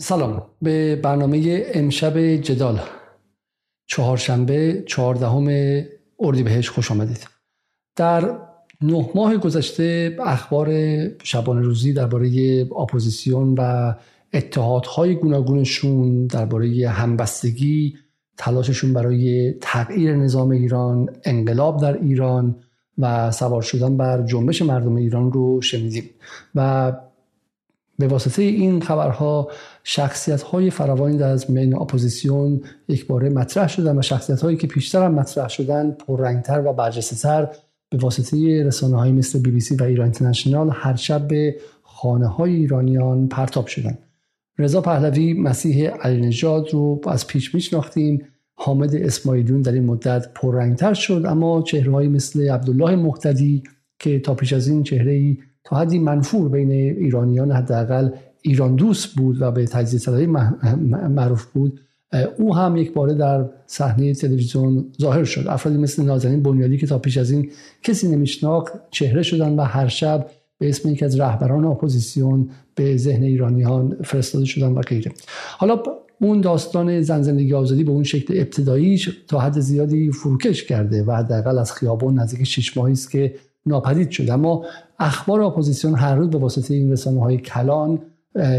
سلام. به برنامه امشب جدال. چهارشنبه چهاردهم اردیبهشت. خوش آمدید. در نه ماه گذشته اخبار شبانه روزی درباره اپوزیسیون و اتحادهای گوناگونشون درباره همبستگی تلاششون برای تغییر نظام ایران انقلاب در ایران و سوار شدن بر جنبش مردم ایران رو شنیدیم. و به واسطه این خبرها شخصیت های فراوانی در از میان اپوزیسیون یک باره مطرح شدن و شخصیت هایی که پیشتر هم مطرح شدن پررنگتر و برجسته تر به واسطه رسانه های مثل بی بی سی و ایران اینترنشنال هر شب به خانه های ایرانیان پرتاب شدن. رضا پهلوی مسیح علی نژاد رو از پیش میشناختیم. حامد اسماعیلیون در این مدت پررنگتر شد اما چهرههایی مثل عبدالله مهتدی که تا پیش از این چهره تا حدی منفور بین ایرانیان حداقل ایران دوست بود و به تجزیه طلبی معروف بود او هم یک باره در صحنه تلویزیون ظاهر شد. افرادی مثل نازنین بنیادی که تا پیش از این کسی نمیشناخت چهره شدن و هر شب به اسم یکی از رهبران اپوزیسیون به ذهن ایرانیان فرستاده شدن و غیره. حالا اون داستان زن زندگی آزادی به اون شکل ابتداییش تا حد زیادی فروکش کرده و حداقل از خیابان نزدیک شش ماهی است که ناپدید شده اما اخبار اپوزیسیون هر روز به واسطه این رسانه های کلان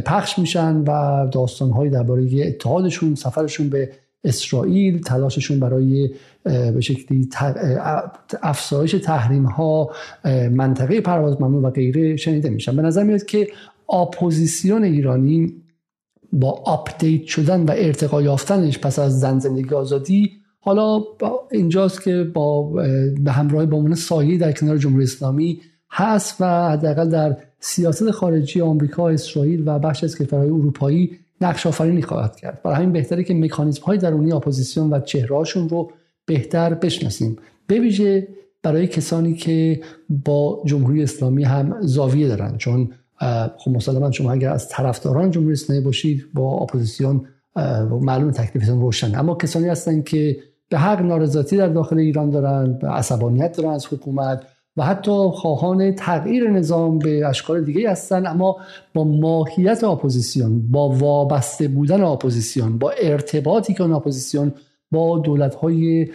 پخش میشن و داستان های درباره اتحادشون سفرشون به اسرائیل تلاششون برای به شکلی افزایش تحریم ها منطقه پرواز ممنوع و غیره شنیده میشن. به نظر میاد که اپوزیسیون ایرانی با آپدیت شدن و ارتقا یافتنش پس از زن زندگی آزادی حالا اینجاست که با به همراه با عنوان سایه در کنار جمهوری اسلامی هست و حداقل در سیاست خارجی آمریکا، اسرائیل و بخش از کشورهای اروپایی نقش آفرینی خواهد کرد. برای همین بهتره که مکانیزم های درونی اپوزیسیون و چهرهاشون رو بهتر بشناسیم. به برای کسانی که با جمهوری اسلامی هم زاویه دارن چون خب مسلما شما اگر از طرفداران جمهوری اسلامی باشید با اپوزیسیون معلوم تکلیفتون روشن اما کسانی هستن که به حق نارضایتی در داخل ایران دارن به عصبانیت دارن از حکومت و حتی خواهان تغییر نظام به اشکال دیگه هستن اما با ماهیت اپوزیسیون با وابسته بودن اپوزیسیون با ارتباطی که اپوزیسیون با دولت های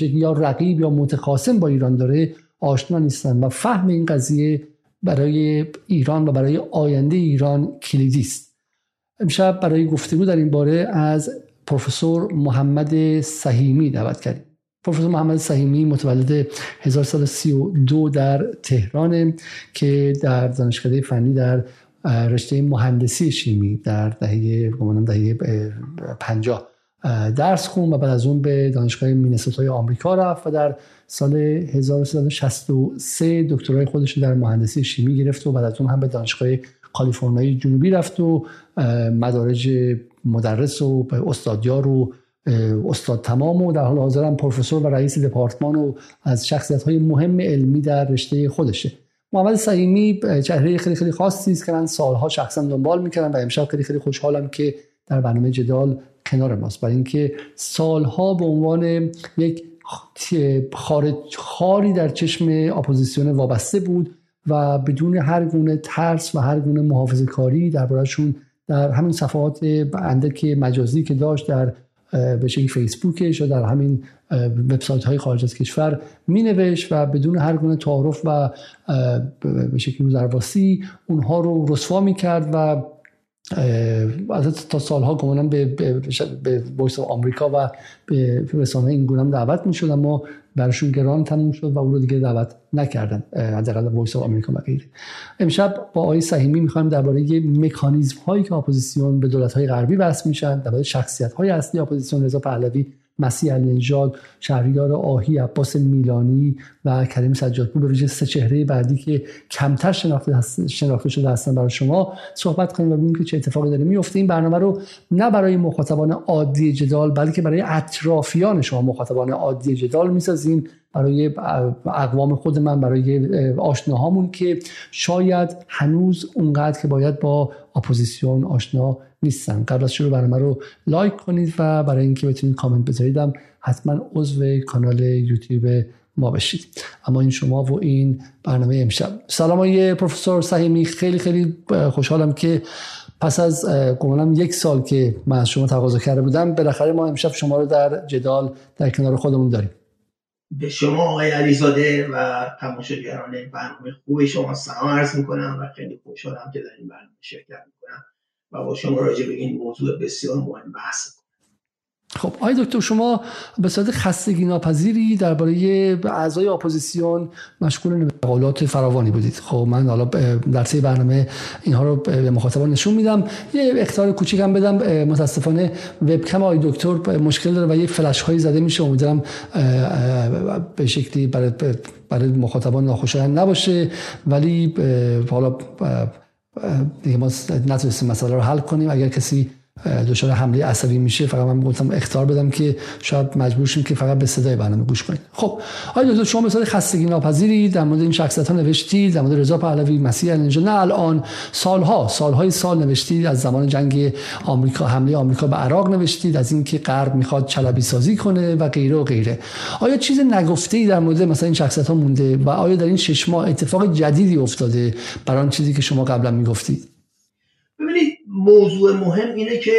یا رقیب یا متخاصم با ایران داره آشنا نیستن و فهم این قضیه برای ایران و برای آینده ایران کلیدی است. امشب برای گفتگو در این باره از پروفسور محمد سهیمی دعوت کردیم. پروفسور محمد سهیمی متولد 1332 در تهران که در دانشکده فنی در رشته مهندسی شیمی در دهه گمانم دهه 50 درس خون و بعد از اون به دانشگاه مینسوتای آمریکا رفت و در سال 1363 دکترای خودش در مهندسی شیمی گرفت و بعد از اون هم به دانشگاه کالیفرنیای جنوبی رفت و مدارج مدرس و استادیار و استاد تمام و در حال حاضر هم پروفسور و رئیس دپارتمان و از شخصیت های مهم علمی در رشته خودشه. محمد سعیمی چهره خیلی خیلی خاصی است که من سالها شخصا دنبال می‌کردم و امشب خیلی خیلی خوشحالم که در برنامه جدال کنار ماست. برای اینکه سالها به عنوان یک خارج خاری در چشم اپوزیسیون وابسته بود و بدون هر گونه ترس و هر گونه محافظه کاری دربارهشون در همین صفحات اندک مجازی که داشت در به شکل فیسبوکش یا در همین وبسایت های خارج از کشور می و بدون هر گونه تعارف و به شکل رودربایستی اونها رو رسوا می کرد و از تا سالها گمانم به به Voice آمریکا و به رسانه این گونه دعوت می شد اما براشون گران تموم شد و او رو دیگه دعوت نکردن حداقل Voice آمریکا و غیره. امشب با آقای سهیمی می‌خوایم درباره مکانیزم هایی که اپوزیسیون به دولت های غربی وصل میشن درباره شخصیت های اصلی اپوزیسیون رضا پهلوی مسیح علینژاد شهریار آهی عباس میلانی و کریم سجادپور به ویژه سه چهره بعدی که کمتر شناخته, شناخته شده هستن برای شما صحبت کنیم و ببینیم که چه اتفاقی داره. میفته این برنامه رو نه برای مخاطبان عادی جدال بلکه برای اطرافیان شما مخاطبان عادی جدال می‌سازیم. برای اقوام خود من برای آشناهامون که شاید هنوز اونقدر که باید با اپوزیسیون آشنا نیستن. قبل از شروع برنامه رو لایک کنید و برای اینکه بتونید کامنت بذارید هم حتما عضو کانال یوتیوب ما بشید. اما این شما و این برنامه امشب. سلام های پروفسور سهیمی. خیلی خیلی خوشحالم که پس از گمانم یک سال که من از شما تقاضا کرده بودم بالاخره ما امشب شما رو در جدال در کنار خودمون داریم. به شما آقای علیزاده و تماشاگران برنامه خوب شما سلام عرض می‌کنم و خیلی خوشحالم که در این برنامه شرکت می‌کنم و با شما راجع به این موضوع بسیار مهم بحث خب آقای دکتر شما به صورت خستگی ناپذیری درباره اعضای اپوزیسیون مشغول مقالات فراوانی بودید. خب من حالا در طی برنامه اینها رو به مخاطبان نشون میدم. یه اختار کوچیکم بدم. متاسفانه وبکم آقای دکتر مشکل داره و یه فلش هایی زده میشه. امیدوارم به شکلی برای برای مخاطبان ناخوشایند نباشه. ولی حالا دیگه ما نتونستیم مسئله رو حل کنیم. اگر کسی دچار حمله عصبی میشه فقط من گفتم اختار بدم که شاید مجبور شیم که فقط به صدای برنامه گوش کنید خب آیا دکتر شما مثلا خستگی ناپذیری در مورد این شخصیت ها نوشتید در مورد رضا پهلوی مسیح اینجا نه الان سالها سالهای سال نوشتید از زمان جنگ آمریکا حمله آمریکا به عراق نوشتید از اینکه غرب می‌خواد چلبی سازی کنه و غیره و غیره. آیا چیز نگفته ای در مورد مثلا این شخصیت ها مونده و آیا در این شش ماه اتفاق جدیدی افتاده برای چیزی که شما قبلا می‌گفتید؟ ببینید موضوع مهم اینه که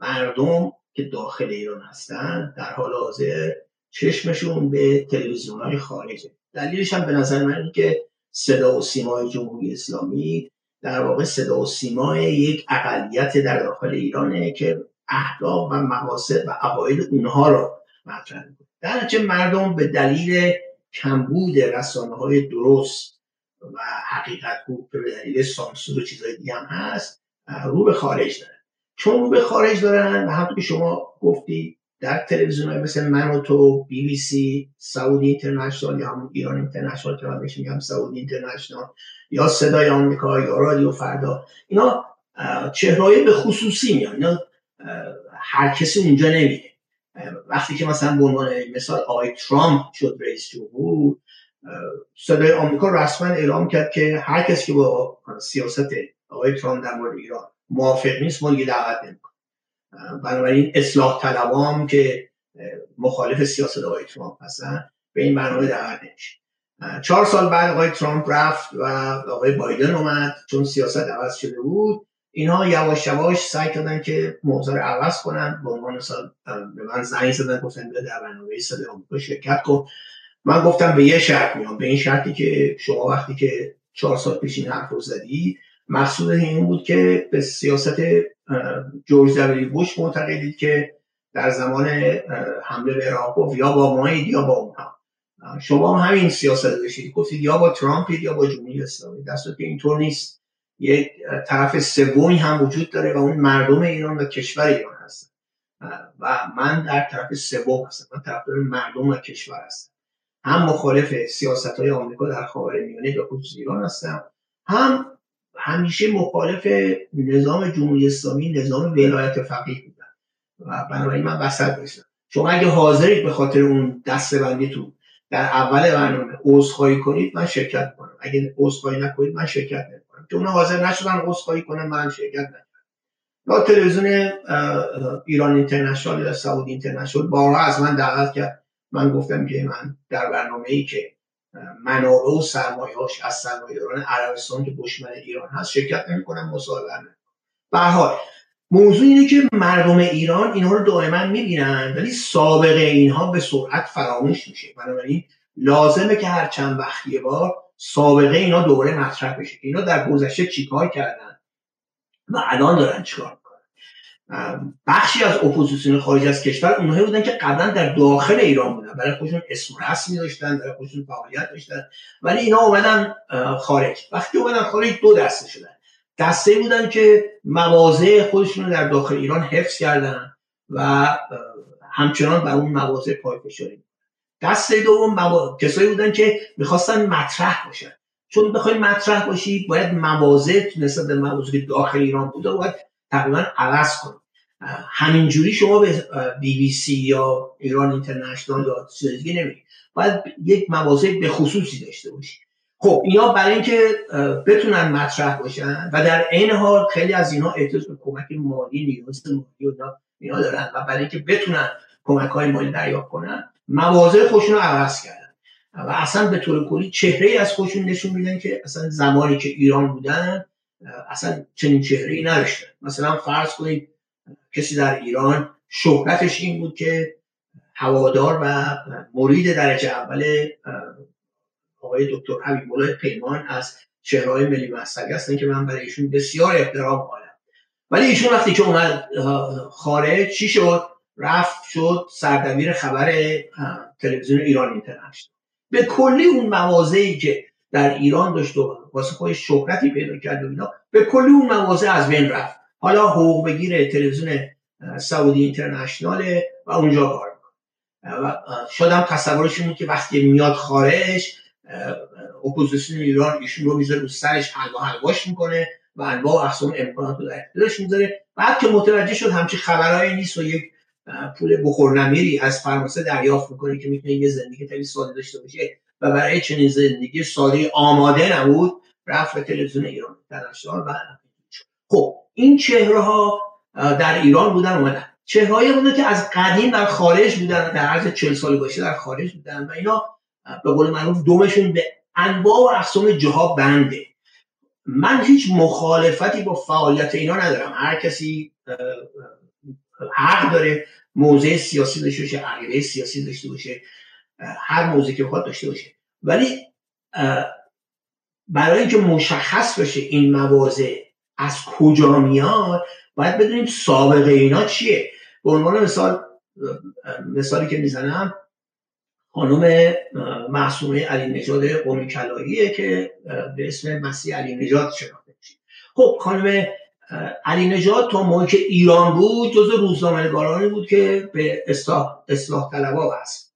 مردم که داخل ایران هستن در حال حاضر چشمشون به تلویزیون های خارجه. دلیلش هم به نظر من اینه که صدا و سیمای جمهوری اسلامی در واقع صدا و سیمای یک اقلیت در داخل ایرانه که اهداف و مقاصد و عقاید اونها رو مطرح می‌کنه. در مردم به دلیل کمبود رسانه های درست و حقیقت گو که به دلیل سانسور و چیزهای دیگه هم هست رو به خارج دارن. چون رو به خارج دارن و همطور که شما گفتی در تلویزیون های مثل من و تو بی بی سی سعودی اینترنشنال یا همون ایران اینترنشنال که من میگم سعودی اینترنشنال یا صدای آمریکا یا رادیو فردا اینا چهرهای به خصوصی میان. اینا هر کسی اونجا نمیره وقتی که مثلا به عنوان مثال آقای ترامپ شد رئیس جمهور صدای آمریکا رسما اعلام کرد که هر کسی که با سیاست آقای ترامپ در مورد ایران موافق نیست ما دیگه دعوت بنابراین اصلاح طلبام که مخالف سیاست آقای ترامپ هستن به این برنامه دعوت نمیشه چهار سال بعد آقای ترامپ رفت و آقای بایدن اومد. چون سیاست عوض شده بود اینها یواش یواش سعی کردن که موضوع رو عوض کنن. به عنوان مثال به من زنگ زدن گفتن در برنامه صدای آمریکا شرکت کن. من گفتم به یه شرط میام به این شرطی که شما وقتی که چهار سال پیش این حرف رو زدی مقصود این بود که به سیاست جورج دبلیو بوش معتقدید که در زمان حمله به عراق یا با مایید یا با اونها. شما هم همین سیاست داشتید. گفتید یا با ترامپ یا با جمهوری اسلامی. دست که اینطور نیست. یک طرف سومی هم وجود داره و اون مردم ایران و کشور ایران هستن. و من در طرف سوم هستم. من طرف مردم و کشور هستم. هم مخالف سیاست های آمریکا در خاور میانه به خصوص ایران هستم هم همیشه مخالف نظام جمهوری اسلامی نظام ولایت فقیه بودن. و بنابراین من وسط باشم شما اگه حاضرید به خاطر اون دستبندیتون در اول برنامه عذرخواهی کنید من شرکت کنم اگه عذرخواهی نکنید من شرکت نمی‌کنم. اونا حاضر نشدن عذرخواهی کنم من شرکت نکنم یا تلویزیون ایران اینترنشنال یا سعودی اینترنشنال بارها از من دعوت کرد من گفتم که من در برنامه ای که منابع و هاش از سرمایه‌داران عربستان که دشمن ایران هست شرکت نمی‌کنم مصاحبه به حال موضوع اینه که مردم ایران اینها رو دائما می‌بینن ولی سابقه اینها به سرعت فراموش میشه. بنابراین لازمه که هر چند وقتی بار سابقه اینا دوباره مطرح بشه. اینا در گذشته چیکار کردن؟ و الان دارن چیکار بخشی از اپوزیسیون خارج از کشور اونهایی بودن که قبلا در داخل ایران بودن. برای خودشون اسم رسمی داشتن برای خودشون فعالیت داشتن. ولی اینا اومدن خارج. وقتی اومدن خارج دو دسته شدن. دسته بودن که مواضع خودشون رو در داخل ایران حفظ کردن و همچنان بر اون مواضع پایفشاری دسته دوم موا... کسایی بودن که می‌خواستن مطرح باشن. چون بخوای مطرح باشی باید مواضع نسبت به مواضع داخل ایران بوده باید تقریبا عوض کنی. همینجوری شما به بی بی سی یا ایران اینترنشنال یا چیز دیگه باید یک مواضع به خصوصی داشته باشی. خب اینا برای اینکه بتونن مطرح باشن و در عین حال خیلی از اینا احتیاج به کمک مالی نیاز مالی و اینا دارن و برای اینکه بتونن کمک های مالی دریافت کنن مواضع خودشون رو عوض کردن. و اصلا به طور کلی چهره ای از خودشون نشون میدن که اصلا زمانی که ایران بودن اصلا چنین چهره ای نداشتن. مثلا فرض کنید کسی در ایران شهرتش این بود که هوادار و مرید درجه اول آقای دکتر حبیب الله پیمان از چهرهای ملی مذهبی هستن که من برای ایشون بسیار احترام قائلم ولی ایشون وقتی که اومد خارج چی شد؟ رفت شد سردبیر خبر تلویزیون ایران اینترنشنال به کلی اون مواضعی که در ایران داشت و واسه خودش شهرتی پیدا کرد و اینا به کلی اون مواضع از بین رفت. حالا حقوق بگیر تلویزیون سعودی international و اونجا کار و شدم تصورش بود که وقتی میاد خارج اپوزیسیون ایران ایشون رو می‌ذاره رو سرش حلوا حلواش می‌کنه و انواع و اقسام امکانات رو در اختیارش می‌ذاره. بعد که متوجه شد همچی خبرهایی نیست و یک پول بخورنمیری از فرانسه دریافت می‌کنه که می‌تونه یه زندگی خیلی ساده داشته باشه و برای چنین زندگی ساده آماده نبود رفت به تلویزیون ایران international و خب این چهره ها در ایران بودن اومدن. چهره بودن که از قدیم در خارج بودن در عرض 40 سال گذشته در خارج بودن و اینا به قول معروف دومشون به انواع و اقسام جاها بنده. من هیچ مخالفتی با فعالیت اینا ندارم. هر کسی حق داره موضع سیاسی داشته باشه عقیده سیاسی داشته باشه هر موضوعی که بخواد داشته باشه. ولی برای اینکه مشخص بشه این مواضع از کجا میاد؟ باید بدونیم سابقه اینا چیه. به عنوان مثال مثالی که می‌زنم خانم معصومه علی نژاد قومی کلاییه که به اسم مسیح علی نژاد شناخته میشه. خب خانم علی نژاد تا موقع که ایران بود جز روزنامه‌نگارانی بود که به اصلاح, اصلاح طلبا است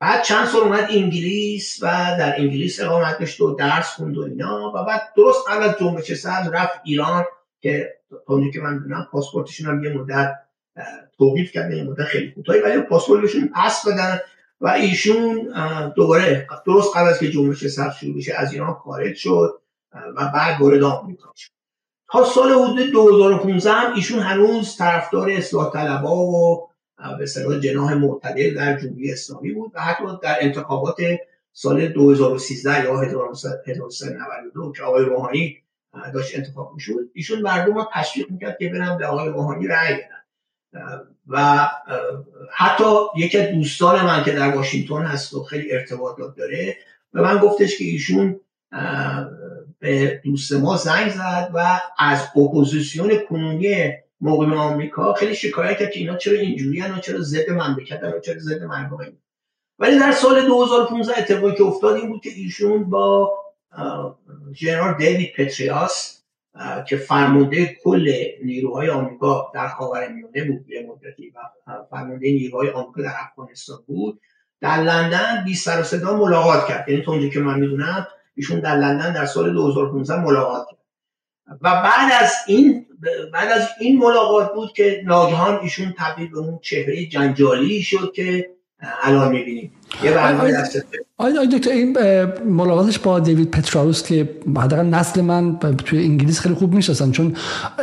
بعد چند سال اومد انگلیس و در انگلیس اقامت داشت و درس خوند و اینا و بعد درست قبل از جنبش رفت ایران که تا که من دونم پاسپورتشون هم یه مدت توقیف کرد یه مدت خیلی کوتاهی ولی پاسپورتشون پس بدن و ایشون دوباره درست قبل از که جنبش سبز شروع بشه از ایران خارج شد و بعد وارد آمریکا شد. تا سال حدود 2015 هم ایشون هنوز طرفدار اصلاح طلبا و به جناح معتدل در جمهوری اسلامی بود و حتی در انتخابات سال 2013 یا 1992 که آقای روحانی داشت انتخاب می‌شد ایشون مردم رو تشویق می‌کرد که برن به آقای روحانی رأی بدن. و حتی یکی دوستان من که در واشنگتن هست و خیلی ارتباطات داره به من گفتش که ایشون به دوست ما زنگ زد و از اپوزیسیون کنونی مقیم آمریکا خیلی شکایت کرد که اینا چرا اینجوری و چرا ضد مملکت و چرا ضد مردم ولی در سال 2015 اتفاقی که افتاد این بود که ایشون با جنرال دیوید پتریاس که فرمانده کل نیروهای آمریکا در خاورمیانه بود یه مدتی و فرمانده نیروهای آمریکا در افغانستان بود در لندن بی سر صدا ملاقات کرد. یعنی تا که من می‌دونم ایشون در لندن در سال 2015 ملاقات کرد. و بعد از این بعد از این ملاقات بود که ناگهان ایشون تبدیل به اون چهره جنجالی شد که الان می‌بینیم. یه برنامه آیا دکتر این ملاقاتش با دیوید پتراوس که حداقل نسل من توی انگلیس خیلی خوب می‌شناسن چون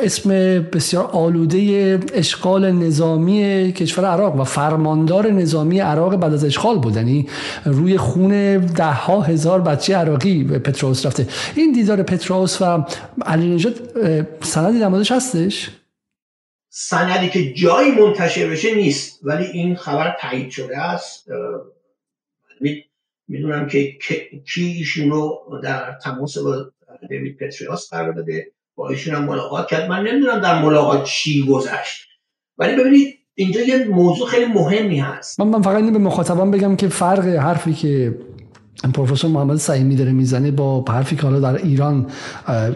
اسم بسیار آلوده اشغال نظامی کشور عراق و فرماندار نظامی عراق بعد از اشغال بود. یعنی روی خون ده ها هزار بچه عراقی به پتراوس رفته. این دیدار پتراوس و علی نژاد سندی در هستش؟ سندی که جایی منتشر بشه نیست. ولی این خبر تایید شده است. می‌دونم که کی ایشون رو در تماس با دیوید پتریاس قرار داده. با ایشون هم ملاقات کرد. من نمی‌دونم در ملاقات چی گذشت. ولی ببینید اینجا یه موضوع خیلی مهمی هست. من, فقط به مخاطبان بگم که فرق حرفی که پروفسور محمد سعیمی داره می‌زنه با حرفی که حالا در ایران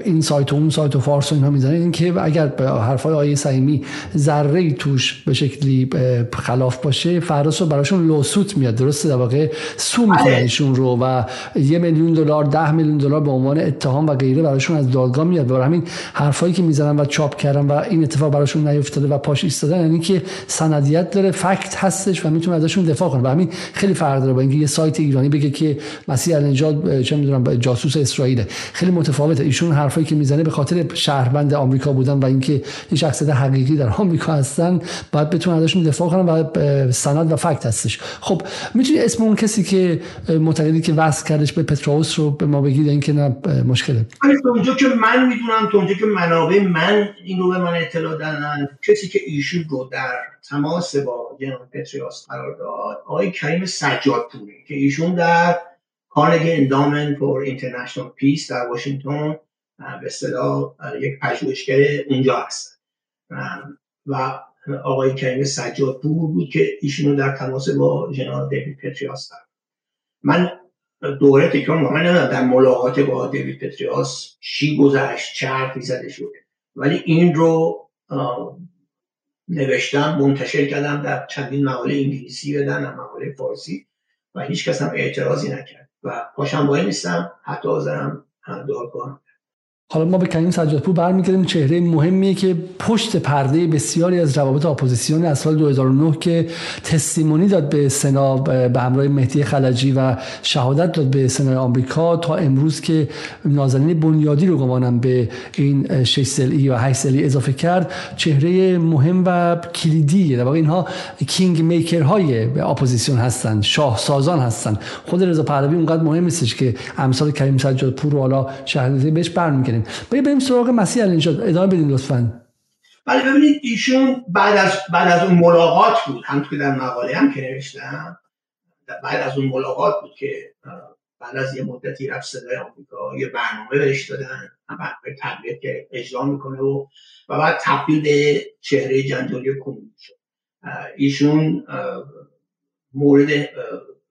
این سایت و اون سایت و فارس و اینها می‌زنه این که اگر به حرفای آیه سعیمی ذره توش به شکلی خلاف باشه رو براشون لوسوت میاد. درسته؟ در واقع سو می‌کنن رو و یه میلیون دلار ده میلیون دلار به عنوان اتهام و غیره براشون از دادگاه میاد. برای همین حرفایی که می‌زنن و چاپ کردن و این اتفاق براشون نیفتاده و پاش ایستادن یعنی که سندیت داره فکت هستش و می‌تونه ازشون دفاع کنه. و همین خیلی فرق داره با اینکه یه سایت ایرانی بگه که مسیح النجات چه می‌دونم جاسوس اسرائیل خیلی متفاوته. ایشون حرفایی که می‌زنه به خاطر شهروند آمریکا بودن و اینکه یه شخصیت حقیقی در آمریکا هستن باید بتونن ازشون دفاع کنن و سند و فکت هستش. خب می‌تونی اسم اون کسی که معتقدی که وصل کردش به پتروس رو به ما بگید؟ اینکه نه مشکله. اونجا که من می‌دونم اونجا که منابع من این رو به من اطلاع دادن کسی که ایشون رو در تماس با جناب پتریاس قرار داد آقای کریم سجاد پوری که ایشون در کارنگی اندامن فور اینترنشنال پیس در واشنگتن به اصطلاح یک پژوهشگر اونجا هست. و آقای کریم سجاد بود که ایشونو در تماس با جناب دیوید پتریاس دارد من دوره تکرار من در ملاقات با دیوید پتریاس چی گذشت چه حرفی زده شد. ولی این رو نوشتم منتشر کردم در چندین مقاله انگلیسی و در مقاله فارسی و هیچ کس هم اعتراضی نکرد. و پاشم وایمیستم حتی حاضرم دادگاه حالا ما به کریم سجادپور برمیگردیم. چهره مهمیه که پشت پرده بسیاری از روابط اپوزیسیون از سال 2009 که testimony داد به سنا به همراه مهدی خلجی و شهادت داد به سنای آمریکا تا امروز که نازنین بنیادی رو گمانم به این 6 سالی و 8 سالی اضافه کرد. چهره مهم و کلیدی در واقع اینها king maker های اپوزیسیون هستن شاه سازان هستن خود رضا پهلوی اونقدر مهم نیستش که امثال کریم سجادپور رو حالا شهادت بهش برمیگردیم. کردیم بریم سراغ مسیح علینژاد ادامه بدیم لطفا. بله ببینید ایشون بعد از بعد از اون ملاقات بود. هم که در مقاله هم که نوشتم. بعد از اون ملاقات بود که بعد از یه مدتی رفت صدای آمریکا. یه برنامه بهش دادن. به تبلیغ که اجرا می‌کنه و و بعد تبدیل به چهره جنجالی کنونی شد ایشون مورد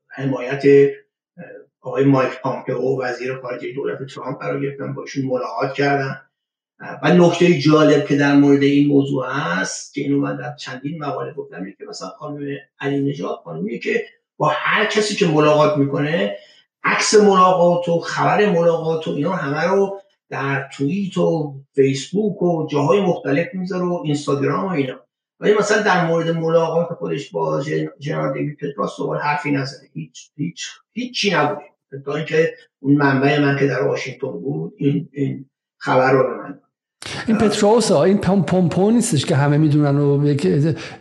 حمایت آقای مایک پامپئو وزیر خارجه دولت ترامپ قرار گرفتن باشون ملاقات کردن. و نکته جالب که در مورد این موضوع هست که اینو من در چندین مقاله گفتم که مثلا خانم علی نژاد خانمیه که با هر کسی که ملاقات می‌کنه عکس ملاقات و خبر ملاقات و اینا همه رو در توییت و فیسبوک و جاهای مختلف می‌ذاره و اینستاگرام و اینا. ولی مثلا در مورد ملاقات خودش با جنرال دیوید پتراس دوباره حرفی نزده. هیچ هیچ هیچی نبوده تا اینکه اون منبع من که در واشنگتن بود این این خبر رو به من این پتروس این پومپو نیستش که همه می‌دونن و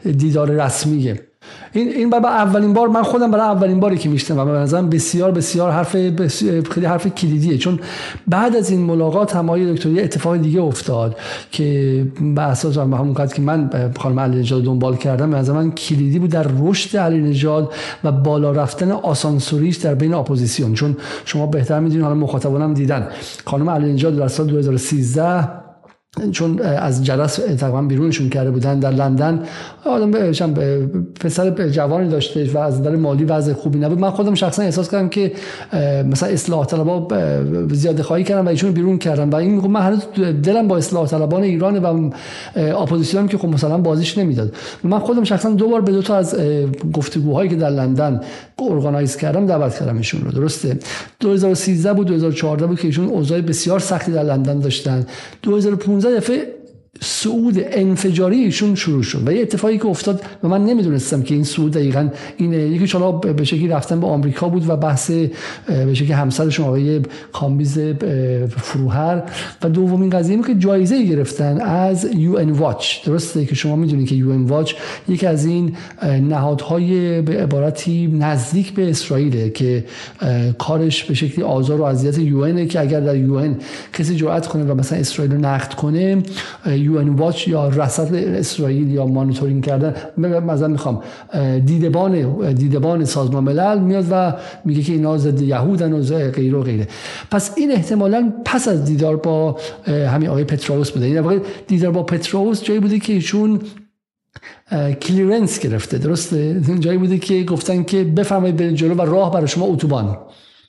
دیدار رسمیه. این این برای اولین بار من خودم برای اولین باری که میشتم و به نظرم بسیار بسیار حرف خیلی حرف کلیدیه. چون بعد از این ملاقات هم آقای دکتر یه اتفاق دیگه افتاد که به اساس به همون که من خانم علی نژاد دنبال کردم به من کلیدی بود در رشد علی نژاد و بالا رفتن آسانسوریش در بین اپوزیسیون. چون شما بهتر می‌دونید حالا مخاطبانم دیدن. خانم علی نژاد در سال 2013 چون از جلس تقریبا بیرونشون کرده بودن در لندن آدم پسر جوانی داشته و از نظر مالی وضع خوبی نبود. من خودم شخصا احساس کردم که مثلا اصلاح طلبا زیاده خواهی کردن و ایشون بیرون کردن. و این میگم من هنوز دلم با اصلاح طلبان ایران و اپوزیسیون که خب مثلا بازیش نمی‌داد. من خودم شخصا دو بار به دو تا از گفتگوهایی که در لندن organize کردم دعوت کردم ایشون رو. درسته؟ 2013 بود 2014 بود که ایشون اوضاع بسیار سختی در لندن داشتن. 2015 دفعه صعود انفجاری ایشون شروع شد و یه اتفاقی که افتاد و من نمی‌دونستم که این صعود دقیقا این یکی حالا به شکلی رفتن به آمریکا بود و بحث به شکلی همسرشون آقای کامبیز فروهر و دومین قضیه که جایزه گرفتن از UN Watch درسته که شما می‌دونید که UN Watch یکی از این نهادهای به عبارتی نزدیک به اسرائیل که کارش به شکلی آزار و اذیت UN که اگر در UN کسی جرأت کنه و مثلا اسرائیل رو نقد کنه یو واچ یا رصد اسرائیل یا مانیتورینگ کردن. مثلا می‌خوام دیدبان دیدبان سازمان ملل میاد و میگه که اینا ضد یهودن و غیر و غیره. پس این احتمالا پس از دیدار با همین آقای پتروس بوده. این دیدار با پتروس جایی بوده که ایشون کلیرنس گرفته. درسته؟ جایی بوده که گفتن که بفرمایید برید جلو و راه برای شما اتوبان.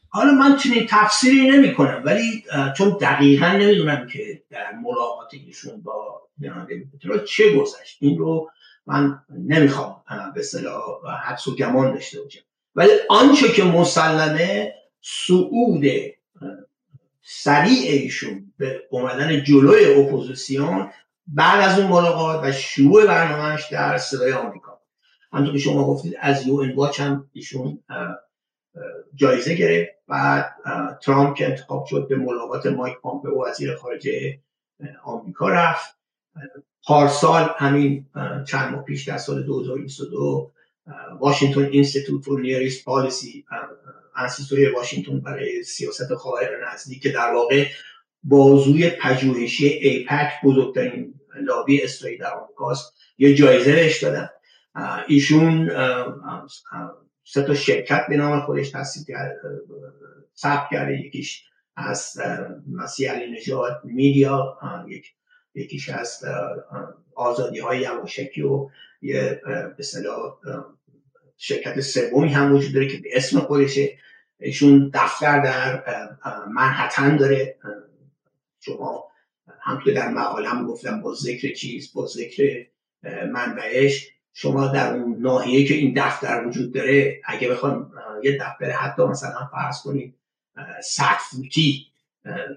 حالا من چنین تفسیری نمی کنم ولی چون دقیقا نمی‌دونم که در ملاقات ایشون با جناب چه گذشت. این رو من نمی‌خوام به اصطلاح حدس و گمان داشته باشم. ولی آنچه که مسلمه صعود سریع ایشون به اومدن جلوی اپوزیسیون بعد از اون ملاقات و شروع برنامهش در صدای آمریکا. همونطور که شما گفتید از UN Watch هم ایشون جایزه گرفت. و ترامپ که انتخاب شد به ملاقات مایک پامپئو وزیر خارجه آمریکا رفت. پارسال همین چند ماه پیش در سال 2022 Washington Institute for Near East Policy انستیتوی واشنگتن برای سیاست خاور نزدیک که در واقع بازوی پژوهشی ایپک بزرگترین لابی اسرائیل در آمریکاست یه جایزه بهش دادن. ایشون سه تا شرکت به نام خودش تصدیق ثبت کرده یکیش از مسیح علی نژاد میدیا یک یکیش از آزادی های یواشکی و یه به شرکت سومی هم وجود داره که به اسم خودشه. ایشون دفتر در منحتن داره. شما همطور در مقاله هم گفتم با ذکر چیز با ذکر منبعش. شما در اون ناحیه که این دفتر وجود داره اگه بخوام یه دفتر حتی مثلا فرض کنید صد فوتی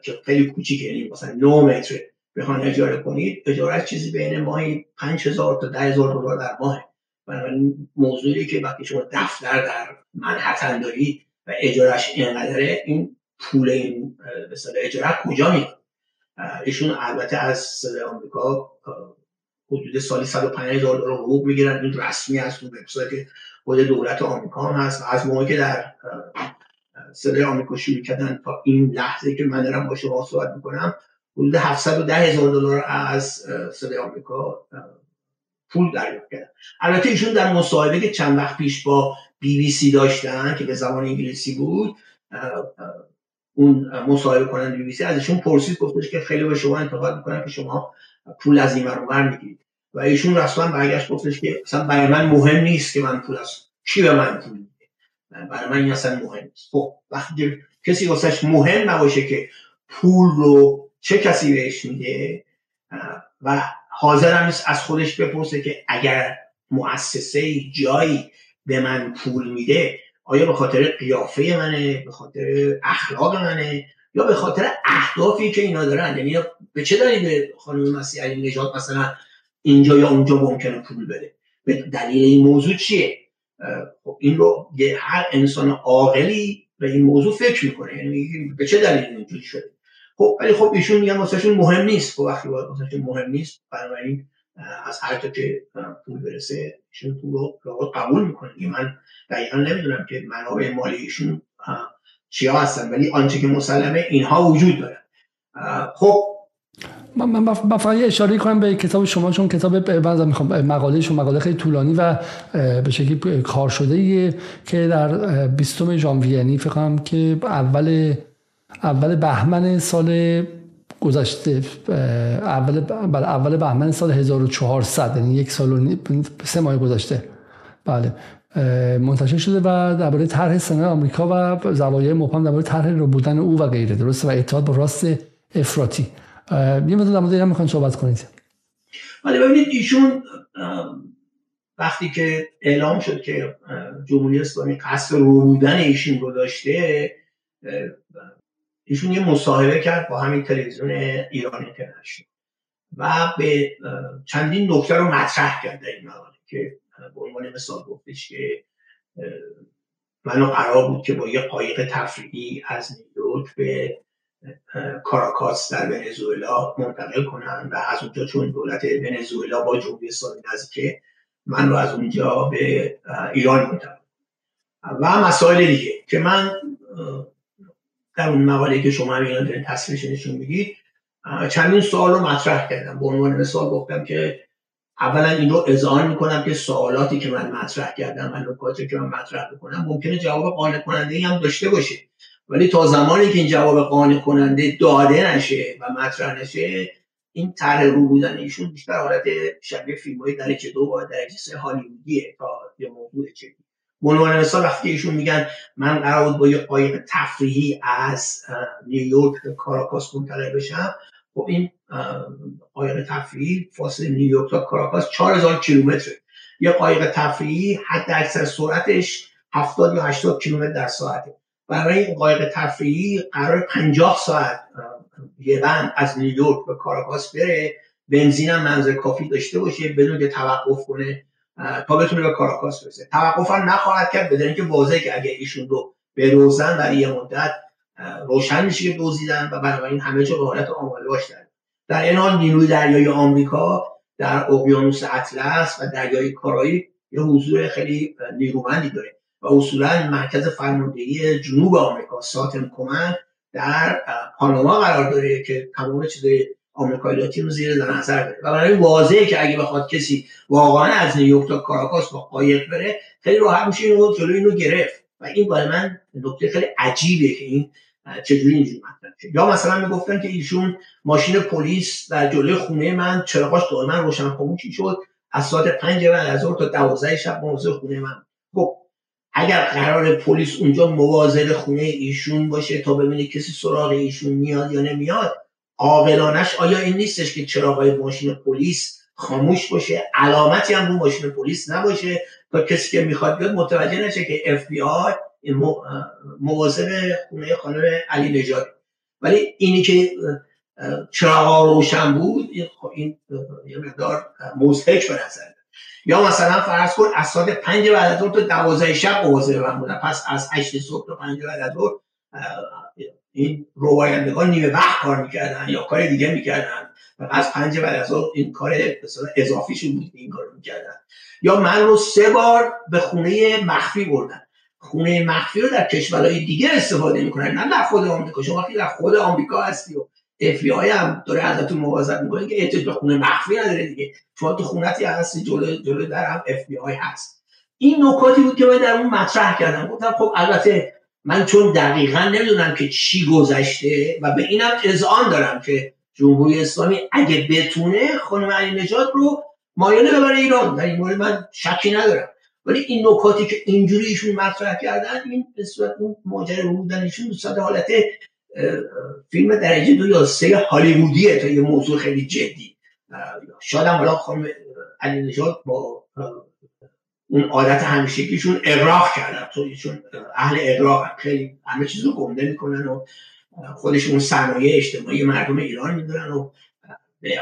که خیلی کوچیکه یعنی مثلا 9 متر بخوان اجاره کنید اجاره چیزی بین ماهی 5000 تا 10000 دلار در ماه. بنابراین موضوعی که وقتی شما دفتر در منحتن دارید و اجارش اینقدره این پول این مثلا اجاره کجا میاد؟ ایشون البته از صدای آمریکا حدود سالی 105 هزار دلار حقوق می‌گیرن. این رسمی از اون وبسایت خود دولت آمریکا هم هست از موقعی که در صدای آمریکا شروع کردن تا این لحظه که من دارم با شما صحبت می‌کنم حدود 710 هزار دلار از صدای آمریکا پول دریافت کردن. البته ایشون در مصاحبه که چند وقت پیش با بی بی سی داشتن که به زبان انگلیسی بود اون مصاحبه کننده بی بی سی ازشون پرسید گفتش که خیلی به شما انتقاد می‌کنن که شما پول از این ور می‌گیرید. و ایشون رسما برگشت گفتش که اصلا برای من مهم نیست که من پول از کی به من پول میده. برای من این اصلا مهم نیست. خب وقتی کسی واسش مهم نباشه که پول رو چه کسی بهش میده و حاضر هم نیست از خودش بپرسه که اگر مؤسسه جایی به من پول میده آیا به خاطر قیافه منه؟ به خاطر اخلاق منه؟ یا به خاطر اهدافی که اینا دارن. یعنی به چه دلیل خانم مسیح علی نجات مثلا اینجا یا اونجا ممکنه پول بده؟ به دلیل این موضوع چیه؟ خب این رو هر انسان عاقلی به این موضوع فکر می‌کنه. یعنی به چه دلیل اینجوری شده؟ خب ولی خب ایشون میگن واسهشون مهم نیست. خب وقتی واسهشون مهم نیست بنابراین از هر تا که پول برسه ایشون پول رو قبول می‌کنه. من دقیقا نمی‌دونم که منابع مالی ایشون چیا هستن. ولی آنچه که مسلمه اینها وجود داره. خب. من من فقط اشاره کنم به کتاب شما چون کتاب بعضا می‌خوام مقاله شما مقاله خیلی طولانی و به شکلی کار شده که در 20 ژانویه یعنی فکر کنم که اول اول بهمن سال گذشته اول بله اول بهمن سال 1400 یعنی یک سال و سه ماه گذشته. بله. منتشر شده و درباره طرح سنای آمریکا و زوایای مبهم درباره طرح رو بودن او و غیره. درسته؟ و اتحاد با راست افراطی. یه مدت در مورد می‌خوان صحبت کنید. ولی ببینید ایشون وقتی که اعلام شد که جمهوری اسلامی قصد رو بودن ایشون رو داشته ایشون یه مصاحبه کرد با همین تلویزیون ایران اینترنشنال و به چندین نکته رو مطرح کرد در این که به عنوان مثال گفتش که منو قرار بود که با یه قایق تفریحی از نیویورک به کاراکاس در ونزوئلا منتقل کنن و از اونجا چون دولت ونزوئلا با جمهوری اسلامی نزدیکه من رو از اونجا به ایران منتقل و مسائل دیگه که من در اون مقاله که شما همین دارین تصویرش نشون می‌دید چندین سوال رو مطرح کردم. به عنوان مثال گفتم که اولا این رو اذعان می‌کنم که سوالاتی که من مطرح کردم من نکاتی که من مطرح بکنم ممکنه جواب قانع کننده هم داشته باشه. ولی تا زمانی که این جواب قانع کننده داده نشه و مطرح نشه این طرح رو بودن ایشون بیشتر حالت شبیه فیلم های درجه دو و درجه سه هالیوودیه تا یه موضوع چه عنوان مثال وقتی ایشون میگن من قرار بود با یه قایق تفریحی از نیویورک به کاراکاس منتقل بشم خب این قایق تفریحی فاصله نیویورک تا کاراکاس 4000 کیلومتره. یه قایق تفریحی حد اکثر سرعتش 70 یا 80 کیلومتر در ساعته. برای این قایق تفریحی قرار 50 ساعت یه بند از نیویورک به کاراکاس بره. بنزین هم منظر کافی داشته باشه بدون که توقف کنه تا بتونه به کاراکاس برسه. توقف هم نخواهد کرد بدون اینکه واضحه که اگه ایشون رو بدوزن برای یه مدت روشن میشه که دزدیدن و بنابراین همه جا به حالت آماده باش در این حال نیروی دریایی آمریکا در اقیانوس اطلس و دریای کارایی یه حضور خیلی نیرومندی داره و اصولا مرکز فرماندهی جنوب آمریکا ساتم کمند در پاناما قرار داره که تمام چیزای آمریکای لاتین رو زیر نظر داره و برای واضحه که اگه بخواد کسی واقعا از نیویورک تا کاراکاس با قایق بره خیلی راحت میشه اینو جلوی اینو گرفت. و این برای من نکته خیلی عجیبه که این چجوری اینجوری مطرح یا مثلا می‌گفتن که ایشون ماشین پلیس در جلوی خونه من چراغاش دائما روشن خاموشی شد. از ساعت 5 بعد از تا 12 شب موضوع خونه من. خب اگر قرار پلیس اونجا مواظب خونه ایشون باشه تا ببینه کسی سراغ ایشون میاد یا نمیاد عاقلانش آیا این نیستش که چراغای ماشین پلیس خاموش باشه؟ علامتی هم رو ماشین پلیس نباشه تا کسی که می‌خواد بیاد متوجه نشه که آی مواظب خونه خانم علی نژاد. ولی اینی که چراغ روشن بود این یه مقدار مزهک به نظر یا مثلا فرض کن از ساعت پنج بعد از تا دوازده شب مواظب من بودن. پس از هشت صبح تا پنج بعد از این روایندگان نیمه وقت کار می‌کردن یا کار دیگه می‌کردن. و از پنج بعد از این کار اضافیشون بود این کار می‌کردن. یا من رو سه بار به خونه مخفی بردن. خونه مخفی رو در کشورهای دیگه استفاده می‌کنن نه در خود آمریکا. شما وقتی در خود آمریکا هستی و اف هم داره ازتون مواظبت می‌کنه که احتیاج به خونه مخفی نداره دیگه. شما تو خونتی هستی جلو جلو در هم اف هست. این نکاتی بود که من در اون مطرح کردم. گفتم خب البته من چون دقیقا نمی‌دونم که چی گذشته و به اینم اذعان دارم که جمهوری اسلامی اگه بتونه خانم علی نجات رو مایل ببره ایران. در این مورد من شکی ندارم. ولی این نکاتی که اینجوری ایشون مطرح کردن این به صورت اون ماجرا بودنشون به حالت فیلم درجه دو یا سه هالیوودیه تا یه موضوع خیلی جدی. شاید هم خانم علی نجات با اون عادت همیشگیشون اقراق کردن. تو ایشون اهل اقراق خیلی همه چیز رو گنده می‌کنن و خودشون صنایع اجتماعی مردم ایران می‌دونن و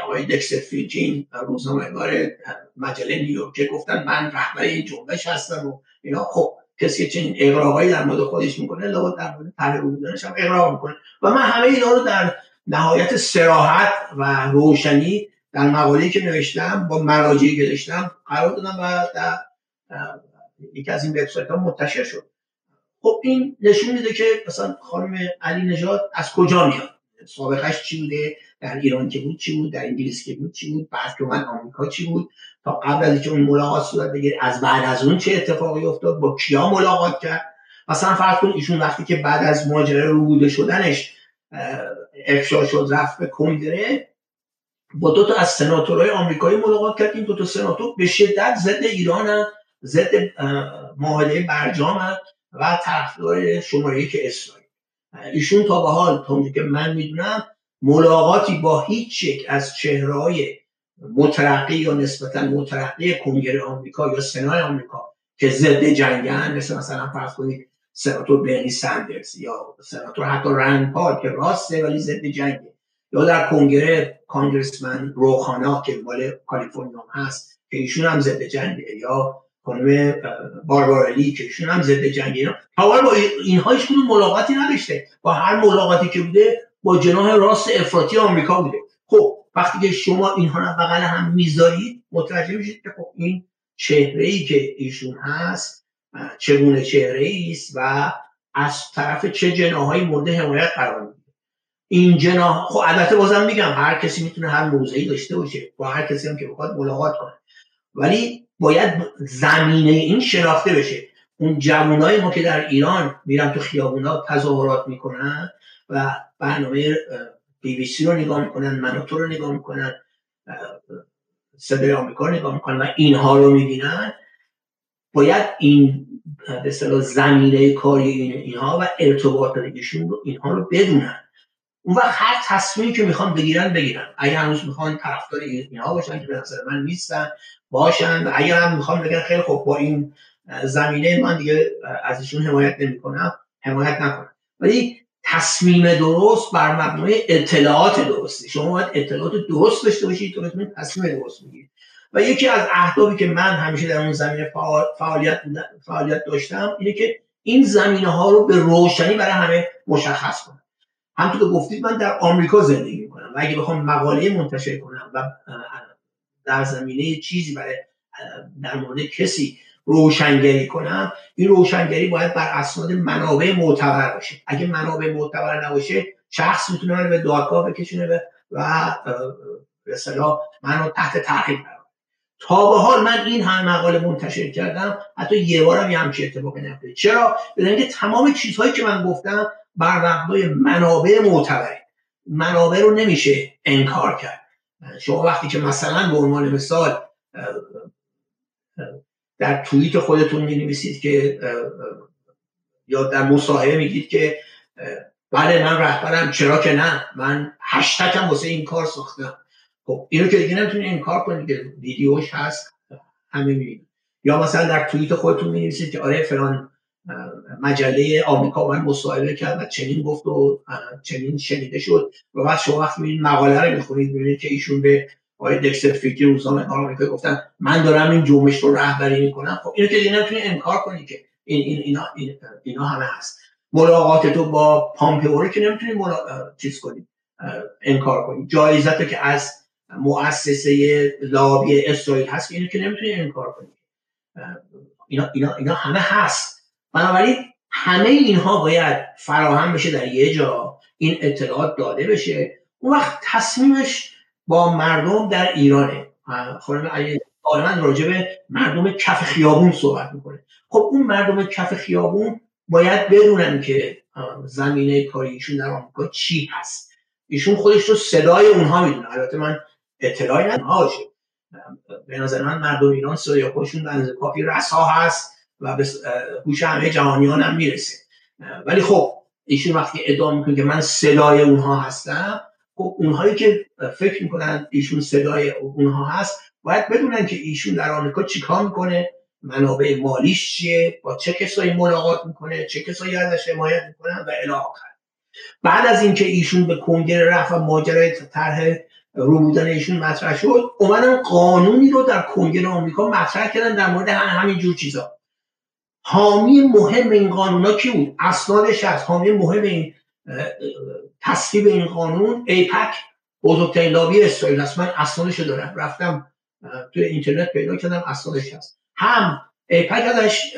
آقای دکستر فیجین روزنامه‌نگار مجله نیویورک گفتن من رهبر این جنبش هستم و اینا. خب کسی که چنین اقراقایی در مورد خودش می‌کنه لابد در مورد طرح بودنش هم اقراق می‌کنه. و من همه اینا رو در نهایت سراحت و روشنی در مقاله‌ای که نوشتم با مراجعی که داشتم قرار دادم و در یکی از این وبسایت ها منتشر شد. خب این نشون میده که مثلا خانم علی نژاد از کجا میاد؟ سابقش چی بوده؟ در ایران که بود چی بود؟ در انگلیس که بود چی بود؟ بعد که من آمریکا چی بود؟ تا قبل از اینکه اون ملاقات صورت بگیره از بعد از اون چه اتفاقی افتاد؟ با کیا ملاقات کرد؟ مثلا فرض کن ایشون وقتی که بعد از ماجرای رو بوده شدنش افشا شد رفت به کنگره با دو تا از سناتورهای آمریکایی ملاقات کرد. این دو تا سناتور به شدت ضد ایران ضد معاهده برجام و طرفدار شماره که اسرائیل. ایشون تا به حال تا که من می‌دونم ملاقاتی با هیچ یک از چهرهای مترقی یا نسبتا مترقی کنگره آمریکا یا سنای آمریکا که ضد جنگن مثل مثلا فرض کنید سناتور برنی سندرز یا سناتور حتی رند پال که راسته ولی ضد جنگه یا در کنگره کانگرسمن روخانا که مال کالیفرنیا هست که ایشون هم ضد جنگه یا خانم باربارلی که ایشون هم ضد جنگه. حالا با اینها هیچ ملاقاتی نداشته. با هر ملاقاتی که بوده با جناح راست افراطی آمریکا بوده. خب وقتی که شما اینها رو بغل هم می‌ذارید متوجه میشید که خب این چهره ای که ایشون هست چگونه چهره است و از طرف چه جناهایی مورد حمایت قرار می‌گیره. این جناح خب البته بازم میگم هر کسی می‌تونه هر موضعی داشته باشه با هر کسی هم که بخواد ملاقات کنه. ولی باید زمینه این شناخته بشه. اون جوانای ما که در ایران میرن تو خیابونا تظاهرات می‌کنن و برنامه بی بی سی رو نگاه می‌کنن تو رو نگاه می‌کنن صدای آمریکا رو نگاه می‌کنن و اینها رو می‌بینن. باید این به زمینه کاری اینها و ارتباطاتشون رو اینها رو بدونن. اون وقت هر تصمیمی که می‌خوان بگیرن بگیرن. اگر هنوز می‌خوان طرفدار اینها باشن که به نظر من نیستن باشن. و اگر هم می‌خوان بگن خیلی خوب با این زمینه من دیگه ازشون حمایت نمی‌کنم حمایت نکنم. ولی تصمیم درست بر مبنای اطلاعات درستی. شما باید اطلاعات درست داشته باشید تا بتونید تصمیم درست بگیرید و یکی از اهدافی که من همیشه در اون زمینه فعالیت فعالیت داشتم اینه که این زمینه ها رو به روشنی برای همه مشخص کنم. همونطور که گفتید من در آمریکا زندگی می‌کنم و اگه بخوام مقاله منتشر کنم و در زمینه چیزی برای در مورد کسی روشنگری کنم این روشنگری باید بر اسناد منابع معتبر باشه. اگه منابع معتبر نباشه شخص می‌تونه من به دادگاه بکشونه و به اصطلاح منو تحت تعقیب قرار تا به حال من این همه مقاله منتشر کردم حتی یه بارم یه همچین اتفاقی نیفتاده چرا؟ بدون که تمام چیزهایی که من گفتم بر مبنای منابع معتبره. منابع رو نمیشه انکار کرد. شما وقتی که مثلا به عنوان مثال در توییت خودتون می نویسید که یا در مصاحبه میگید که بله من رهبرم چرا که نه؟ من هشتکم واسه این کار ساختم. خب اینو که دیگه نمی‌تونید این کار کنید که ویدیوش هست همه می‌بینید. یا مثلا در توییت خودتون می نویسید که آره فلان مجله آمریکا من مصاحبه کرد و چنین گفت و چنین شنیده شد. و بعد شما وقتی می‌بینید مقاله رو می‌خونید می‌بینید که ایشون به آقای دکستر فیکی روزنامه آمریکا گفتن من دارم این جنبش رو رهبری می‌کنم. خب اینو که دیگه نمی‌تونی انکار کنی که این این اینا اینا همه هست. ملاقات تو با پامپئو که نمی‌تونی ملا... چیز کنی انکار کنی. جایزت که از مؤسسه لابی اسرائیل هست اینو که نمی‌تونی انکار کنی. اینا, اینا, اینا همه هست. بنابراین همه اینها باید فراهم بشه در یه جا. این اطلاعات داده بشه. اون وقت تصمیمش با مردم در ایرانه. خانم علی من راجع به مردم کف خیابون صحبت می‌کنه. خب اون مردم کف خیابون باید بدونن که زمینه کاری ایشون در آمریکا چی هست. ایشون خودش رو صدای اونها می‌دونه. البته من اطلاعی ندارم. به نظر من مردم ایران صدای خودشون به کافی رسا هست و به هوش همه جهانیان هم می‌رسه. ولی خب ایشون وقتی ادعا می‌کنه که من صدای اونها هستم خب اونهایی که فکر می‌کنن ایشون صدای اونها هست باید بدونن که ایشون در آمریکا چیکار می‌کنه منابع مالیش چیه با چه کسایی ملاقات می‌کنه چه کسایی ازش حمایت می‌کنن و الی بعد از اینکه ایشون به کنگره رفت و ماجرای طرح رو بودن ایشون مطرح شد اومدن قانونی رو در کنگره آمریکا مطرح کردن در مورد همین جور چیزا. حامی مهم این قانونا کی بود؟ اسنادش از حامی مهم این تصویب این قانون ایپک بزرگترین لابی اسرائیل است. من اسنادش دارم. رفتم توی اینترنت پیدا کردم اسنادش هست. هم ایپک ازش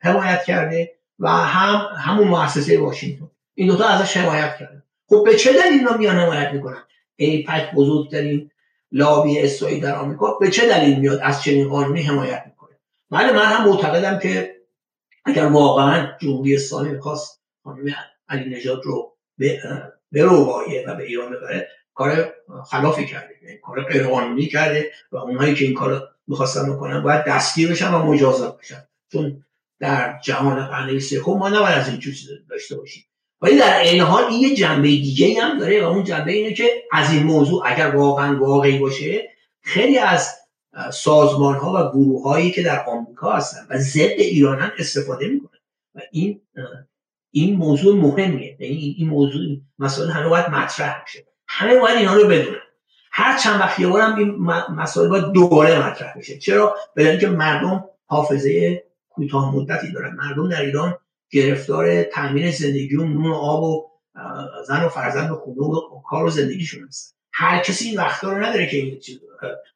حمایت کرده و هم همون مؤسسه واشنگتن. این دوتا ازش حمایت کرده خب به چه دلیل اینا میان حمایت می‌کنن؟ ایپک بزرگترین لابی اسرائیل در آمریکا به چه دلیل میاد؟ از چنین قانونی حمایت می‌کنه؟ بله من هم معتقدم که اگر واقعا جمهوری اسلامی خانم علی نجات رو به و به ایران ببره کار خلافی کرده یعنی کار غیرقانونی کرده و اونهایی که این کار می‌خواستن بکنن باید دستگیر بشن و مجازات بشن. چون در جهان قرن سوم ما نباید از این چیز داشته باشیم. ولی در این حال این یه جنبه دیگه هم داره و اون جنبه اینه که از این موضوع اگر واقعا واقعی باشه خیلی از سازمان ها و گروه هایی که در آمریکا هستن و ضد ایرانن استفاده می‌کنن. و این این موضوع مهمیه. یعنی این موضوع مسائل همه باید مطرح بشه همه باید اینا رو بدونن. هر چند وقت یه بارم این مسائل باید دوباره مطرح بشه. چرا؟ به اینکه مردم حافظه کوتاه مدتی دارن. مردم در ایران گرفتار تامین زندگی و نون و آب و زن و فرزند و خونه و کار و زندگیشون هستن. هر کسی این وقتا رو نداره که این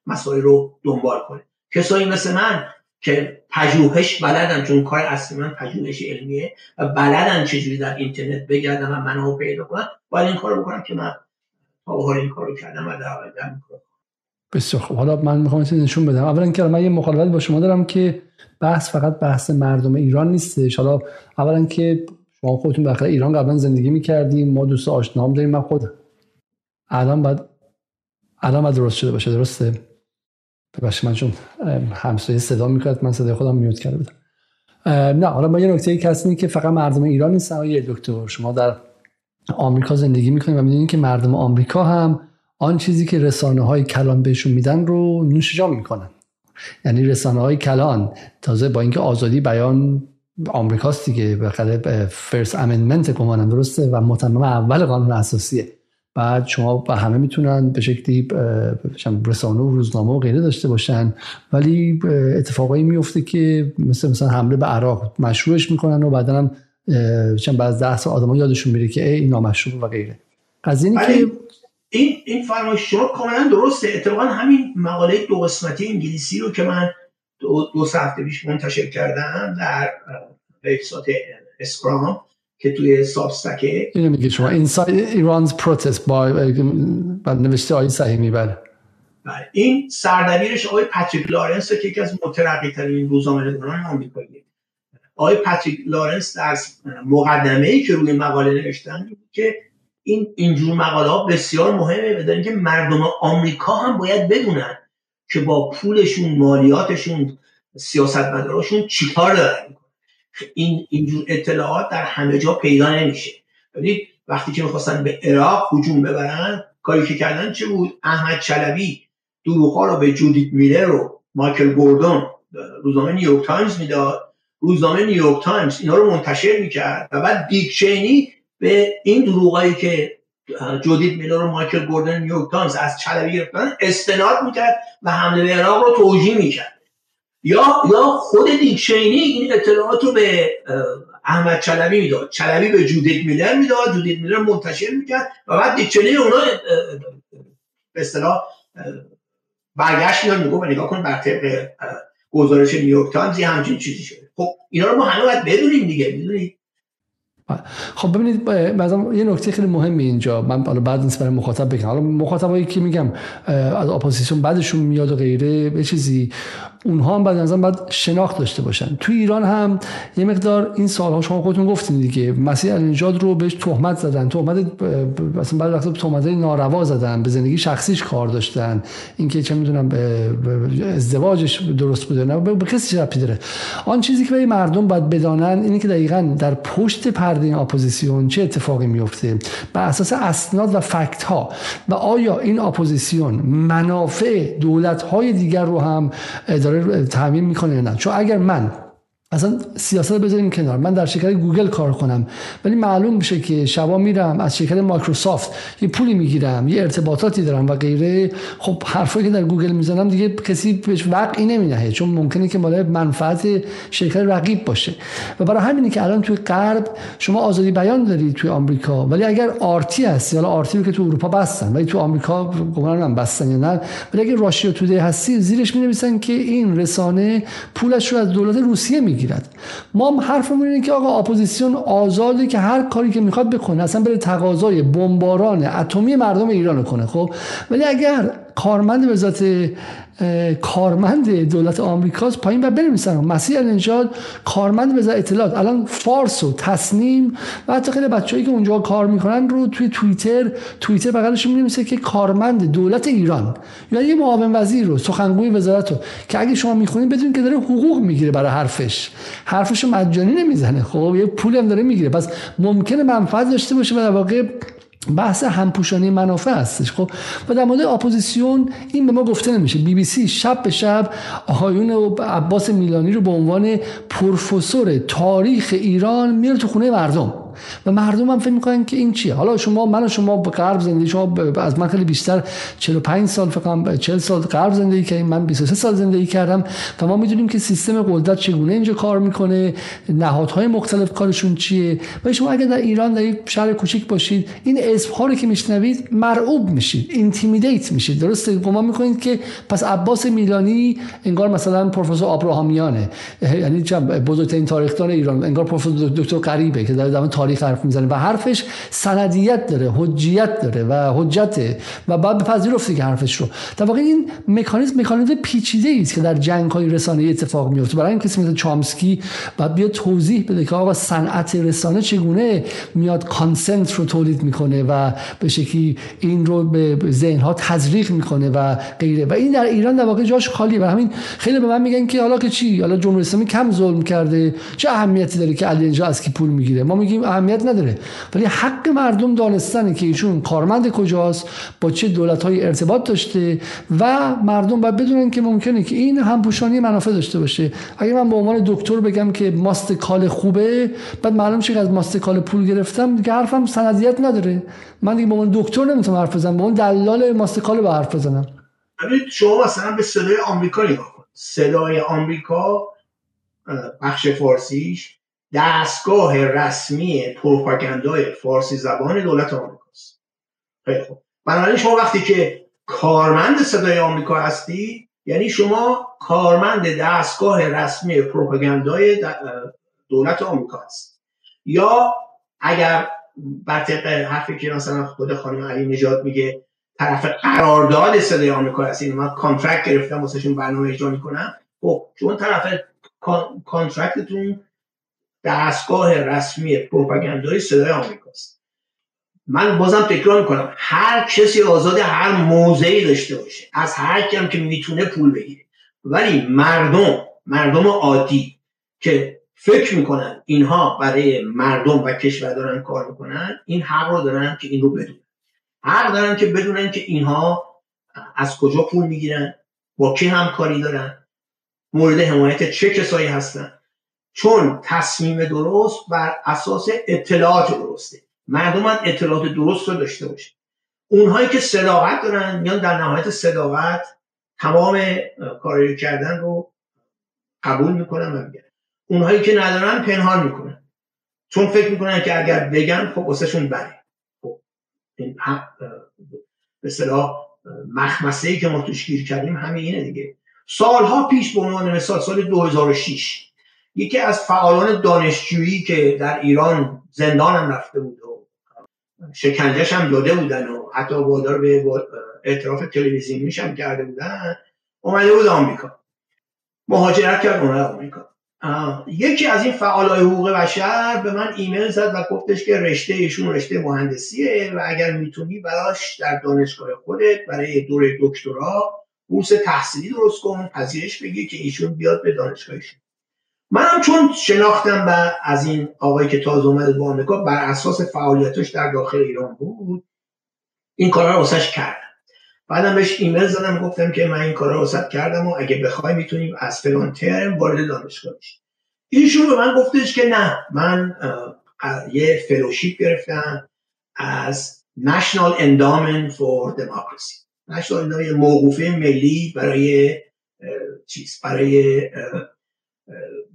مسائل رو دنبال کنه. کسایی مثل من که پژوهش بلدن چون کار اصلی من پژوهش علمیه و بلدن چجوری در اینترنت بگردم و منو پیدا کنن باید این کار بکنم که من تا این کارو کردم و در بسیار خوب. حالا من می‌خوام نشون بدم. اولا که من یه مخالفت با شما دارم که بحث فقط بحث مردم ایران نیستش. حالا اولا که شما خودتون بخیر ایران قبلا زندگی می‌کردیم. ما دوست آشنام داریم. من خود الان بعد الان بعد درست شده باشه. درسته؟ ببخشید من چون همسایه صدا می‌کرد من صدای خودم میوت کرده بودم. نه حالا ما یه نکته کسی که فقط مردم ایران نیستن. یه دکتر شما در آمریکا زندگی می‌کنید و می‌دونید که مردم آمریکا هم آن چیزی که رسانه های کلان بهشون میدن رو نوش جام می‌کنن. یعنی رسانه های کلان تازه با اینکه آزادی بیان آمریکاست دیگه به فرست امندمنت گمانم درسته و متمم اول قانون اساسیه. بعد شما و همه می‌تونن به شکلی رسانه و روزنامه و غیره داشته باشن. ولی اتفاقایی میفته که مثل مثلا حمله به عراق مشروعش می‌کنن و بعدا هم چند بعد ده سال یادشون میره که ای این نامشروع و غیره. قضیه که این این فرمایش شما کاملا درسته. اتفاقا همین مقاله دو قسمتی انگلیسی رو که من دو, دو هفته پیش منتشر کردم در وبسایت Scrum. که توی Substack ه. اینو میگه شما. Inside Iran's Protest با نوشته آقای سهیمی بله. این سردبیرش آقای پاتریک لارنس که یکی از مترقی ترین روزنامه نگاران آمریکاییه آقای پاتریک لارنس در مقدمه ای که روی مقاله نوشتن که این اینجور مقاله ها بسیار مهمه بدانید که مردم آمریکا هم باید بدونن که با پولشون مالیاتشون سیاستمداراشون چیکار دارن. این اینجور اطلاعات در همه جا پیدا نمیشه. ببینید وقتی که می‌خواستن به عراق هجوم ببرن کاری که کردن چه بود؟ احمد چلبی دروغ رو به جودیت میلر و مایکل گوردون روزنامه نیویورک تایمز می‌داد. روزنامه نیویورک تایمز اینا رو منتشر می‌کرد و بعد دیک چینی به این دروغایی که جودیت میلر و مایکل گوردن نیویورک تایمز از چلبی گرفتن استناد می‌کرد و حمله به عراق رو توجیه می‌کرد. یا یا خود دیک چینی این اطلاعات رو به احمد چلبی می‌داد. چلبی به جودیت میلر می‌داد. جودیت میلر منتشر می‌کرد و بعد دیک چینی اونا به اصطلاح برگشت میاد میگه نگاه کن بر طبق گزارش نیویورک تایمز همچین چیزی شده. خب اینا رو ما همه باید بدونیم دیگه می‌دونید خب ببینید بعضا یه نکته خیلی مهمی اینجا. من حالا بد نیست برای مخاطب بگم. حالا مخاطبایی که میگم از اپوزیسیون بدشون میاد و غیره به چیزی. اونها هم به نظرم باید شناخت داشته باشن. تو ایران هم یه مقدار این سالها شما خودتون گفتین دیگه. مسیح علینژاد رو بهش تهمت زدن. تهمت مثلا بعضی وقتا تهمت ناروا زدن به زندگی شخصیش کار داشتن. اینکه چه می‌دونم ازدواجش درست بوده نه به کسی ربطی داره. آن چیزی که برای مردم باید بدانن اینه که دقیقا در پشت پرده این اپوزیسیون چه اتفاقی میفته بر اساس اسناد و fact ها و آیا این اپوزیسیون منافع دولت های دیگر رو هم داره تأمین می‌کنه نه؟ چون اگر من اصلا سیاست بذاریم کنار. من در شرکت گوگل کار کنم. ولی معلوم میشه که شبا میرم از شرکت مایکروسافت یه پولی می‌گیرم یه ارتباطاتی دارم و غیره. خب حرفایی که در گوگل می‌زنم دیگه کسی بهش وقعی نمی‌نهه چون ممکنه که مال منفعت شرکت رقیب باشه. و برای همینه که الان توی غرب شما آزادی بیان دارید توی آمریکا. ولی اگر RT هست یا RT که تو اروپا بستن ولی تو آمریکا گمانم بستن یا نه ولی اگر Russia Today هستی زیرش میگه که این رسانه پولش رو از دولت روسیه می می‌گیرد ما حرفمون اینه که آقا اپوزیسیون آزاده که هر کاری که می‌خواد بکنه اصلا بره تقاضای بمباران اتمی مردم ایران کنه خب؟ ولی اگر کارمند ذات کارمند دولت آمریکاست پایین و بنویسن. مسیح النجاد کارمند به اطلاعات. الان فارس و تصنیم و حتی خیلی بچه‌ای که اونجا کار می‌کنن رو توی توییتر توییتر بغلش می‌نویسه که کارمند دولت ایران. یا یه معاون وزیر رو سخنگوی وزارت رو. که اگه شما می‌خونید بدون که داره حقوق می‌گیره برای حرفش. حرفش مجانی نمی‌زنه. خب یه پول هم داره می‌گیره. پس ممکنه منفعت داشته باشه و در واقع بحث همپوشانی منافع هستش. خب و در مورد اپوزیسیون این به ما گفته نمیشه. بی بی سی شب به شب آقایون عباس میلانی رو به عنوان پروفسور تاریخ ایران میره تو خونه مردم. و مردم هم فکر می‌کنن که این چیه؟ حالا شما من و شما به غرب زندگی شما از من خیلی بیشتر 45 سال فکر کنم 40 سال غرب زندگی کردیم من 23 سال زندگی کردم و ما می‌دونیم که سیستم قدرت چگونه اینجا کار می‌کنه نهادهای مختلف کارشون چیه؟ و شما اگر در ایران در یک شهر کوچیک باشید این اسم که میشنوید مرعوب میشید intimidate میشید درسته؟ گمان می‌کنید که پس عباس میلانی انگار مثلا پروفسور ابراهامیانه یعنی بزرگترین تاریخدان ایران انگار پروفسور دکتر غریبه که در زمان تاریخ حرف می‌زنه و حرفش سندیت داره حجیت داره و حجته و بعد بپذیرفتی که حرفش رو. در واقع این مکانیزم مکانیزم پیچیده است که در جنگ های رسانه اتفاق میفته برای این کسی مثل چامسکی بعد بیا توضیح بده که آقا صنعت رسانه چگونه میاد کانسنت رو تولید می‌کنه و به شکلی این رو به ذهن ها تزریق می‌کنه و غیره. و این در ایران در واقع جاش خالی و همین خیلی به من میگن که حالا که چی؟ حالا جمهوری اسلامی کم ظلم کرده. چه اهمیتی داره که علی از کی پول می‌گیره؟ ما میگیم اهمیت نداره. ولی حق مردم دانستنه که ایشون کارمند کجاست با چه دولت های ارتباط داشته و مردم باید بدونن که ممکنه که این همپوشانی منافع داشته باشه. اگه من به عنوان دکتر بگم که ماست کال خوبه بعد معلوم شه از ماست کال پول گرفتم دیگه حرفم سندیت نداره. من دیگه به عنوان دکتر نمی‌تونم حرف بزنم به عنوان دلال ماست کال به حرف بزنم. شما مثلا به صدای آمریکا نگاه کن. صدای آمریکا بخش فارسیش دستگاه رسمی پروپاگاندای فارسی زبان دولت آمریکاست. خیلی خوب. بنابراین شما وقتی که کارمند صدای آمریکا هستی یعنی شما کارمند دستگاه رسمی پروپاگاندای دولت آمریکا هستی یا اگر بر طبق حرفی که مثلا خود خانم علینژاد میگه طرف قرارداد صدای آمریکا هستی من contract گرفتم واسهشون برنامه اجرا می‌کنم خب چون طرف کانترکتتون دستگاه رسمی پروپاگاندای صدای آمریکاست. من بازم تکرار می‌کنم هر کسی آزاد هر موضعی داشته باشه از هر کم که می‌تونه پول بگیره. ولی مردم مردم عادی که فکر می‌کنن اینها برای مردم و کشور دارن کار می‌کنن این حق رو دارن که این رو بدونن. حق دارن که بدونن که اینها از کجا پول می‌گیرن با کی همکاری دارن مورد حمایت چه کسایی هستن. چون تصمیم درست بر اساس اطلاعات درسته. مردم اطلاعات درست رو داشته باشه اونهایی که صداقت دارن میان در نهایت صداقت تمام کاری کردن رو قبول می‌کنن و میگن. اونهایی که ندارن پنهان می‌کنن. چون فکر می‌کنن که اگر بگن خب واسهشون بره خب این به صلاح مخمسه ای که ما توش گیر کردیم همه اینه دیگه. سالها پیش به عنوان مثال سال 2006 یکی از فعالان دانشجویی که در ایران زندان هم رفته بود و شکنجش هم داده بودن و حتی وادار به اعتراف تلویزیونی میشم کرده بودن اومده بود آمریکا. مهاجرت کرد اون آمریکا. یکی از این فعالای حقوق بشر به من ایمیل زد و گفتش که رشته ایشون رشته مهندسیه و اگر می‌تونی براش در دانشگاه خودت برای دوره دکترا بورس تحصیلی درست کن پذیرش بگی که ایشون بیاد به دانشگاهش. منم چون شناختم و از این آقایی که تازه اومده به آمریکا بر اساس فعالیتش در داخل ایران بود این کارا رو واسش کردم. بعدم بهش ایمیل زدم گفتم که من این کارا رو کردم و اگه بخوای می‌تونیم از فلان ترم وارد دانشگاه بشی. ایشون به من گفتش که نه من یه فلوشیپ گرفتم از National Endowment for Democracy. National Endowment موقوفه ملی برای چیز برای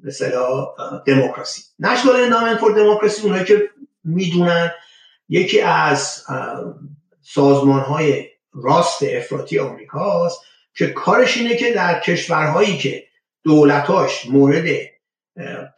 مثلا دموکراسی. National Endowment for Democracy اونایی که می‌دونن. یکی از سازمان های راست افراطی آمریکاست که کارش اینه که در کشورهایی که دولتاش مورد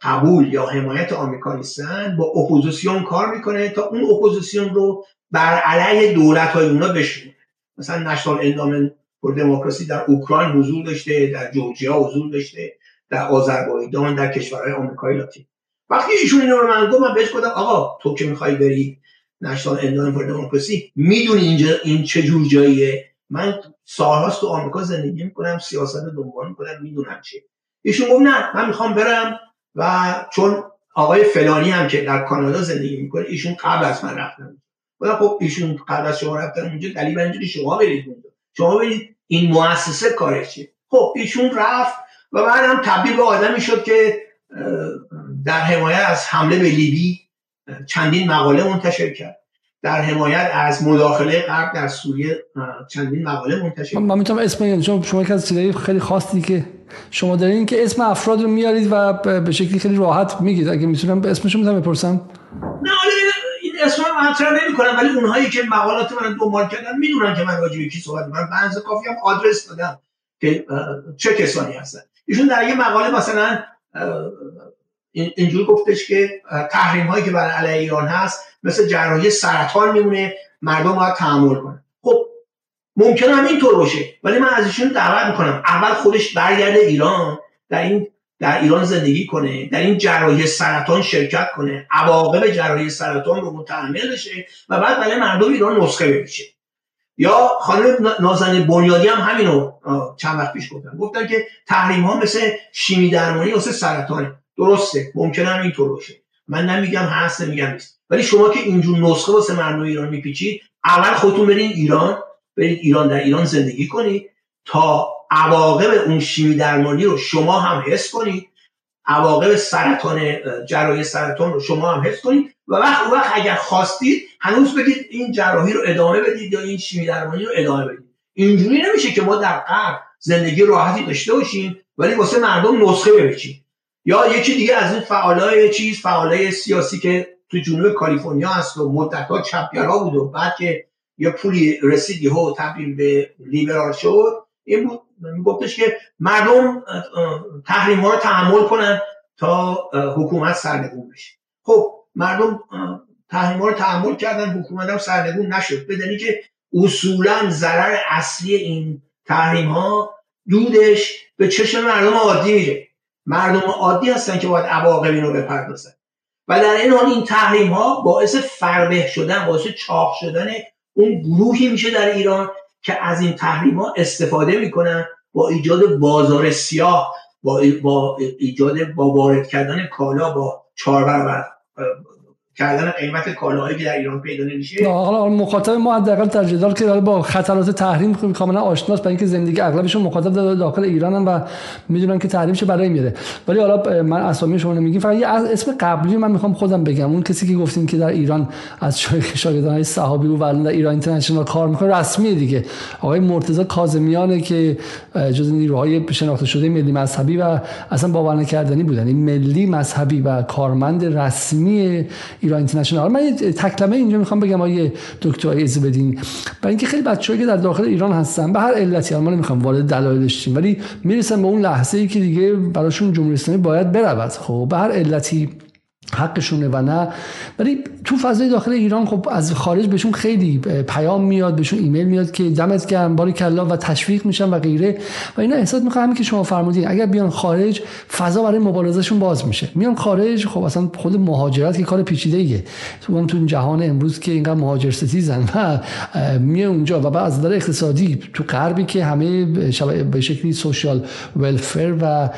قبول یا حمایت آمریکا نیستن با اپوزیسیون کار می‌کنه تا اون اپوزیسیون رو بر علیه دولت های اونا بشورونه. مثلا نشنال اندامنت فور دموکراسی در اوکراین حضور داشته در جورجیا حضور داشته. در آذربایجان در کشورهای آمریکای لاتین. وقتی ایشون اینو رو من گفت من بهش گفتم آقا تو که می‌خوای بری نشنال اندان فور دموکراسی می‌دونی اینجا این چه جور جاییه؟ من سالهاست تو آمریکا زندگی می‌کنم سیاست دنبال می‌کنم می‌دونم چیه. ایشون گفت نه من می‌خوام برم و چون آقای فلانی هم که در کانادا زندگی می‌کنه ایشون قبل از من رفتن. خب ایشون قبل از شما رفتن اونجا دلیل اینجوری شما برید اونجا. شما برید این مؤسسه کارش خب ایشون رفت و بعد هم تبدیل به آدمی شد که در حمایت از حمله به لیبی چندین مقاله منتشر کرد. در حمایت از مداخله غرب در سوریه چندین مقاله منتشر من می‌تونم اسم شما شما که از خیلی خاصی که شما دارین که اسم افراد رو میارید و به شکلی خیلی راحت میگید. اگه می‌تونم به اسمشون می‌تونم بپرسم. نه این اسم من مطرح نمی کنم ولی اونهایی که مقالات من دنبال کردن می‌دونن که من راجع به کی صحبت می‌کنم. بعضی کافی هم آدرس دادم که چه کسانی هستن. ایشون در یه مقاله مثلا اینجور گفتش که تحریم هایی که برای علیه ایران هست مثل جراحی سرطان میمونه مردم باید تحمل کنن. خب ممکن هم اینطور باشه ولی من از ایشون دعوت می‌کنم. اول خودش برگرده ایران در این در ایران زندگی کنه در این جراحی سرطان شرکت کنه عواقب جراحی سرطان رو متحمل بشه و بعد برای مردم ایران نسخه بپیچه یا خانم نازنین بنیادی هم همینو چند وقت پیش گفتن. گفتن که تحریم ها مثل شیمی درمانی واسه سرطانه. درسته ممکنه هم اینطور باشه. من نمیگم هست نمیگم نیست. ولی شما که اینجور نسخه واسه مردم ایران میپیچید اول خودتون برین ایران برید ایران در ایران زندگی کنید تا عواقب اون شیمی درمانی رو شما هم حس کنید. عواقب سرطان جراحی سرطان رو شما هم حس کنید. و وقت وقت اگر خواستید هنوز بگید این جراحی رو ادامه بدید یا این شیمی درمانی رو ادامه بدید. اینجوری نمیشه که ما در غرب زندگی راحتی داشته باشیم ولی واسه مردم نسخه بپیچیم. یا یکی دیگه از این فعالای چیز فعالای سیاسی که تو جنوب کالیفرنیا هست و مدتها چپگرا بود و بعد که یه پولی رسید یهو تبدیل به لیبرال شد این بود. میگفتش که مردم تحریم ها رو تحمل کنن تا حکومت سرنگون بشه. خب مردم تحریم رو تحمل کردن حکومت هم سرنگون نشد. بدنی که اصولا ضرر اصلی این تحریم ها دودش به چشم مردم عادی میره. مردم عادی هستن که باید عواقب رو بپردازن. و در این حال این تحریم ها باعث فربه شدن باعث چاق شدن اون گروهی میشه در ایران که از این تحریم ها استفاده می‌کنن با ایجاد بازار سیاه با, با ایجاد با وارد کردن کالا با چهار برابر. uh, کردن قیمت کالاهایی که در ایران پیدا نمیشه. حالا مخاطب ما حداقل جدال که با خطرات تحریم کاملا آشناست برای اینکه زندگی اغلبشون مخاطب داخل ایرانن و می‌دونن که تحریم چه برای میره. ولی حالا من اسامی شما نمیگیم فقط یه اسم قبلی من می‌خوام خودم بگم. اون کسی که گفتین که در ایران از شاگردان صحابی و در ایران اینترنشنال کار می‌کنه رسمی دیگه. آقای مرتضی کاظمیانه که جز نیروهای شناخته شده ملی مذهبی و اصلا باور نکردنی بودن. این ملی مذهبی و کارمند رسمی ایران اینترنشنال. من یه تکلمه اینجا می‌خوام بگم آیه دکتر ایزه بدین. برای اینکه خیلی بچه‌ای که در داخل ایران هستن به هر علتی ما نمی‌خوام وارد دلایلش ولی می‌رسن به اون لحظه ای که دیگه براشون جمهوری اسلامی باید برود. خب به هر علتی حقشونه و نه. ولی تو فضای داخل ایران خب از خارج بهشون خیلی پیام میاد بهشون ایمیل میاد که دمت گرم باری کلا و تشویق میشن و غیره. و اینا احساس می‌کنم که شما فرمودین اگر بیان خارج فضا برای مبارزهشون باز میشه. میان خارج خب اصلا خود مهاجرت که کار پیچیده ایه تو تو جهان امروز که اینقدر مهاجر ستیزن و میان اونجا و بعد از نظر اقتصادی تو غربی که همه به شکلی social welfare و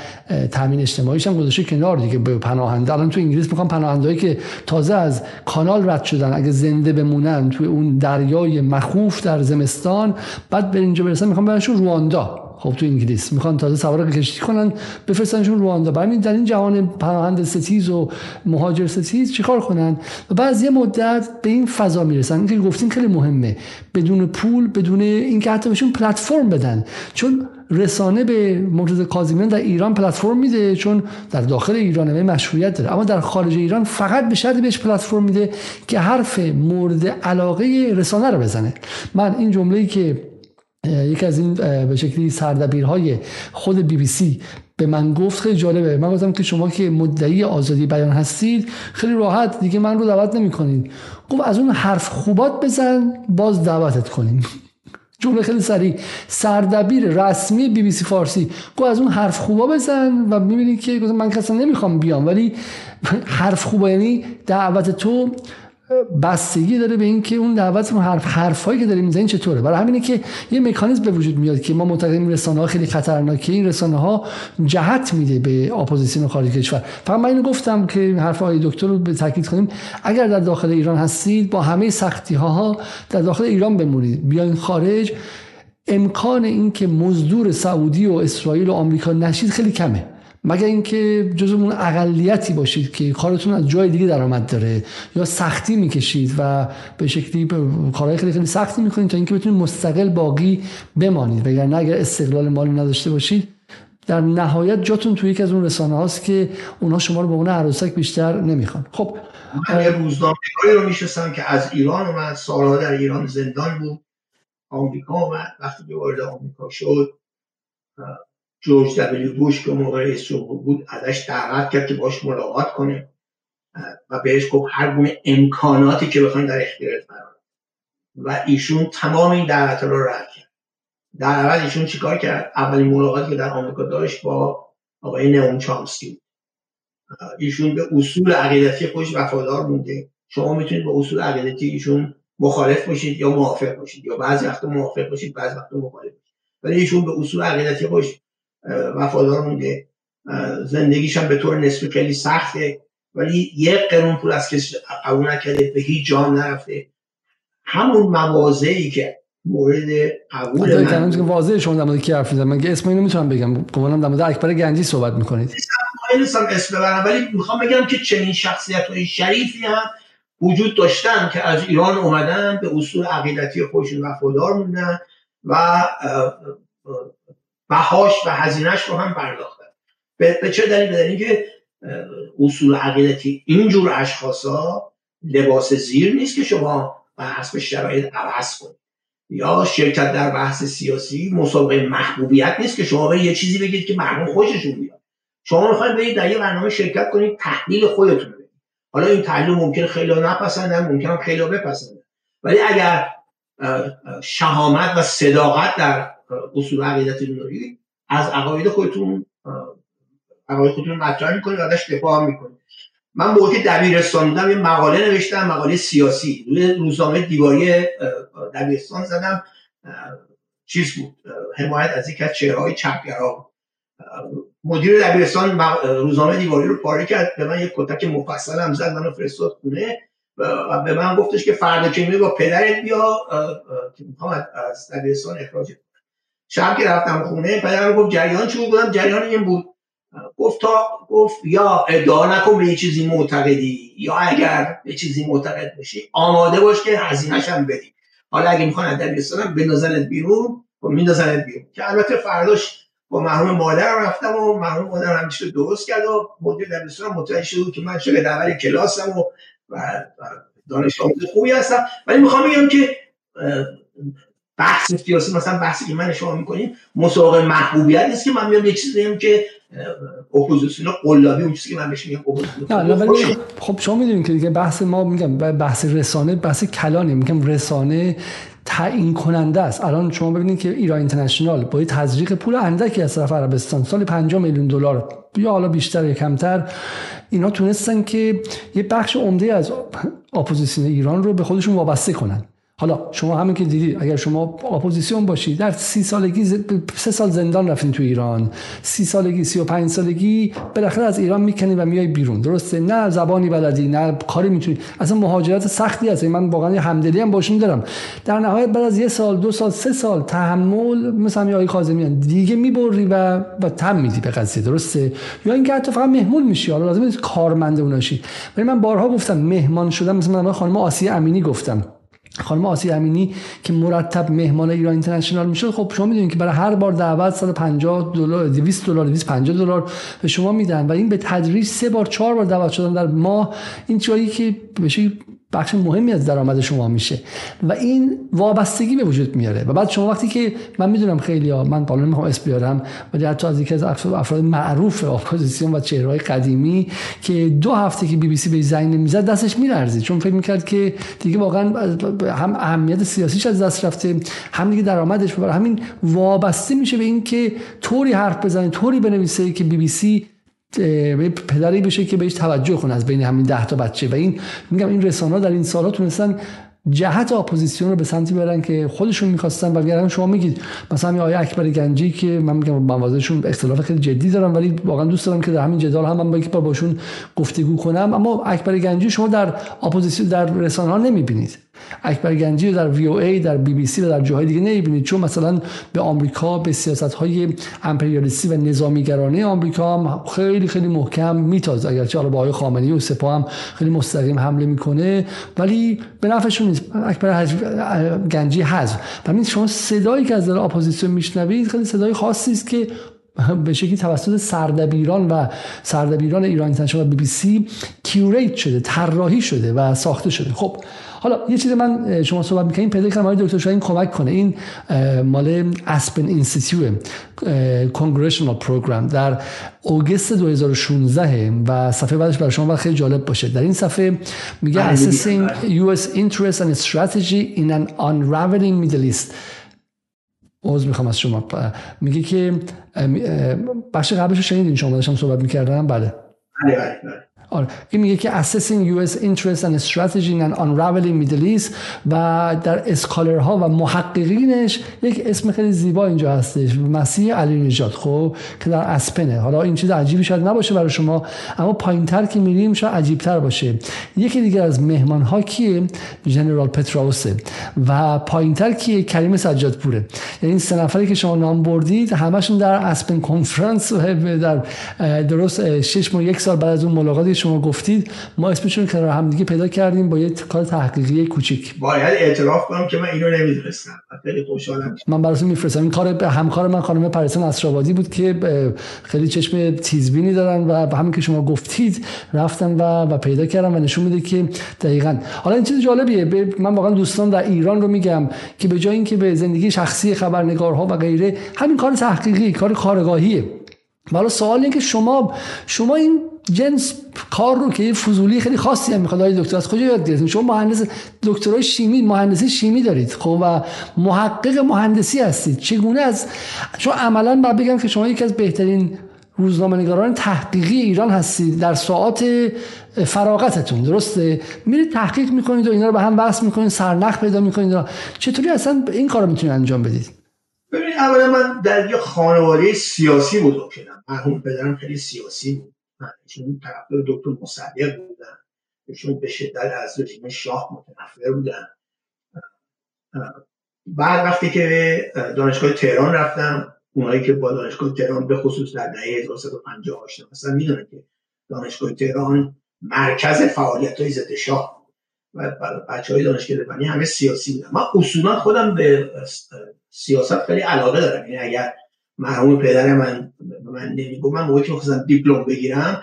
تامین اجتماعیش هم گذاشته کنار دیگه به پناهنده. الان تو انگلیس می‌خوان پناهنده‌هایی که تازه از کانال رد شدن اگه زنده بمونن توی اون دریای مخوف در زمستان بعد به اینجا برسن می‌خوان ببرنشون رواندا. خب تو انگلیس. می‌خوان تازه سوار کشتی کنن بفرستنشون رواندا. برای در این جهان پناهنده ستیز و مهاجر ستیز چیکار کنن؟ و بعد یه مدت به این فضا می‌رسن. این که گفتین خیلی مهمه. بدون پول بدون اینکه حتی بهشون پلتفرم بدن. چون رسانه به مرتضی کاظمیان در ایران پلتفرم میده چون در داخل ایران مشروعیت داره. اما در خارج ایران فقط به شرطی بهش پلتفرم میده که حرف مورد علاقه رسانه رو بزنه. من این جمله‌ای که یکی از این به شکلی سردبیرهای خود بی بی سی به من گفت خیلی جالبه. من گفتم که شما که مدعی آزادی بیان هستید خیلی راحت دیگه من رو دعوت نمی کنید گفت از اون حرف خوبات بزن باز دعوتت کنیم. جمله خیلی سریع. سردبیر رسمی بی بی سی فارسی. گو از اون حرف خوبا بزن و می‌بینی که من کسا نمی‌خوام بیام. ولی حرف خوبا یعنی دعوت تو بستگی داره به اینکه اون دعوت اون حرف حرفایی که داریم می‌زنین چطوره؟ برای همینه که یه مکانیزم به وجود میاد که ما معتقدیم رسانه ها خیلی خطرناکه این رسانه ها جهت میده به اپوزیسیون خارج کشور. فقط من اینو گفتم که حرف های دکتر رو به تاکید کنیم. اگر در داخل ایران هستید با همه سختی ها در داخل ایران بمونید. بیاین خارج. امکان اینکه مزدور سعودی و اسرائیل و آمریکا نشید خیلی کمه. مگر اینکه جز اون اقلیتی باشید که کارتون از جای دیگه درآمد داره یا سختی می‌کشید و به شکلی کارهای خیلی خیلی سختی می‌کنید تا اینکه بتونید مستقل باقی بمانید؟ وگرنه اگر استقلال مالی نداشته باشید در نهایت جاتون توی یکی از اون رسانه هاست که اونها شما رو به اون عروسک بیشتر نمی‌خوان. خب من یه روزنامه‌ای رو میشستم که از ایران اومد سالها در ایران زندان بود آمریکا اومد وقتی که وارد آمریکا شد جورج دبلیو بوش که موقع رئیس بود ازش دعوت کرد که باش ملاقات کنه. و بهش گفت هر گونه امکاناتی که بخواین در اختیارت قرار و ایشون تمام این دعوت رو رد کرد. در اول ایشون چیکار کرد؟ اولین ملاقاتی که در آمریکا داشت با آقای نئوم چامسکی ایشون به اصول عقیدتی خودش وفادار مونده. شما می‌تونید به اصول عقیدتی ایشون مخالف باشید یا موافق باشید. یا بعضی وقت موافق باشید بعضی وقت مخالف ولی ایشون به اصول عقیدتی خودش وفادار مونده زندگیش هم به طور نسبی خیلی سخته. ولی یک قرون پول از کسی قبول نکرده به هیچ جا نرفته. همون موازهی که مورد قبول من که واضح شما در مورد کی حرف من که اسم اینو می‌تونم بگم. گمانم در مورد اکبر گنجی صحبت می‌کنید. نیستم اسم ببرم ولی می‌خوام بگم که چنین شخصیت های شریفی هم وجود داشتن که از ایران اومدن به اصول عقیدتی خودشون وفادار موندن و بهاش و هزینهش رو هم پرداختن. به چه دلیل؟ بدن که اصول عقیدتی اینجور اشخاصا لباس زیر نیست که شما بر حسب شرایط عوض کنید. یا شرکت در بحث سیاسی مسابقه محبوبیت نیست که شما به یه چیزی بگید که مردم خوششون بیاد شما می‌خواید برید در یه برنامه شرکت کنید تحلیل خودتون بدید حالا این تحلیل ممکن خیلی نپسندن ممکن خیلی بپسندن. ولی اگر شهامت و صداقت در اصول عقیدتی دارید از عقاید خودتون عقاید خودتون مطرح می‌کنید ازش دفاع می‌کنید من موقع دبیرستان بودم یه مقاله نوشتم مقاله سیاسی. روی روزنامه دیواری دبیرستان زدم. چیز بود؟ حمایت از یک از چهرهای چپگرا مدیر دبیرستان روزنامه دیواری رو پاره کرد. به من یک کتک مفصل هم زد منو فرستاد خونه. و به من گفتش که فردا که با پدرت بیا. که می‌خوام از دبیرستان اخراج شب که رفتم خونه پدرم گفت جریان چی بود؟ جریان این بود. گفت تا گفت یا ادعا نکن به یه چیزی معتقدی یا اگر به چیزی معتقد بشی آماده باش که هزینهش هم بدی. حالا اگه می‌خوان از دبیرستان بندازنت بیرون و میندازنت بیرون. که البته فرداش با محروم مادر رفتم و محروم مادر همیشه درست کرد و مدیر دبیرستان متوجه شد که من شاگرد اول کلاسم و دانش آموز خوبی هستم. ولی می‌خوام بگم که بحث سیاسی مثلا بحثی که من شما می‌کنیم مسابقه محبوبیت نیست که من میام یه چیزی بگم که اپوزیسیون قلابی اون چیزی که من بهش میگم نه خب شما می‌دونید که بحث ما میگم بحث رسانه بحث کلانه. میگم رسانه تعیین کننده است. الان شما ببینید که ایران اینترنشنال با تزریق پول اندکی از طرف عربستان. سال 50 میلیون دلار. یا حالا بیشتر یا کمتر. اینا تونستن که یه بخش عمده از اپوزیسیون ایران رو به خودشون وابسته کنن. حالا شما همین که دیدید اگر شما اپوزیسیون باشید در سی سالگی سه سال زندان رفتین تو ایران. سی سالگی سی و پنج سالگی بالاخره از ایران می‌کنی و میای بیرون. درسته؟ نه زبانی بلدی نه کاری می‌تونی. اصلا مهاجرت سختی هست من واقعا همدلی هم باشون دارم. در نهایت بعد از یه سال دو سال سه سال تحمل مثلا آقای خازمیان دیگه می‌بری و و تم میدی به قضیه. درسته؟ یا اینکه حتی فقط مهمون میشی. حالا لازم نیست کارمند اوناشی. ولی من بارها گفتم مهمان شدم مثلا خانم آسیه امینی گفتم. خانم آسی امینی که مرتب مهمان ایران اینترنشنال می‌شد خب شما می‌دونید که برای هر بار دعوت 150 دلار 200 دلار 250 دلار به شما میدن و این به تدریج سه بار چهار بار دعوت شدن در ماه. این جایی که بشه بخش مهمی از درآمد شما میشه. و این وابستگی به وجود میاره. و بعد شما وقتی که من می‌دونم خیلی ها من بالا نمی‌خوام اسم بیارم ولی حتی از یکی از افراد معروف اپوزیسیون و چهره‌های قدیمی که دو هفته که بی بی سی بهش زنگ نمی‌زد دستش میلرزید. چون فکر می‌کرد که دیگه واقعا هم اهمیت سیاسیش از دست رفته هم دیگه درآمدش برای همین وابسته میشه به اینکه طوری حرف بزنه طوری بنویسه که بی بی سی پدری بشه که بهش توجه کنه از بین همین ده تا بچه. و این میگم این رسانه در این سالها تونستن جهت اپوزیسیون رو به سمتی برن که خودشون می‌خواستن و گرم شما میگید مثلا آقای اکبر گنجی که من میگم مواضعشون اختلاف خیلی جدی دارم ولی واقعا دوست دارم که در همین جدال هم من با یک باشون گفتگو کنم. اما اکبر گنجی شما در اپوزیسیون در رسانه ها نمی‌بینید. اکبر گنجی در وی او ای در بی بی سی و در جاهای دیگه نمی‌بینید. چون مثلا به آمریکا به سیاست های امپریالیستی و نظامیگرانه آمریکا هم خیلی خیلی محکم میتازه اگرچه حالا با آقای خامنه‌ای و سپاه هم خیلی مستقیم حمله می‌کنه ولی به نفعشون نیست. اکبر گنجی حذف. و شما صدایی که از در اپوزیسیون میشنوید خیلی صدای خاصی است که به شکلی توسط سردبیران و سردبیران ایران اینترنشنال و بی بی سی curate شده طراحی شده و ساخته شده. خب حالا یه چیز من شما صحبت می‌کنیم پیدا کردم آقای دکتر شاهین کمک کنه. این مال Aspen Institute Congressional Program در August 2016 و صفحه بعدش برای شما خیلی جالب باشه. در این صفحه میگه بله، assessing US interest and strategy in an unraveling Middle East. عذر می‌خوام از شما. میگه که بخش قبلش رو شنیدین؟ شما داشتم صحبت می‌کردم. بله. بله بله, بله. آره. این میگه که assessing US interest and strategy and unraveling Middle East و در اسکالرها و محققینش یک اسم خیلی زیبا اینجا هستش مسیح علی نژاد. خب که در اسپنه. حالا این چیز عجیبی شاید نباشه برای شما اما پایینتر که میریم شاید عجیبتر باشه. یکی دیگر از مهمان ها کیه؟ جنرال پتروسه و پایینتر کیه؟ کریم سجاد پوره یعنی این سه نفری که شما نام بردید همشون در اسپن کنفرانس در درست شش ماه یک سال بعد از اون ملاقاتی شما گفتید ما اسمشون کنار هم دیگه پیدا کردیم با یه کار تحقیقی کوچیک. باید اعتراف کنم که من اینو نمی‌دونستم خیلی خوشحالم. من براتون میفرستم. این کار همکار من خانم پرسن اسرابادی بود که خیلی چشم تیزبینی دارن و همین که شما گفتید رفتن و و پیدا کردم و نشون میده که دقیقا. حالا این چیز جالبیه. من واقعا دوستان در ایران رو میگم که به جای اینکه به زندگی شخصی خبرنگارها و غیره همین کار تحقیقی کار کارگاهیه. حالا سوال اینه که شما شما این جنس کار رو که فضولی خیلی خاصی هم می‌خواد دکتر از کجا یاد گرفتید شما مهندس دکترای شیمی مهندسی شیمی دارید خب و محقق مهندسی هستید. چگونه از چون عملا باید بگم که شما یکی از بهترین روزنامه نگاران تحقیقی ایران هستید در ساعات فراغتتون درسته؟ میرید تحقیق می‌کنید و اینا رو به هم بحث می‌کنید سرنخ پیدا می‌کنید. چطوری اصلا این کار رو می‌تونید انجام بدید؟ ببینید اولا من در یه خانواده سیاسی بزرگ شدم مرحوم پدرم خیلی سیاسی بود. ایشون طرفدار دکتر مصدق بودن. ایشون به شدت از رژیم شاه متنفر بودن. بعد وقتی که دانشگاه تهران رفتم اونایی که با دانشگاه تهران به خصوص در دهه 1350 آشنا مثلا می‌دونن که دانشگاه تهران مرکز فعالیت های ضد شاه و بچه های دانشگاه بنی همه سیاسی بودن. من اصولا خودم به سیاست خیلی علاقه دارم. یعنی اگر مرحوم پدر من به من نمیگو من موقعی که می‌خواستم دیپلم بگیرم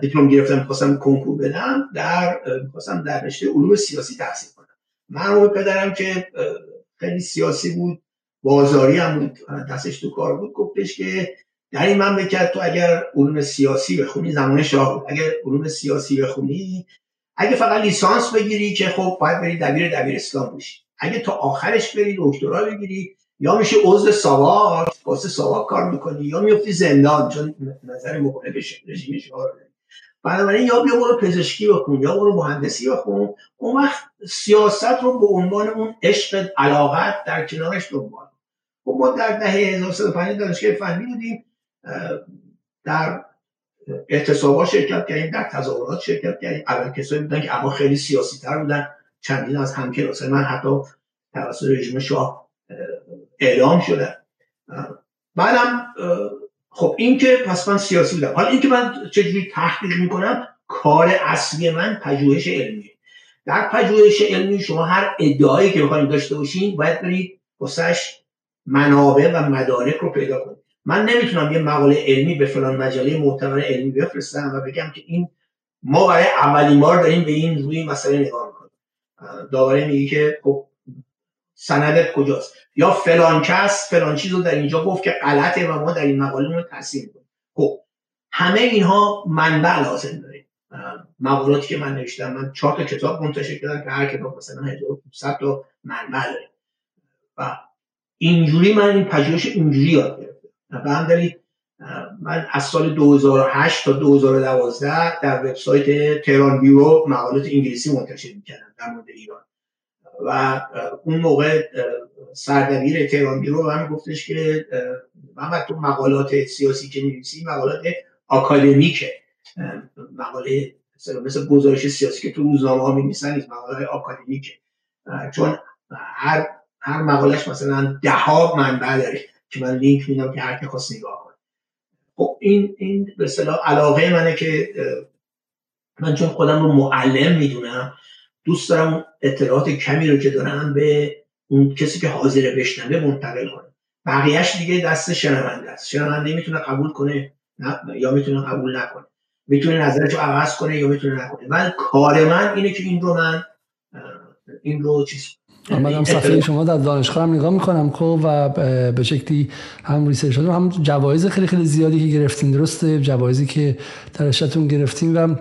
دیپلم گرفتم می‌خواستم کنکور بدم در می‌خواستم در رشته علوم سیاسی تحصیل کنم. مرحوم پدرم که خیلی سیاسی بود بازاری هم بود دستش تو کار بود گفتش که در این مملکت تو اگر علوم سیاسی بخونی زمان شاه بود. اگر علوم سیاسی بخونی اگه فقط لیسانس بگیری که خب باید بری دبیر دبیر اسلام بشی. اگه تا آخرش بری دکترا بگیری یا میشه عضو ساواک واسه ساواک کار می‌کنی یا میفتی زندان چون نظر مخالف رژیم شاه بنابراین یا بیا برو پزشکی بخون یا برو مهندسی بخون. اون وقت سیاست رو به عنوان اون عشق علاقت در کنارش دنبال خب ما در دهه 1350 دانشگاه فنی بودیم در اعتصابا شرکت کردیم در تظاهرات شرکت کردیم. اول کسایی بودن که اما خیلی سیاسی تر بودن چندین از همکلاس من حتی توسط رژیم شاه اعلام شدن بعدم خب این که پس من سیاسی بودم. حالا این که من چجوری تحقیق می‌کنم کار اصلی من پژوهش علمی در پژوهش علمی شما هر ادعایی که بخواید داشته باشین باید برید واسش منابع و مدارک رو پیدا کنید. من نمی‌تونم یه مقاله علمی به فلان مجله معتبر علمی بفرستم و بگم که این ما برای اولین بار داریم به این روی مسئله نگاه می‌کنیم. داوره میگه که خب سندت کجاست؟ یا فلان کس فلان چیز رو در اینجا گفت که غلطه و ما در این مقاله رو تصحیح کنیم خب همه اینها منبع لازم داریم. مقالاتی که من نوشتم من چهار تا کتاب منتشر کردم که هر کتاب مثلا 1500 تا منبع داره و اینجوری من این پژوهش اینجوری یاد گرفتم. به هم من از سال 2008 تا 2012 در وبسایت تهران بیرو مقالات انگلیسی منتشر می‌کردم در مورد ایران. و اون موقع سردبیر تهران بیرو هم گفتش که من تو مقالات سیاسی که نویسی مقالات آکادمیکه مقاله مثل گزارش سیاسی که تو روزنامه ها می‌نویسن نیست مقاله آکادمیکه چون هر هر مقالش مثلا ده ها منبع داره که من لینک میدم که هر کی خواست نگاه کنه. خب این این به اصطلاح علاقه منه که من چون خودم رو معلم می‌دونم دوست دارم اطلاعات کمی رو که دارم به اون کسی که حاضر بشنوه منتقل کنه. بقیهش دیگه دست شنونده است. شنونده می‌تونه قبول کنه نه یا می‌تونه قبول نکنه. می‌تونه نظرش رو عوض کنه یا می‌تونه نکنه. من کار من اینه که این رو من این رو چیز آمدم صفحه شما در دانشگاه هم نگاه می‌کنم خب و به شکلی هم research هم جوایز خیلی خیلی زیادی که گرفتین درسته؟ جوایزی که در گرفتیم و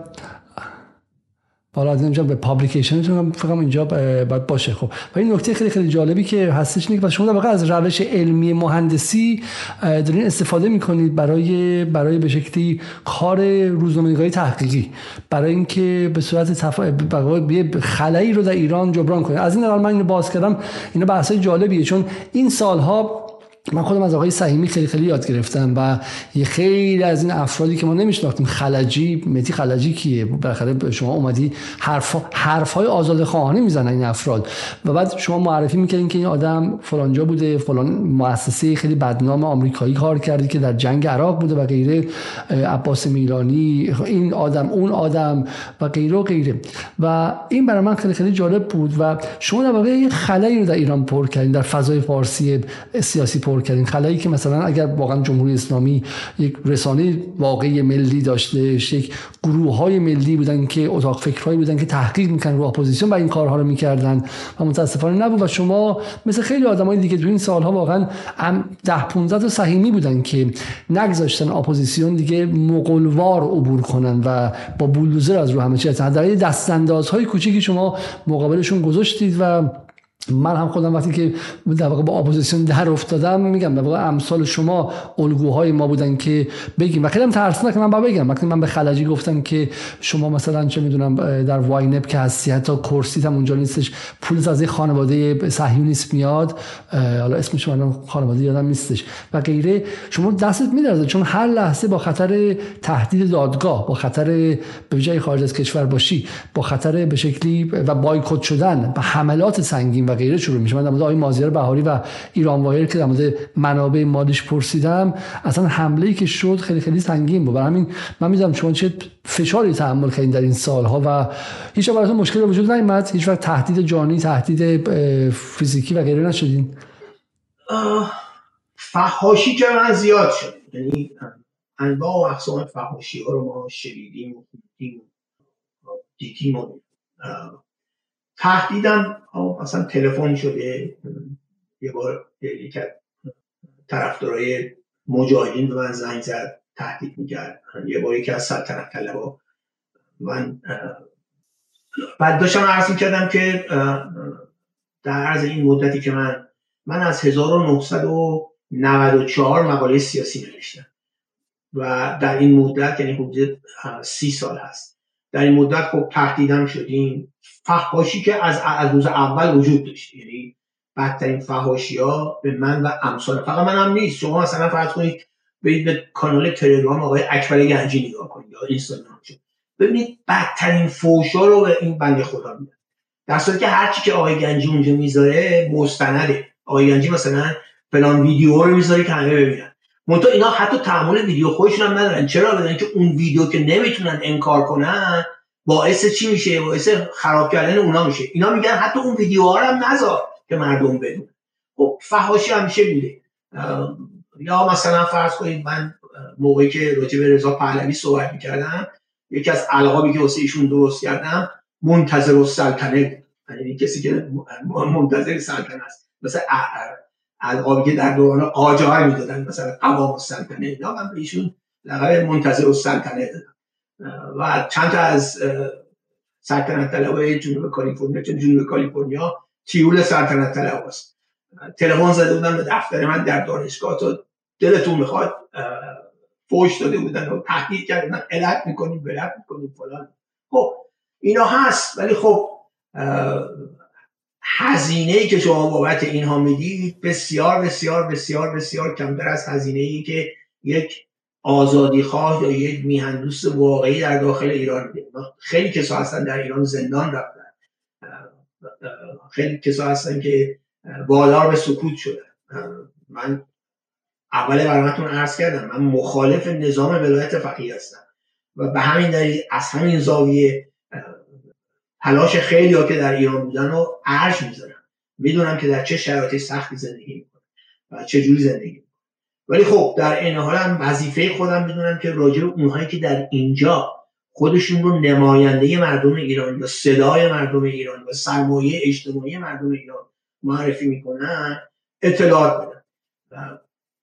حالا از اینجا به publication تون فکر اینجا باید باشه. خب و این نکته خیلی خیلی جالبی که هستش اینه که شما در واقع از روش علمی مهندسی دارین استفاده می‌کنید برای برای به شکلی کار روزنامه‌نگاری تحقیقی. برای اینکه به صورت تفا... خلایی رو در ایران جبران کنید. از این من اینو باز کردم. اینا بحثای جالبیه چون این سالها من خودم از آقای سهیمی خیلی خیلی یاد گرفتم و یه خیلی از این افرادی که ما نمیشناختیم خلجی متی خلجی کیه؟ بالاخره شما اومدی حرف حرفای آزاد خواهانه می‌زنن این افراد. و بعد شما معرفی می‌کردین که این آدم فلانجا بوده فلان مؤسسه خیلی بدنام آمریکایی کار کردی که در جنگ عراق بوده و غیره عباس میلانی این آدم اون آدم و غیره و غیره. و این برای من خیلی خیلی جالب بود و شما در واقع یه خلایی رو در ایران پر کردین در فضای فارسی سیاسی پر کردین. خلایی که مثلا اگر واقعا جمهوری اسلامی یک رسانه واقعی ملی داشته یک گروه های ملی بودن که اتاق فکرهایی بودن که تحقیق می‌کنن رو اپوزیسیون و این کارها رو می‌کردن و متاسفانه نبود. و شما مثل خیلی آدمای دیگه تو این سالها واقعا ده 15 تا سهیمی بودن که نگذاشتن اپوزیسیون دیگه مغول‌وار عبور کنن و با بولدوزر از رو همه چیز در دست اندازهای کوچیکی شما مقابلشون گذاشتید و من هم خودم وقتی که در واقع با اپوزیسیون در افتادم میگم در واقع امثال شما الگوهای ما بودن که بگیم. و خیلی هم ترسناک من با بگم. وقتی من به خلجی گفتم که شما مثلا چه می‌دونم در WINEP که هستی حتی کرسی هم اونجا نیستش پول از خانواده صهیونیست میاد حالا اسمش من خانواده یادم نیستش و غیره شما دستت میدرزه. چون هر لحظه با خطر تهدید دادگاه با خطر به جای خارج از کشور باشی با خطر به شکلی و بایکوت شدن و حملات سنگین و غیره شروع میشه. من در مورد آقای مازیار بهاری و ایران وایر که در مورد منابع مالیش پرسیدم اصلا حمله ای که شد خیلی خیلی سنگین بود. برای همین من می‌دونم شما چه فشاری تحمل کردین در این سالها و هیچ براتون مشکل وجود نیومد؟ هیچ وقت تهدید جانی تهدید فیزیکی و غیره نشدین؟ فحاشی که من زیاد شد. یعنی انواع و اقسام فحاشی ها رو ما شنیدیم دیدیم تهدیدم. مثلا تلفن شده. یه بار یک طرفدارای مجاهدین به من زنگ زد تهدید می‌کرد. یه بار یکی از سلطنت طلبا من بعد داشتم عرض می‌کردم که در عرض این مدتی که من من از 1994 مقاله سیاسی نوشتم. و در این مدت یعنی حدود سی سال هست. در این مدت خب تهدیدم شدیم. فحاشی که از روز اول وجود داشت. یعنی بدترین فحاشی ها به من و امثال فقط من هم نیست. شما مثلا فرض کنید به کانال تلگرام آقای اکبر گنجی نگاه کنید یا اینستاگرام. ببینید بدترین فوشا رو به این بنده خدا میدن. در صورتی که هرچی که آقای گنجی اونجا می‌ذاره مستنده. آقای گنجی مثلا فلان ویدیو رو می‌ذاره که همه ببینن. منتها اینا حتی تحمل ویدیو خودشون هم ندارن. چرا؟ بدن که اون ویدیو که نمی‌تونن انکار کنن باعث چی میشه؟ باعث خراب کردن اونا میشه. اینا میگن حتی اون ویدیوها رو هم نذار که مردم بدون خب فحاشی همیشه بوده یا مثلا فرض کنید من موقعی که راجع به رضا پهلوی صحبت می‌کردم یکی از القابی که واسه ایشون درست کردم منتظر السلطنه یعنی کسی که منتظر سلطنه است. مثلا القابی که در دوران قاجار می‌دادن مثلا قوام السلطنه یا من به ایشون لقب منتظر السلطنه دادم. و چند تا از سلطنت طلبای جنوب کالیفرنیا چون جنوب کالیفرنیا تیول سلطنت طلب است. تلفن زده بودن به دفتر من در دانشگاه تو دلتون می‌خواد فوش داده بودن و تهدید کردن. علت می‌کنیم بلت می‌کنیم فلان. خب اینا هست ولی خب هزینه که شما بابت اینها می‌دید بسیار بسیار بسیار بسیار کمتر از هزینه ای که یک آزادی خواه یا یک میهندوست واقعی در داخل ایران خیلی کسا هستن در ایران زندان رفتن. خیلی کسا هستن که بالار به سکوت شدن. من اول برامتون عرض کردم من مخالف نظام ولایت فقیه هستم. و به همین دلیل از همین زاویه تلاش خیلی ها که در ایران بودن رو ارج می‌ذارم. می‌دونم که در چه شرایطی سختی زندگی می‌کنن و چه جوری زندگی ولی خب در این حال هم وظیفه خودم بدونم که راجع به اونهایی که در اینجا خودشون رو نماینده مردم ایران یا صدای مردم ایران و سرمایه اجتماعی مردم ایران معرفی می‌کنن اطلاعات بدن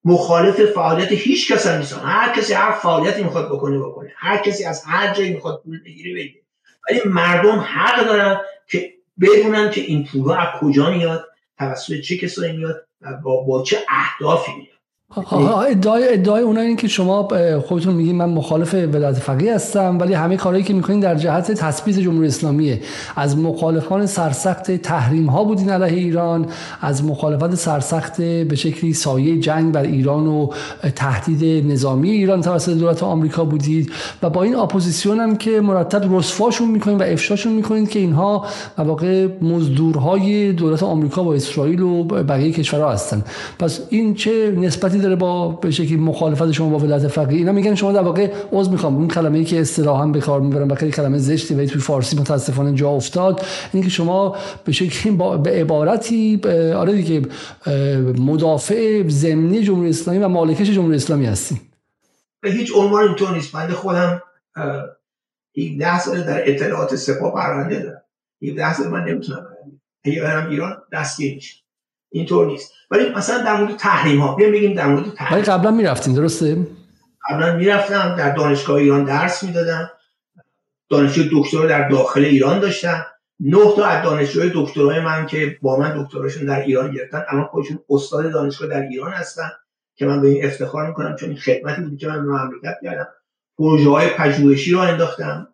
مخالف فعالیت هیچ کس هم هر کسی هر فعالیتی می‌خواد بکنه بکنه. هر کسی از هر جایی می‌خواد پول بگیره بگیره. ولی مردم حق دارن که بدونن که این پول از کجا میاد توسط چه کسایی میاد و با, با چه اهدافی میاد. ادعای ادعای اونها این که شما خودتون میگین من مخالف ولایت فقیه هستم ولی همه کارهایی که می‌کنین در جهت تثبیت جمهوری اسلامیه. از مخالفان سرسخت تحریم ها بودین علیه ایران از مخالفت سرسخت به شکلی سایه جنگ بر ایران و تهدید نظامی ایران توسط دولت آمریکا بودید. و با این اپوزیسیون هم که مرتب رسواشون می‌کنین و افشاشون می‌کنین که اینها واقع مزدورهای دولت آمریکا با اسرائیل و بقیه کشورها هستن. پس این چه نسبتی داره با به شکلی مخالفت شما با ولایت فقیه. اینا میگن شما در واقع عذر می‌خوام. اون کلمه ای که اصطلاحا به کار می‌برن و کلمه زشتی و توی فارسی متاسفانه جا افتاد اینه که شما به شکلی با به عبارتی آره دیگه مدافع ضمنی جمهوری اسلامی و ماله‌کش جمهوری اسلامی هستیم به هیچ عنوان اینطور نیست. بنده خودم 17 سال در اطلاعات سپاه پرونده دارم. 17 سال من نمی‌تونم برم. ایران دستگیر میشه اینطور نیست. ولی مثلا در مورد تحریم ها بیایم بگیم در مورد تحریم ولی قبلا می‌رفتین درسته؟ قبلا می‌رفتم در دانشگاه ایران درس می‌دادم. دانشجو دکترا در داخل ایران داشتم. نه تا از دانشجوی دکترای من که با من دکتراشون در ایران گرفتن الان خودشون استاد دانشگاه در ایران هستن که من به این افتخار می‌کنم چون این خدمتی بود که من به مملکت کردم. پروژه های پژوهشی رو انداختم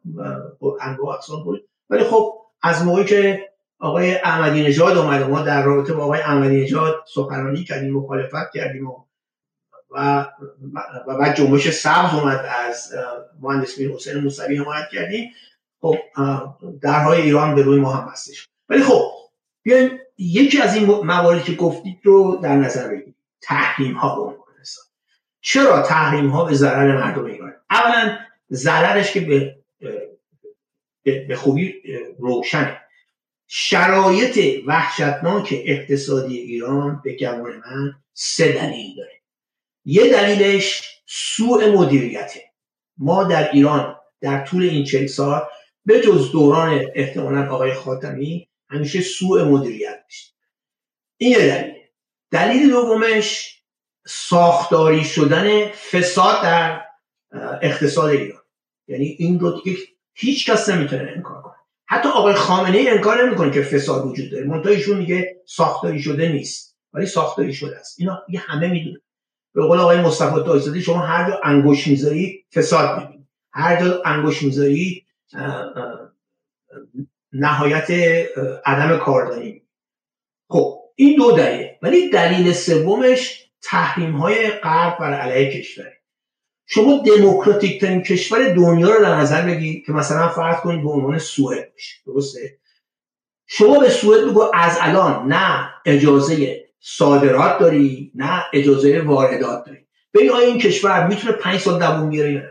انواع اقسام بود ولی خب از موقعی که آقای احمدی نژاد اومد ما در رابطه با آقای احمدی نژاد سخنرانی کردیم مخالفت کردیم و و بعد جنبش سبز اومد از مهندس میر حسین موسوی حمایت کردیم. خب درهای ایران به روی ما هم بستش ولی خب بیایم یکی از این مواردی که گفتید رو در نظر بگیریم تحریم ها به عنوان چرا تحریم ها به ضرر مردم ایران؟ اولا ضررش که به به خوبی روشنه. شرایط وحشتناک اقتصادی ایران به گمان من سه دلیل داره. یه دلیلش سوء مدیریته. ما در ایران در طول این چل سال به جز دوران احتمالا آقای خاتمی همیشه سوء مدیریت داشت این یه دلیل. دلیل دومش ساختاری شدن فساد در اقتصاد ایران. یعنی این رو دیگه هیچ کس نمی‌تونه انکار حتی آقای خامنه ای انکار نمی‌کنه که فساد وجود داره. منتها ایشون میگه ساختاری شده نیست. ولی ساختاری شده است. اینا دیگه همه می‌دونه به قول آقای مصطفی دایزادی شما هر جا انگوش می‌ذاری فساد می‌بینی. هر جا انگوش می‌ذاری نهایت عدم کاردانی خب این دو دلیل. ولی دلیل سومش تحریم های غرب بر علیه کشور شما دموکراتیک ترین کشور دنیا رو در نظر بگی که مثلا فرض کنید به عنوان سوئد باشه. درسته؟ شما به سوئد بگو از الان نه اجازه صادرات داری نه اجازه واردات داری. ببین آیا این کشور می‌تونه پنج سال دووم بیاره یا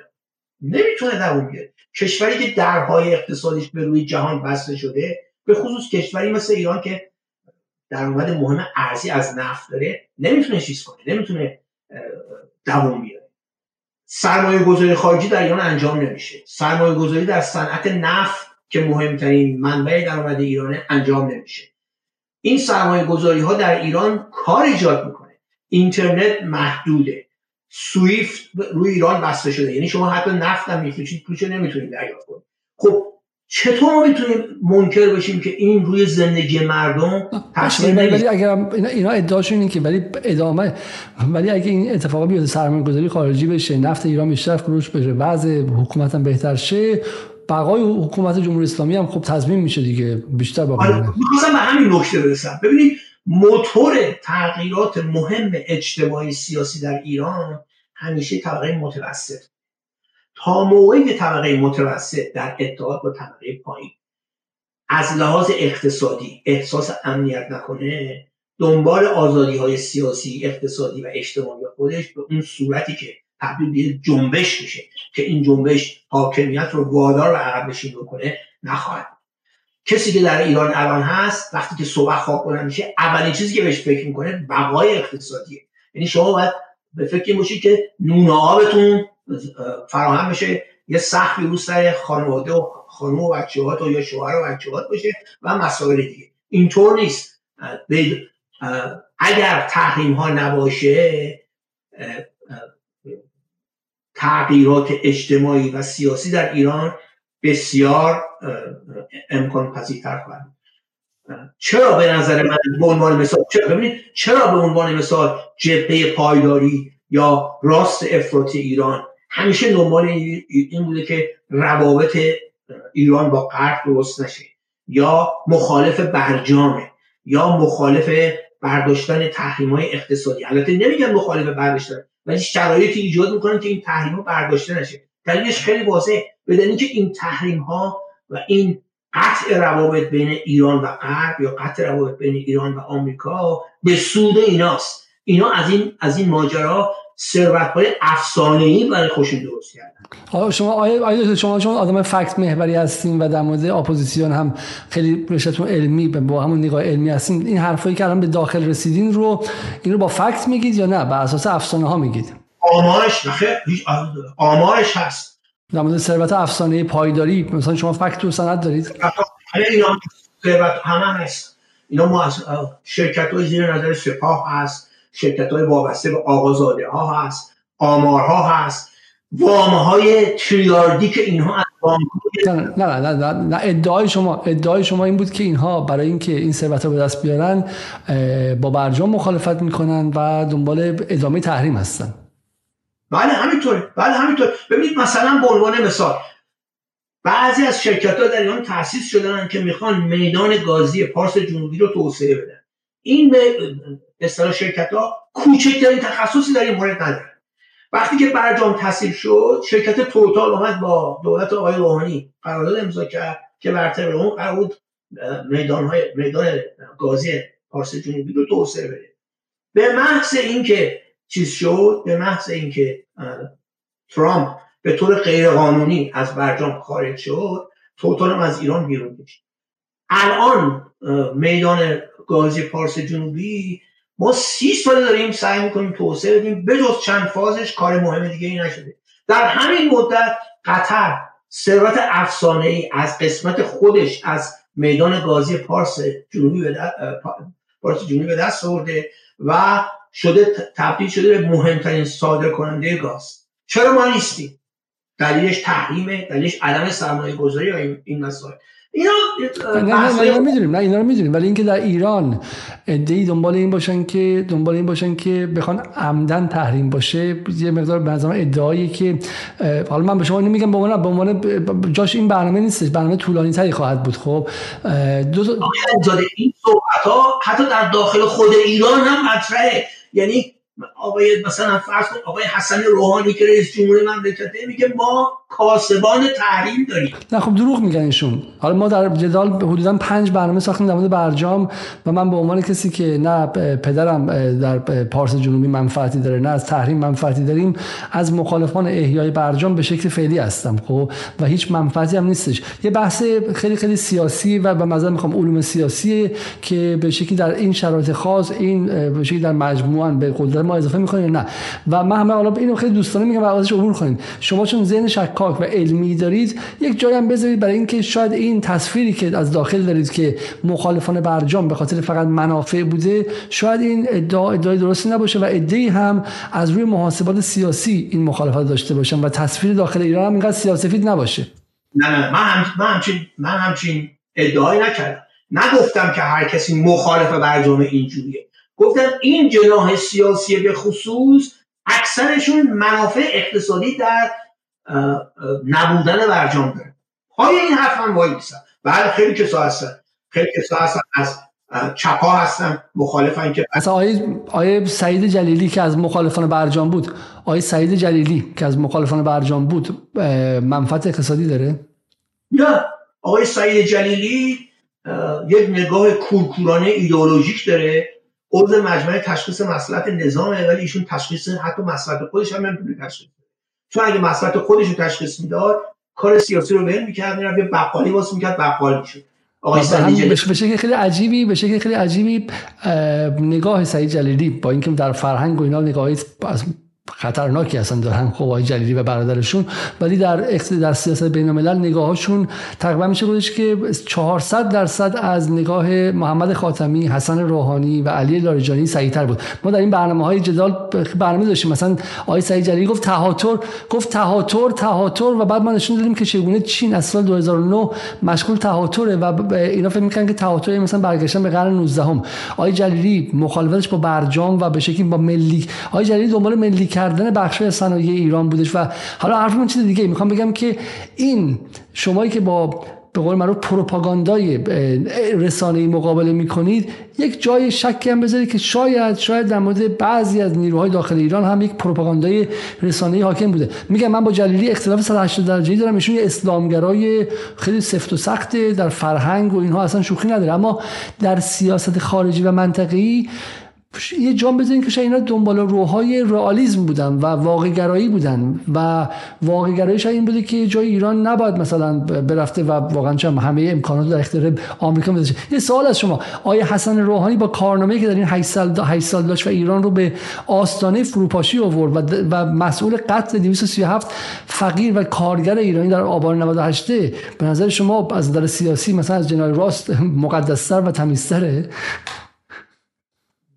نمی‌تونه دووم بیاره. کشوری که درهای اقتصادیش به روی جهان بسته شده به خصوص کشوری مثل ایران که درآمد مهم ارزی از نفت داره نمی‌تونه چیز کنه نمی‌تونه دووم بیاره. سرمایه گذاری خارجی در ایران انجام نمیشه. سرمایه گذاری در صنعت نفت که مهمترین منبع درآمد ایرانه انجام نمیشه. این سرمایه گذاری ها در ایران کار ایجاد می‌کنه. اینترنت محدوده. سویفت روی ایران بسته شده. یعنی شما حتی نفت هم میفروشید پولش نمی‌تونید دریافت کنید. خب چطور ما می‌تونیم منکر بشیم که این روی زندگی مردم تاثیر ولی اگر اینا ادعاشون اینه که ولی ادامه ولی اگه این اتفاق بیفته سرمایه گذاری خارجی بشه نفت ایران بیشتر فروش بشه وضع حکومت هم بهتر شه بقای حکومت جمهوری اسلامی هم خب تضمین میشه دیگه بیشتر با آره به همین نکته برسم. ببینید موتور تغییرات مهم اجتماعی سیاسی در ایران همیشه طبقه متوسط. تا موقعی طبقه متوسط در اتحاد با طبقه پایین از لحاظ اقتصادی احساس امنیت نکنه دنبال آزادی های سیاسی اقتصادی و اجتماعی خودش به اون صورتی که تبدیل به جنبش بشه که این جنبش حاکمیت رو وادار و عقب نشین بکنه نخواهد کسی که در ایران الان هست وقتی که صبح خواب کنن میشه اولین چیزی که بهش فکر می‌کنه بقای اقتصادیه. یعنی شما باید به فکر باشید که نون آبتون فراهم بشه یه سخفی رو سر خانواده و خانم و و یا شوهر و بچه‌هات باشه و مسائل دیگه. اینطور نیست. اگر تحریم ها نباشه تغییرات اجتماعی و سیاسی در ایران بسیار امکان پذیرتر خواهد چرا به نظر من به عنوان مثال چرا ببینید چرا به عنوان مثال جبهه پایداری یا راست افراطی ایران همیشه دنبال این بوده که روابط ایران با غرب درست نشه. یا مخالف برجامه یا مخالف برداشتن تحریم های اقتصادی. البته نمیگن مخالف برداشتن ولی شرایطی ایجاد می‌کنن که این تحریم ها برداشته نشه. دلیلش خیلی واضحه. به که این تحریم ها و این قطع روابط بین ایران و غرب یا قطع روابط بین ایران و آمریکا به سود ایناست. اینا از این از این ماجرا ثروت های افسانه ای برای خودشون درست کردن. شما آیا, آیا شما شما آدم fact محوری هستین و در مورد اپوزیسیون هم خیلی رشتهتون علمی با همون نگاه علمی هستین این حرفایی که الان به داخل رسیدین رو این رو با fact میگید یا نه؟ بر اساس افسانه ها میگید. آمارش آمارش هست. در مورد ثروت افسانه پایداری مثلا شما فکت و سند دارید؟ اینا ثروت همه هست. اینا ما از شرکت های زیر نظر سپاه هست. شرکت های وابسته به آقازاده ها هست آمارها هست وام های تریاردی که اینها از نه نه, نه, نه ادعای شما ادعای شما این بود که اینها برای اینکه این ثروت رو به دست بیارن با برجام مخالفت می‌کنن و دنبال ادامه تحریم هستن. بله همینطوره. بله همینطور ببینید مثلا به عنوان مثال بعضی از شرکت ها در ایران تاسیس شدن که می‌خوان میدان گازی پارس جنوبی رو توسعه بدن. این اصطلاح شرکت ها کوچکترین تخصصی در این مورد نداره. وقتی که برجام تصویب شد شرکت توتال اومد با دولت آقای روحانی قرارداد امضا کرد که برتر اون قرار میدان های میدان گازی پارس جنوبی رو توسعه بده. به محض اینکه چیز شد به محض اینکه ترامپ به طور غیرقانونی از برجام خارج شد توتال از ایران بیرون کشید. الان میدان گازی پارس جنوبی ما سی سال داریم سعی می‌کنیم توسعه بدیم بجز چند فازش کار مهم دیگه ای نشده. در همین مدت قطر ثروت افسانه ای از قسمت خودش از میدان گازی پارس جنوبی به پارس جنوبی به دست آورده و شده تبدیل شده به مهمترین صادر کننده گاز. چرا ما نیستیم؟ دلیلش تحریمه دلیلش عدم سرمایه گذاری این مسائل. اینا نه نه می‌دونیم نه اینا رو می‌دونیم. ولی اینکه در ایران ادعی دنبال این باشن که دنبال این باشن که بخوان عمدن تحریم باشه یه مقدار به ادعایی که حالا من به شما نمیگم به عنوان به عنوان جاش این برنامه نیستش برنامه طولانی تری خواهد بود خب. دو تا این صحبت ها حتی در داخل خود ایران هم مطرحه. یعنی آقای مثلا فرض آقای حسن روحانی که رئیس جمهور مملکته میگه ما کاسبان تحریم داریم. نه خب دروغ میگن ایشون. حالا ما در جدال حدودا پنج برنامه ساختیم در مورد برجام و من به عنوان کسی که نه پدرم در پارس جنوبی منفعتی داره نه از تحریم منفعتی داریم از مخالفان احیای برجام به شکل فعلی هستم خب؟ و هیچ منفعتی هم نیستش. یه بحث خیلی خیلی سیاسی و به نظر می‌خوام علوم سیاسی که به شکلی در این شرایط خاص این به شکلی در مجموعا به قدرت ما اضافه می‌کنیم نه. و من همه حالا اینو خیلی دوستانه میگم و ازش عبور کنیم شما چون ذهن شکاک و علمی دارید یک جایی هم بذارید برای اینکه شاید این تصویری که از داخل دارید که مخالفان برجام به خاطر فقط منافع بوده شاید این ادعا ادعای درستی نباشه و ادعی هم از روی محاسبات سیاسی این مخالفت داشته باشن و تصویر داخل ایران هم اینقدر سیاسفید نباشه. نه نه من من همچین من همچین ادعایی نکردم. نگفتم که هر کسی مخالف برجام اینجوریه. گفتن این جناح سیاسی به خصوص اکثرشون منافع اقتصادی در نبودن برجام داره پای این حرف من وای نیستم بله خیلی کسا هستن. خیلی کسا هستن. از چپا هستن. مخالفن که اصلا آیه, آیه سعید جلیلی که از مخالفان برجام بود. آیه سعید جلیلی که از مخالفان برجام بود منفعت اقتصادی داره؟ نه. آقای سعید جلیلی یک نگاه کورکورانه ایدئولوژیک داره. عضو مجمع تشخیص مسئلت نظامه ولی ایشون تشخیص حتی مسئلت خودش هم نمی‌تونه تشخیص بده. چون اگه مسئلت خودش رو تشخیص می‌داد کار سیاسی رو ول می‌کرد می‌رفت یه بقالی واسه می‌کرد بقال می‌شد. به شکل خیلی عجیبی به شکل خیلی عجیبی نگاه سعید جلیلی با اینکه در فرهنگ و اینا نگاهی خطرناکی هستن دارن خب جلیلی و برادرشون ولی در در سیاست بین الملل نگاهشون تقریبا میشه گفتش که 400 درصد از نگاه محمد خاتمی حسن روحانی و علی لاریجانی صحیح بود. ما در این برنامه های جدال برنامه داشتیم. مثلا آقای سعید جلیلی گفت تهاتر گفت تهاتر تهاتر و بعد ما نشون دادیم که چگونه چین از سال 2009 مشغول تهاتره و اینا فکر می‌کنن که تهاتر مثلا برگشتن به قرن 19 هم آقای جلیلی مخالفتش با برجام و به شکلی با ملی آقای جلیلی دنبال ملی کردن بخش صنایع ایران بودش و حالا حرف من چیز دیگه می‌خوام بگم که این شمایی که با به قول معروف پروپاگاندای رسانه‌ای مقابله می‌کنید یک جای شکی هم بذارید که شاید شاید در مورد بعضی از نیروهای داخل ایران هم یک پروپاگاندای رسانه‌ای حاکم بوده. میگم من با جلیلی اختلاف 180 درجه‌ای دارم. ایشون اسلامگرای خیلی سفت و سخته در فرهنگ و اینها اصلا شوخی نداره. اما در سیاست خارجی و منطقه‌ای یه جام بزنین که اینا دنبال روحای رئالیسم بودن و واقعگرایی بودن و واقعگراییش این بوده که جای ایران نباید مثلا برفته و واقعا چم همه امکانات در اختیار آمریکا بذاره یه سوال از شما. آیا حسن روحانی با کارنامه‌ای که در این 8 سال 8 سال داشت و ایران رو به آستانه فروپاشی آورد و, و مسئول قتل 237 فقیر و کارگر ایرانی در آبان 98 به نظر شما از نظر سیاسی مثلا از جنای راست مقدس‌تر و تمیزتره؟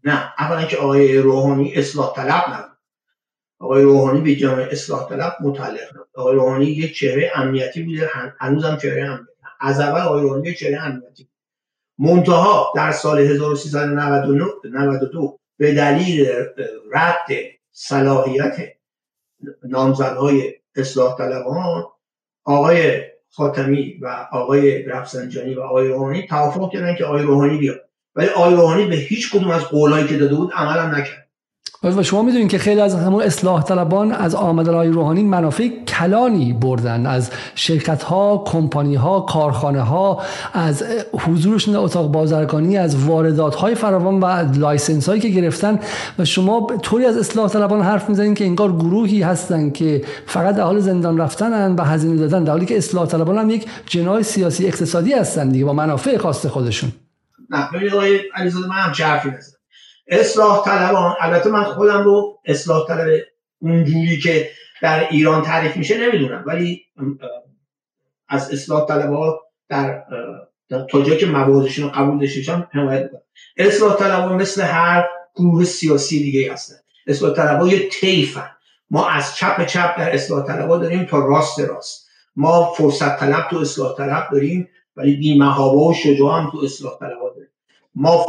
نه اولا که آقای روحانی اصلاح طلب نبود. آقای روحانی به جامعه اصلاح طلب متعلق نبود. آقای روحانی یک چهره امنیتی بوده هنوزم چهره امنیتی. از اول آقای روحانی یک چهره امنیتی منتها در سال 1392 به دلیل رد صلاحیت نامزدهای اصلاح طلبان آقای خاتمی و آقای رفسنجانی و آقای روحانی توافق کردن که آقای روحانی بیاد. ولی آقای روحانی به هیچ کدوم از قولهایی که داده بود عملا نکرد. و شما می‌دونید که خیلی از همون اصلاح طلبان از آمدن آقای روحانی منافع کلانی بردن. از شرکت ها کمپانی ها کارخانه ها از حضورشون در اتاق بازرگانی از واردات های فراوان و license هایی که گرفتن. و شما طوری از اصلاح طلبان حرف می‌زنید که انگار گروهی هستن که فقط در حال زندان رفتنن و هزینه دادن. در حالی که اصلاح طلبان هم یک جناح سیاسی اقتصادی هستن دیگه با منافع خاص خودشون. نه آقای علیزاده من هم حرفی اصلاح طلبان البته من خودم رو اصلاح طلب اونجوری که در ایران تعریف میشه نمی‌دونم ولی از اصلاح طلبها در تا جایی که موازشون رو قبول داشتیشان حمایت می‌کنم. اصلاح طلبها مثل هر گروه سیاسی دیگه هستن. اصلاح طلبها یه طیفن. ما از چپ چپ در اصلاح طلبها داریم تا راست راست. ما فرصت طلب تو اصلاح طلب داریم ولی بیمهابا و شجاع هم تو اصلاح داریم ما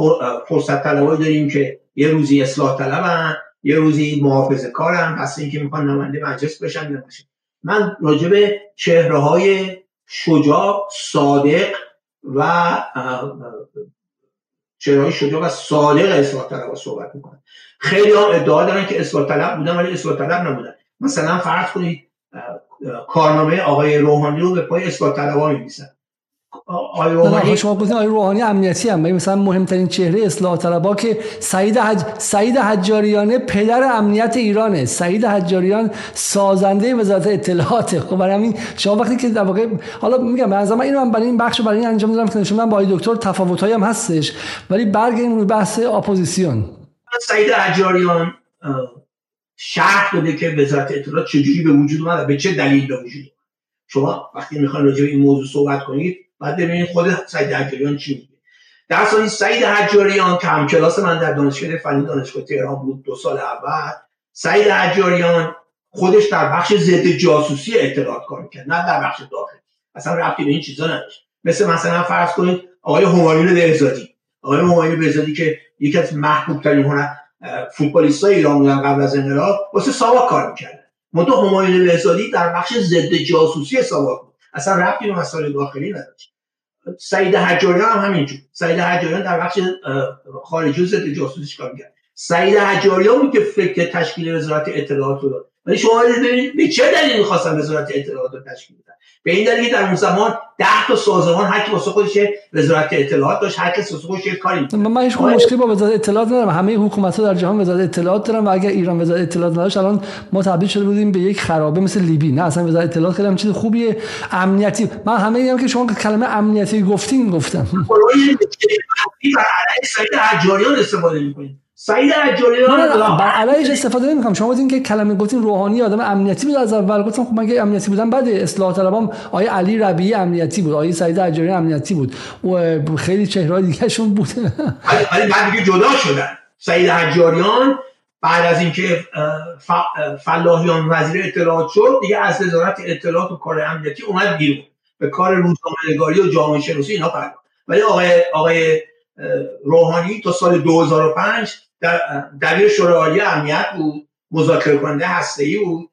فرصت طلبایی داریم که یه روزی اصلاح طلبن یه روزی محافظه کارن پس اینکه می‌خوان نماینده مجلس بشن یا من راجع به چهره های شجاع صادق و چهره های شجاع و صادق اصلاح طلب صحبت می‌کنن خیلی هم ادعا دارن که اصلاح طلب بودن ولی اصلاح طلب نبودن. مثلا فرض کنید کارنامه آقای روحانی رو به پای اصلاح طلبا می‌نویسن. آقای روحانی شما گفتین آقای روحانی امنیتی هم. مثلا مهمترین چهره اصلاح طلبا که سعید حج... سعید حجاریان پدر امنیت ایرانه. سعید حجاریان سازنده وزارت اطلاعات خب برای همین شما وقتی که در واقع حالا میگم از من اینو من برای این بخش برای این انجام دادم که نشون با دکتر تفاوتایی هم هستش. ولی برگردیم روی بحث اپوزیسیون. سعید حجاریان شرح داده که وزارت اطلاعات چجوری به وجود اومد به چه دلیل به وجود شما وقتی می‌خواین راجع به این موضوع صحبت کنید بعد ببینید خود سعید حجاریان چی میگه. در این سعید حجاریان که هم کلاس من در دانشگاه فنی دانشگاه تهران بود دو سال اول سعید حجاریان خودش در بخش ضد جاسوسی اطلاعات کار می‌کرد نه در بخش داخلی. اصلا ربطی به این چیزا نداشت. مثل مثلا فرض کنید آقای همایون بهزادی. آقای همایون بهزادی که یکی از محبوب ترین هنر فوتبالیست ایران بودن قبل از انقلاب واسه ساواک کار می‌کرد. منتها همایون بهزادی در بخش ضد جاسوسی ساواک بود. اصلا ربطی به مسائل داخلی نداشت. سعید حجاریان هم همینجور. سعید حجاریان در بخش خارجی ضد جاسوسی کار کرد سعید حجاریان بود که فکر تشکیل وزارت اطلاعات رو داد. ولی شما ببینید به چه دلیل می‌خواستن وزارت اطلاعات رو تشکیل بدن؟ به این دلیل در اون زمان 10 تا سازمان هر کی واسه خودش وزارت اطلاعات داشت هر کس واسه خودش کاری من هیچ مشکلی با وزارت اطلاعات ندارم همه حکومت ها در جهان وزارت اطلاعات دارن و اگر ایران وزارت اطلاعات نداشت الان ما تبدیل شده بودیم به یک خرابه مثل لیبی نه اصلا وزارت اطلاعات خیلی هم چیز خوبیه امنیتی من همه میگم که شما کلمه امنیتی گفتین گفتم استفاده می‌کنید سعید عجاریان بر علیش استفاده نمی‌کنم. شما گفتین که کلمه گفتین روحانی آدم امنیتی بود از اول. گفتم خب من که امنیتی بودم بعد اصلاح طلبام آیه علی ربیعی امنیتی بود آیه سعید عجاریان امنیتی بود. و خیلی چهره دیگه شون بود. ولی بعد دیگه جدا شدن. سعید حجاریان بعد از اینکه فلاحیان وزیر اطلاعات شد دیگه از وزارت اطلاعات و کار امنیتی اومد بیرون. به کار روزنامه‌نگاری و جامعه شناسی اینا پرداخت. ولی آقای آقای روحانی تا سال 2005 در دبیر شورای امنیت بود مذاکره کننده هسته ای بود.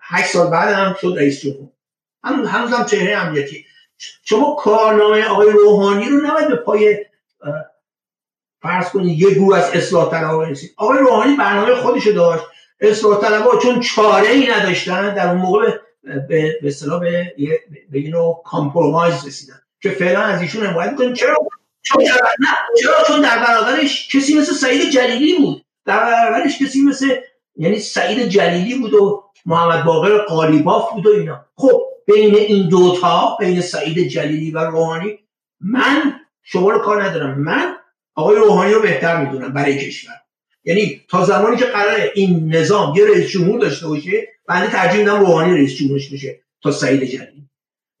هشت سال بعد هم شد رئیس جمهور. هم هنوز هم چهره امنیتی. شما کارنامه آقای روحانی رو نباید به پای فرض کنید یه گروه از اصلاح طلبها برسید. آقای روحانی برنامه خودشو داشت. اصلاح طلبها چون چاره ای نداشتن در اون موقع به به اصطلاح به به اینو کامپرومایز رسیدن. که فعلا از ایشون حمایت می‌کنیم. چرا در نه چرا؟ چون در برابرش کسی مثل سعید جلیلی بود. در برابرش کسی مثل یعنی سعید جلیلی بود و محمد باقر قالیباف بود و اینا. خب بین این دوتا بین سعید جلیلی و روحانی من شما رو کار ندارم. من آقای روحانی رو بهتر می‌دونم برای کشور. یعنی تا زمانی که قرار این نظام یه رئیس جمهور داشته باشه بنده ترجیح میدم روحانی رئیس جمهورش بشه تا سعید جلیلی.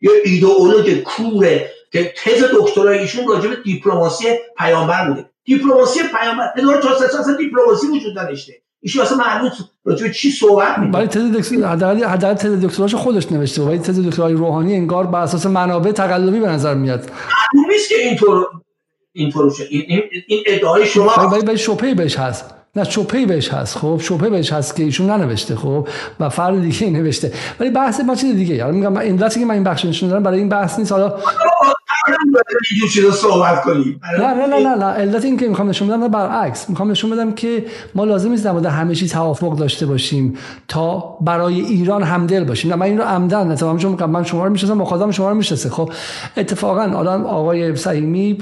یه ایدئولوژ کوره که تز دکترای ایشون راجع به دیپلماسی پیامبر بوده. دیپلماسی پیامبر 1400 اصلا دیپلماسی وجود نداشته. ایشون اصلا معلوم راجع به چی صحبت می‌کنه. ولی تز دکتر حداقل تز دکتراشو خودش نوشته. ولی تز دکترای روحانی انگار بر اساس منابع تقلبی به نظر میاد. معلوم نیست که اینطور اینطور این, این, این ادعای شما ولی شپهی بهش هست. نه شپهی بهش هست خب؟ شپه بهش هست که ایشون ننوشته خب؟ و فرد دیگه نوشته. ولی بحث ما چیز دیگه یعنی میگم این که من این بخش نشون دارم برای این بحث نیست. حالا نه نه نه نه نه. علت این که می‌خوام نشون بدم برعکس. می‌خوام نشون بدم که ما لازم نیست در همه چیز توافق داشته باشیم تا برای ایران همدل باشیم. نه من این رو عمدن اتفاقا چون من شما رو می‌شناسم مخاطبم شما رو می‌شناسه. خب اتفاقا آدم آقای سعیمی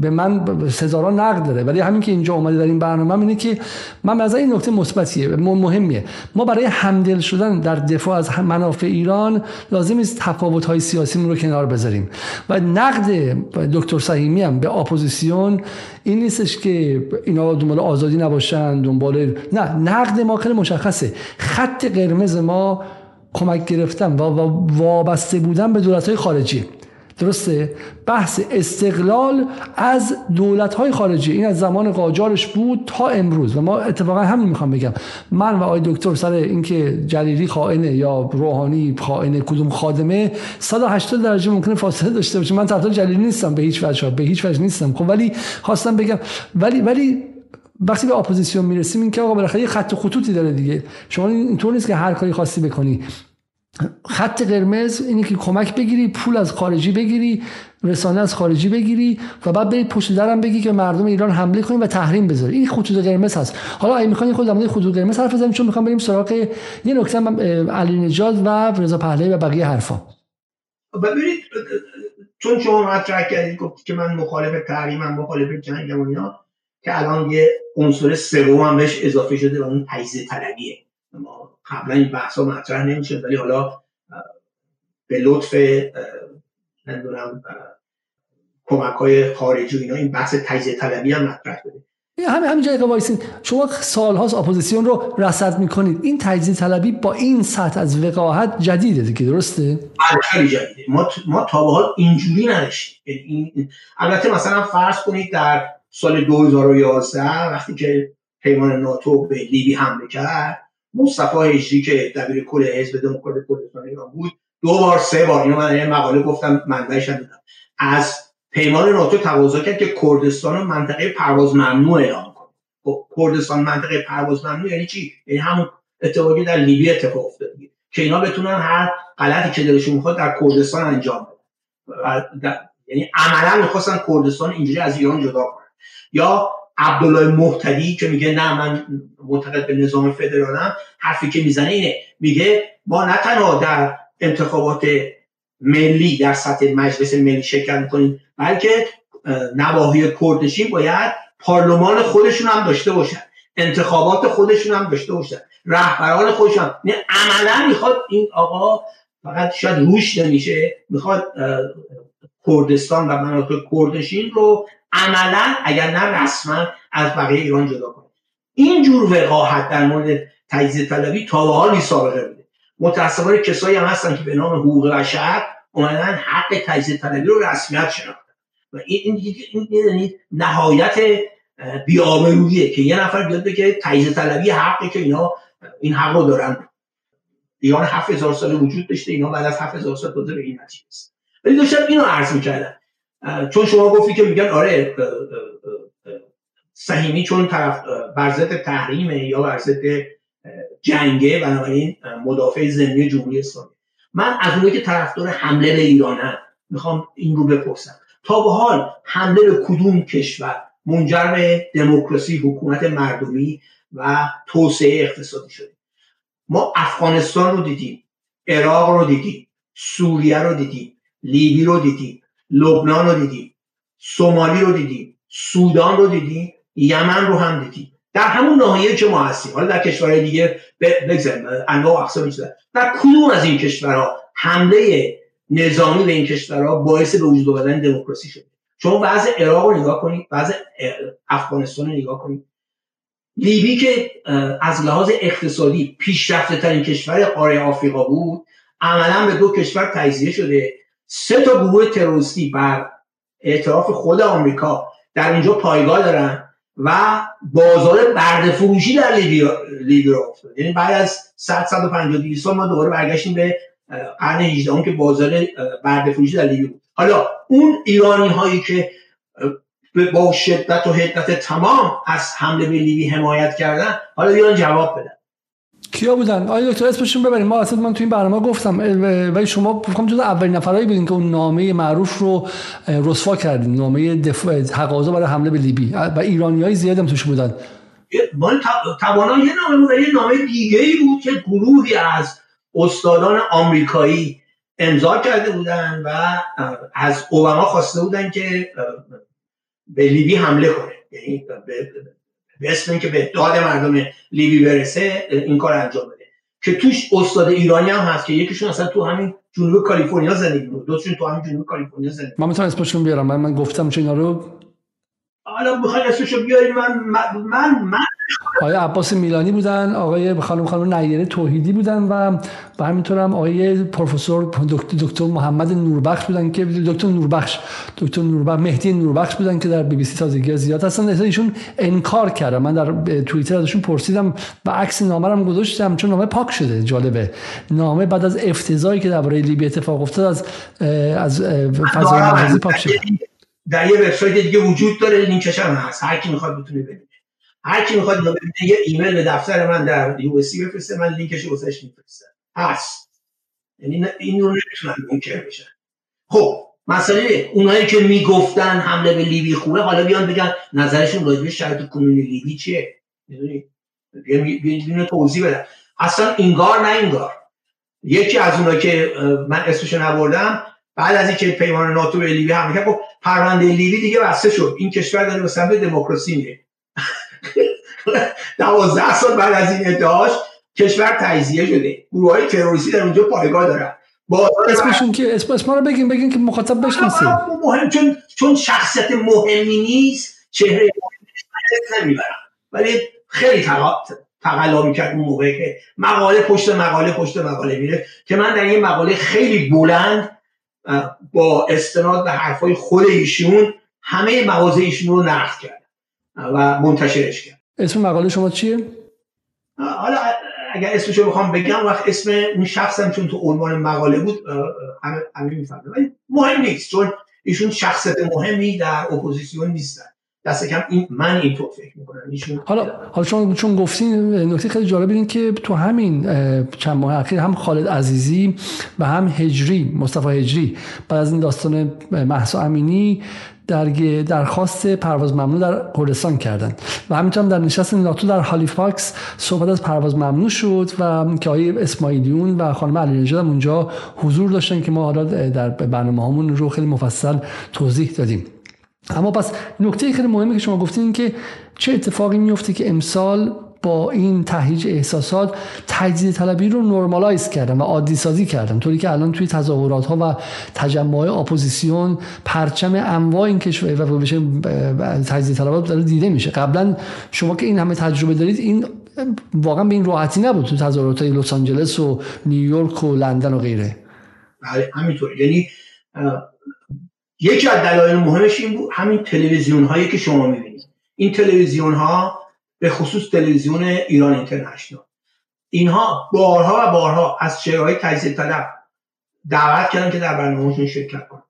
به من سزارا نقد داره. ولی همین که اینجا اومده در این برنامه اینه که من از این نکته مثبتیه مهمیه. ما برای همدل شدن در دفاع از منافع ایران لازم است تفاوت های سیاسی رو کنار بذاریم. و نقد دکتر سهیمی هم به اپوزیسیون این نیستش که اینا دنبال آزادی نباشن دنبال نه نقد ما خیلی مشخصه. خط قرمز ما کمک گرفتن و وابسته بودن به دولت های خارجی. درسته؟ بحث استقلال از دولت های خارجی. این از زمان قاجارش بود تا امروز. و ما اتفاقا همین می‌خوام بگم. من و آقای دکتر سر اینکه جلیلی خائنه یا روحانی خائنه کدوم خادمه 180 درجه ممکنه فاصله داشته باشه. من طرفدار جلیلی نیستم به هیچ وجه به هیچ وجه نیستم. خب ولی خواستم بگم ولی ولی وقتی به اپوزیسیون می‌رسیم این که آقا بالاخره یه خط خطوطی داره دیگه. شما اینطور نیست که هر کاری خاصی بکنی. خط قرمز اینه که کمک بگیری پول از خارجی بگیری رسانه از خارجی بگیری و بعد بری پشت درم بگی که مردم ایران حمله کنیم و تحریم بذاری. این خطوط قرمز هست. حالا اگه می‌خواین خود در خطوط قرمز حرف بزنیم چون می‌خوام بریم سراغ یه نکته علی نجات و رضا پهلوی و بقیه حرفا. ببینید چون شما مطرح کردید که من مخالف تحریمم مخالف جنگم و اینا که الان یه عنصر سوم هم بهش اضافه شده و اون تجزیه طلبیه. قبلا این بحث ها مطرح نمی‌شد ولی حالا به لطف نمی‌دونم کمک های خارجی و اینا این بحث تجزیه طلبی هم مطرح شده. همین همین جایی وایسین شما سالهاست اپوزیسیون رو رصد می‌کنید. این تجزیه طلبی با این سطح از وقاحت جدیده دیگه درسته؟ بله، خیلی جدیده. ما ما تا به حال اینجوری نداشتیم. یعنی البته مثلا فرض کنید در سال 2011 وقتی که پیمان ناتو به لیبی حمله کرد مصطفی هجری که دبیر کل حزب دموکرات کردستان ایران بود دو بار سه بار اینو من مقاله گفتم منبعش هم از پیمان ناتو تقاضا کرد که کردستان منطقه پرواز ممنوع اعلام کنه. خب کردستان منطقه پرواز ممنوع یعنی چی؟ یعنی همون اتفاقی در لیبی اتفاق افتاد که اینا بتونن هر غلطی که دلشون می‌خواد در کردستان انجام بدن. یعنی عملا می‌خواستن کردستان اینجوری از ایران جدا کنن. یا عبدالله محتدی که میگه نه من معتقد به نظام فدرالم حرفی که می‌زنه اینه. میگه ما نه تنها در انتخابات ملی در سطح مجلس ملی شرکت می‌کنیم بلکه نواحی کردشین باید پارلمان خودشون هم داشته باشن انتخابات خودشون هم داشته باشن رهبران خودشون هم. یعنی عملا می‌خواد این آقا فقط شاید روش نمیشه می‌خواد کردستان و مناطق کردشین رو عملا اگر نه رسما از بقیه ایران جدا کنه. این جور وقاحت در مورد تجزیه طلبی تا به حال سابقه بوده. متاسفانه کسایی هم هستن که به نام حقوق بشر اومدن حق تجزیه طلبی رو رسمیت شناختن. و این این یعنی نهایت بی‌آبروییه که یه نفر بیاد بگه تجزیه طلبی حقی که اینا این حق رو دارن. ایران 7000 سال وجود داشته اینا بعد از 7000 سال به این نتیجه است ولی داشتم اینو عرض می‌کردم. چون شما گفتی که میگن آره سهیمی چون طرف بر تحریمه یا بر جنگه بنابراین مدافع زمینی جمهوری اسلامی. من از اونایی که طرفدار حمله به ایرانم می‌خوام این رو بپرسم. تا به حال حمله به کدوم کشور منجر به دموکراسی حکومت مردمی و توسعه اقتصادی شده؟ ما افغانستان رو دیدیم عراق رو دیدیم سوریه رو دیدیم لیبی رو دیدیم. لبنان رو دیدیم سومالی رو دیدیم سودان رو دیدیم یمن رو هم دیدیم. در همون ناحیه که ما هستیم. حالا در کشورهای دیگه بگذاریم انواع و اقسام در کدوم از این کشورها حمله نظامی به این کشورها باعث به وجود آمدن دموکراسی شده؟ شما بعض عراق رو نگاه کنید بعض افغانستان رو نگاه کنید. لیبی که از لحاظ اقتصادی پیشرفته ترین کشور قاره آفریقا بود عملا به دو کشور تجزیه شده. سه تا گروه تروریستی بر اعتراف خود آمریکا در اونجا پایگاه دارن و بازار برده فروشی در لیبیا افتاد. یعنی بعد از 100 150 سال ما دوباره برگشتیم به قرن 18 که بازار برده فروشی در لیبیا بود. حالا اون ایرانی هایی که با شدت و حدت تمام از حمله به لیبی حمایت کردن حالا بیان جواب بدن کیا بودن؟ آیا دکتر اسمشون ببریم ما اصلا من تو این برنامه گفتم ولی شما فکر جز اولین نفرایی بودین که اون نامه معروف رو رسوا کردین. نامه دفاع تقاضا برای حمله به لیبی. و ایرانی های زیادی هم توش بودن. من توانا یه نامه بود یه نامه دیگه ای بود که گروهی از استادان آمریکایی امضا کرده بودن و از اوباما خواسته بودن که به لیبی حمله کنه. یعنی به اسم اینکه به داد مردم لیبی برسه این کار انجام بده. که توش استاد ایرانی هم هست که یکیشون اصلا تو همین جنوب کالیفرنیا زندگی بود دوتاشون تو همین جنوب کالیفرنیا زندگی من می‌تونم اسمشون بیارم؟ من, من گفتم چه اینا رو؟ حالا بخوای اسمشو بیاری من من من آقای عباس میلانی بودن آقای خانم خانم نیره توحیدی بودن و و همینطور هم آقای پروفسور دکتر, دکتر محمد نوربخش بودن که دکتر نوربخش دکتر نوربخش مهدی نوربخش بودن که در بی بی سی تازگی زیاد هستن. ایشون انکار کردن. من در توییتر ازشون پرسیدم و عکس نامه رو گذاشتم چون نامه پاک شده. جالبه. نامه بعد از افتضاحی که درباره لیبی اتفاق افتاد از از فضای مجازی پاک شده. در یه وبسایت دیگه وجود داره. لینکش هم هست. هر کی می‌خواد بتونه ببینه هر کی می‌خواد یه ایمیل به دفتر من در USC بفرسته من لینکش رو واسش میفرستم. هست. یعنی این رو نمی‌تونن منکر بشن. خب مسئله اونایی که می‌گفتن حمله به لیبی خوبه حالا بیان بگن نظرشون راجع به شرط کنونی لیبی چیه؟ می‌دونی؟ بیان توضیح بدن اصلا اینگار نه اینگار یکی از اونایی که من اسمش نبردم بعد از اینکه پیمان ناتو به لیبی حمله کرد پرونده لیبی دیگه بسته شد. این کشور داره به سمت دموکراسی میره دوازده سال بعد از این ادعاش کشور تجزیه شده. گروه های تروریستی در اونجا پایگاه دارن. اسمشون که اسم اسم رو بگیم بگیم که مخاطب بشناسیم. مهم چون چون شخصیت مهمی نیست چهره نمی‌برم. ولی خیلی تقلا می‌کرد اون موقع که مقاله پشت مقاله پشت مقاله میره که من در این مقاله خیلی بلند با استناد به حرفای خود ایشون همه مغازه ایشون رو نقد کرد و منتشرش کرد. اسم مقاله شما چیه؟ حالا اگر اسمشو بخوام بگم وقت اسم اون شخصم چون تو عنوان مقاله بود همه می‌فهمه ولی مهم نیست چون ایشون شخصیت مهمی در اپوزیسیون نیستن. دست کم این من اینطور فکر می‌کنم. ایشون حالا حالا چون چون گفتین نکته خیلی جالب این که تو همین چند ماه اخیر هم خالد عزیزی و هم هجری مصطفی هجری بعد از این داستان محسا امینی در درخواست پرواز ممنوع در کردن. کردند و همینطور در نشست ناتو در هالیفاکس صحبت از پرواز ممنوع شد و که آقای اسماعیلیون و خانم علی اونجا حضور داشتن که ما حالا در برنامه همون رو خیلی مفصل توضیح دادیم. اما پس نکته خیلی مهمی که شما گفتین که چه اتفاقی میفته که امسال با این تهیج احساسات تجزیه طلبی رو نرمالایز کردن و عادی سازی کردن طوری که الان توی تظاهرات ها و تجمع اپوزیسیون پرچم انواع این کشور و بشه تجزیه طلبات داره دیده میشه. قبلا شما که این همه تجربه دارید این واقعا به این راحتی نبود تو تظاهرات لس آنجلس و نیویورک و لندن و غیره. بله همینطور. یعنی یکی از دلایل مهمش این بود همین تلویزیون هایی که شما می‌بینید. این تلویزیون ها به خصوص تلویزیون ایران اینترنشنال. اینها بارها و بارها از چهرهای تجزیه طلب دعوت کردن که در برنامهشون شرکت کنن.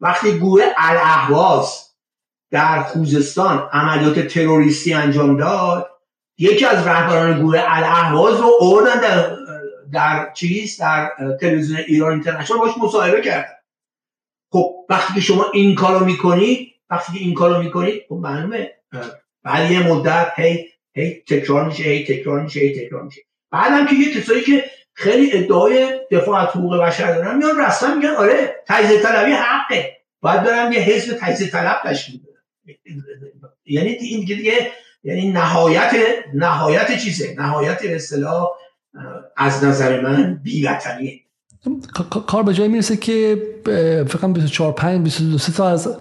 وقتی گروه الاهواز در خوزستان عملیات تروریستی انجام داد یکی از رهبران گروه الاهواز رو اوردن در در چیز در تلویزیون ایران اینترنشنال باش مصاحبه کردن. خب وقتی شما این کارو می‌کنید وقتی که این کارو می‌کنید خب معلومه بعد یه مدت هی هی تکرار میشه هی تکرار میشه هی تکرار میشه. بعدم که یه کسایی که خیلی ادعای دفاع از حقوق بشر دارن میان رسما میگن آره تجزیه طلبی حقه. باید برن یه حزب تجزیه طلب تشکیل بدن. یعنی این دیگه یعنی نهایت نهایت چیزه؟ نهایت اصطلاح از نظر من بیوطنیه. کار به جایی می‌رسه که فکر 24 5 22 تا از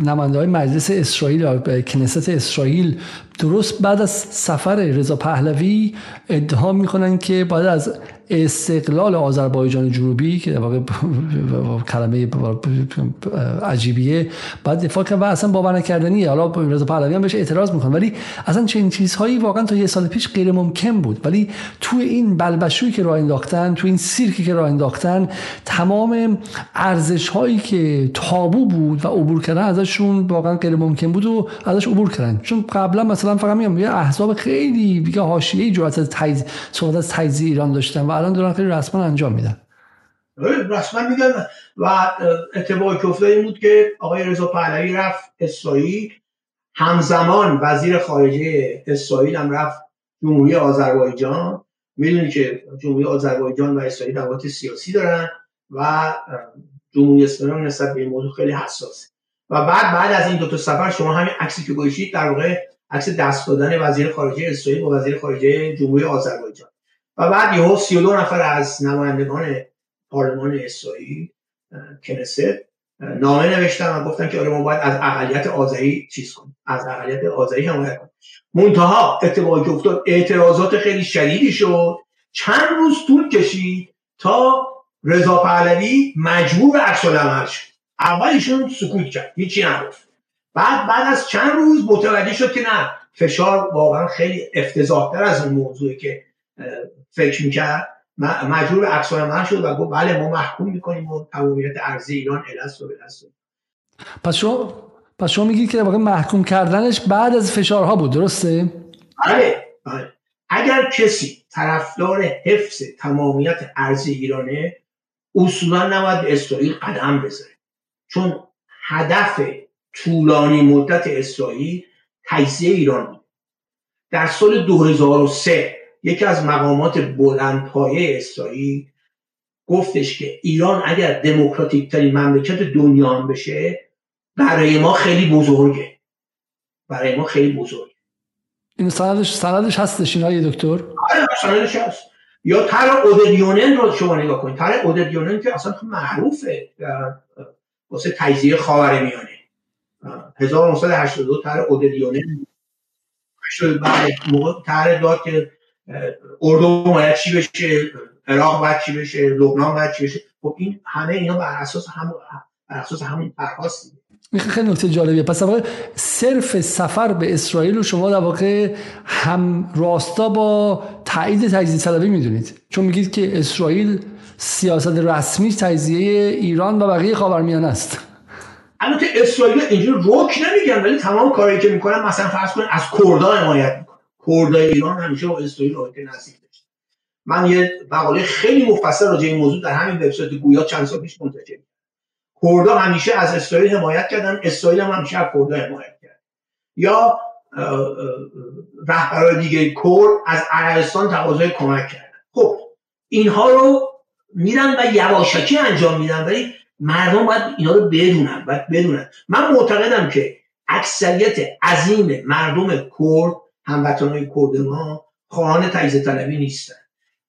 نماینده های مجلس اسرائیل کنست اسرائیل درست بعد از سفر رضا پهلوی ادعا می‌کنن که بعد از استقلال آذربایجان جنوبی که واقع کلمه عجیبیه. بعد دفاع کرد و اصلا باور نکردنیه. حالا رضا پهلوی هم بهش اعتراض می‌کنه. ولی اصلا چنین چیزهایی واقعا تا یه سال پیش غیر ممکن بود. ولی تو این بلبشویی که راه انداختن تو این سیرکی که راه انداختن تمام ارزش هایی که تابو بود و عبور کردن ازشون واقعا غیر ممکن بود و ازش عبور کردن. چون قبلا مثلا فقط میگم یه احزاب خیلی دیگه حاشیه‌ای جرأت از تایید صحبت از تجزیه ایران داشتن و الان دارن خیلی رسما انجام میدن. رسما میگن و اتفاقی که افتاد این بود که آقای رضا پهلوی رفت اسرائیل. همزمان وزیر خارجه اسرائیل هم رفت جمهوری آذربایجان. می‌دونی که جمهوری آذربایجان و اسرائیل روابط سیاسی دارن و جمهوری اسلامی نسبت به این موضوع خیلی حساسه و بعد بعد از این دو تا سفر شما همین عکسی که گوشید در واقع عکس دست دادن وزیر خارجه اسرائیل با وزیر خارجه جمهوری آذربایجان. و بعد یهو 32 نفر از نمایندگان پارلمان اسرائیل کنست نامه نوشتن و گفتن که آره ما باید از اقلیت آذری چیز کنیم از اقلیت آذری حمایت کنیم. منتها اتفاقی که افتاد اعتراضات خیلی شدیدی شد. چند روز طول کشید تا رضا پهلوی مجبور عکس العمل شد. اولشون سکوت کرد هیچی نگفت. بعد بعد از چند روز متوجه شد که نه فشار واقعا خیلی افتضاحتر از اون موضوعی که فکر می‌کرد. مجبور به من شد و گفت بله ما محکوم می‌کنیم و تمامیت ارزی ایران الست و بلست پس شما پس شما میگید که واقعا محکوم کردنش بعد از فشارها بود درسته؟ بله بله. اگر کسی طرفدار حفظ تمامیت ارزی ایرانه اصولا نباید به اسرائیل قدم بذاره چون هدف طولانی مدت اسرائیل تجزیه ایران بود. در سال 2003 یکی از مقامات بلندپایه اسرائیل گفتش که ایران اگر دموکراتیک ترین مملکت دنیا هم بشه برای ما خیلی بزرگه. برای ما خیلی بزرگه. این سندش سندش هستش این دکتر؟ آره سندش هست. یا تر اودریونن رو شما نگاه کنید. تر اودریونن که اصلا معروفه. واسه تجزیه خاورمیانه. 1982 تر اودریونن بعد موقع تر داد که اردو باید چی بشه؟ عراق باید چی بشه؟ لبنان باید چی بشه؟ خب این همه اینا بر اساس هم بر اساس همون فرخواست این خیلی نکته جالبیه. پس واقع صرف سفر به اسرائیل رو شما در واقع هم راستا با تایید تجزیه طلبی می‌دونید. چون میگید که اسرائیل سیاست رسمی تجزیه ایران و بقیه خاورمیانه است. البته اسرائیل اینجور روک نمیگن ولی تمام کاری که می‌کنن مثلا فرض کنید از کردا حمایت می‌کنن. کردای ایران همیشه با اسرائیل رابطه نزدیک داشت. من یه مقاله خیلی مفصل راجع این موضوع در همین وبسایت گویا چند سال پیش منتشر کردا همیشه از اسرائیل حمایت کردن اسرائیل هم همیشه از کردا حمایت کرد. یا رهبران دیگه کرد از عربستان تقاضای کمک کردن. خب اینها رو میرن و یواشکی انجام میدن ولی مردم باید اینا رو بدونن باید بدونن. من معتقدم که اکثریت عظیم مردم کرد هموطنهای کرد ما خواهان تجزیه طلبی نیستن.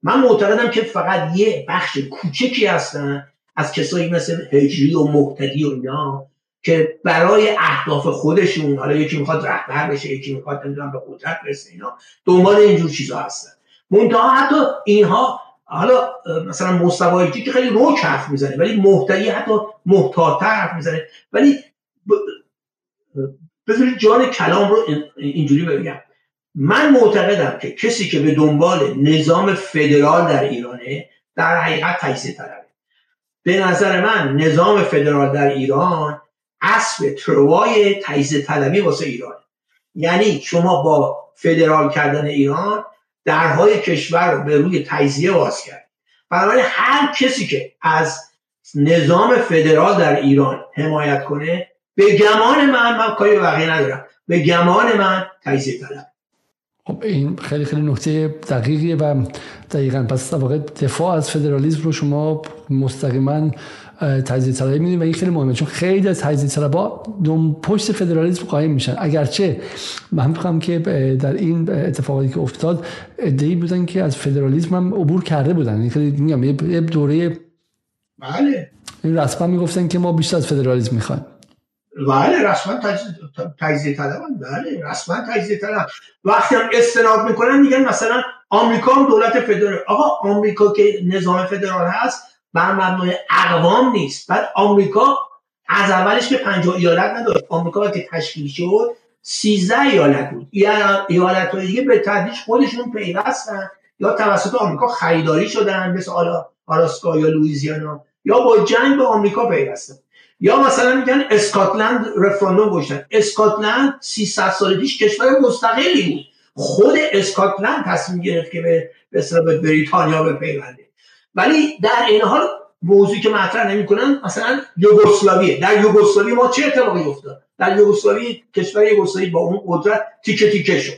من معتقدم که فقط یه بخش کوچکی هستن از کسایی مثل هجری و محتدی و اینا که برای اهداف خودشون حالا یکی می‌خواد رهبر بشه یکی می‌خواد نمی‌دونم به قدرت برسه اینا دنبال اینجور چیزا هستن. منتها حتی اینها حالا مثلا مستوایتی که خیلی روک حرف می‌زنه ولی محتدی حتی محتاطتر حرف می‌زنه. ولی بذارید جان کلام رو اینجوری بگم. من معتقدم که کسی که به دنبال نظام فدرال در ایرانه در حقیقت تجزیه طلبه. به نظر من نظام فدرال در ایران اسب تروای تجزیه طلبی واسه ایران. یعنی شما با فدرال کردن ایران درهای کشور رو به روی تجزیه باز کرد بنابراین هر کسی که از نظام فدرال در ایران حمایت کنه به گمان من من کاری بقیه ندارم. به گمان من تجزیه طلب خب این خیلی خیلی نکته دقیقیه و دقیقا پس در واقع دفاع از فدرالیسم رو شما مستقیما تجزیه طلبی می‌دونید و این خیلی مهمه چون خیلی از تجزیه طلبا دم پشت فدرالیسم قایم میشن. اگرچه من می‌خوام که در این اتفاقاتی که افتاد ادعی بودن که از فدرالیسم هم عبور کرده بودن. این خیلی میگم یه دوره بله. این رسما می‌گفتن که ما بیشتر از فدرالیسم می‌خوایم. بله رسما تجزیه طلبن بله رسما تجزیه طلب وقتی هم استناد می‌کنن میگن مثلا آمریکا هم دولت فدرال آقا آمریکا که نظام فدرال هست بر مبنای اقوام نیست. بعد آمریکا از اولش که 50 ایالت نداشت. آمریکا که تشکیل شد 13 ایالت بود. ایالت های دیگه به تدریج خودشون پیوستن. یا توسط آمریکا خریداری شدن مثل آلاسکا یا لوئیزیانا. یا با جنگ به آمریکا پیوستن. یا مثلا میگن اسکاتلند رفراندوم گذاشتن. اسکاتلند 300 سال پیش کشور مستقلی بود. خود اسکاتلند تصمیم گرفت که به به بریتانیا بپیونده. ولی در این حال موضوعی که مطرح نمی‌کنن مثلا یوگسلاویه. در یوگسلاوی ما چه اتفاقی افتاد؟ در یوگسلاوی کشور یوگسلاوی با اون قدرت تیکه تیکه شد.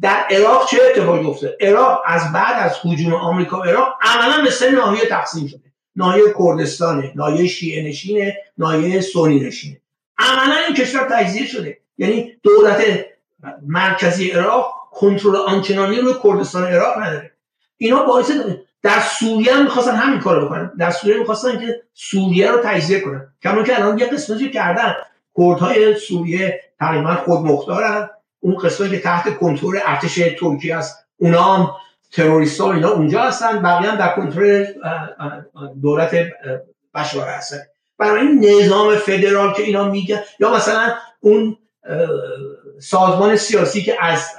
در عراق چه اتفاقی افتاد؟ عراق از بعد از هجوم آمریکا عراق عملا به سه ناحیه تقسیم شده. ناحیه کردستانه ناحیه شیعه نشینه ناحیه سنی نشینه. عملا این کشور تجزیه شده. یعنی دولت مرکزی عراق کنترل آنچنانی رو کردستان عراق نداره. اینا باعث در سوریه هم می‌خواستن همین کارو بکنن. در سوریه می‌خواستن که سوریه رو تجزیه کنن. کما که الان یه قسمتی کردن. کردهای سوریه تقریبا خود مختارن اون قسمتی که تحت کنترل ارتش ترکیه است. اونا هم تروریست ها اینا اونجا هستن بقیه هم در کنترل دولت بشار هستن. برای این نظام فدرال که اینا میگن یا مثلا اون سازمان سیاسی که از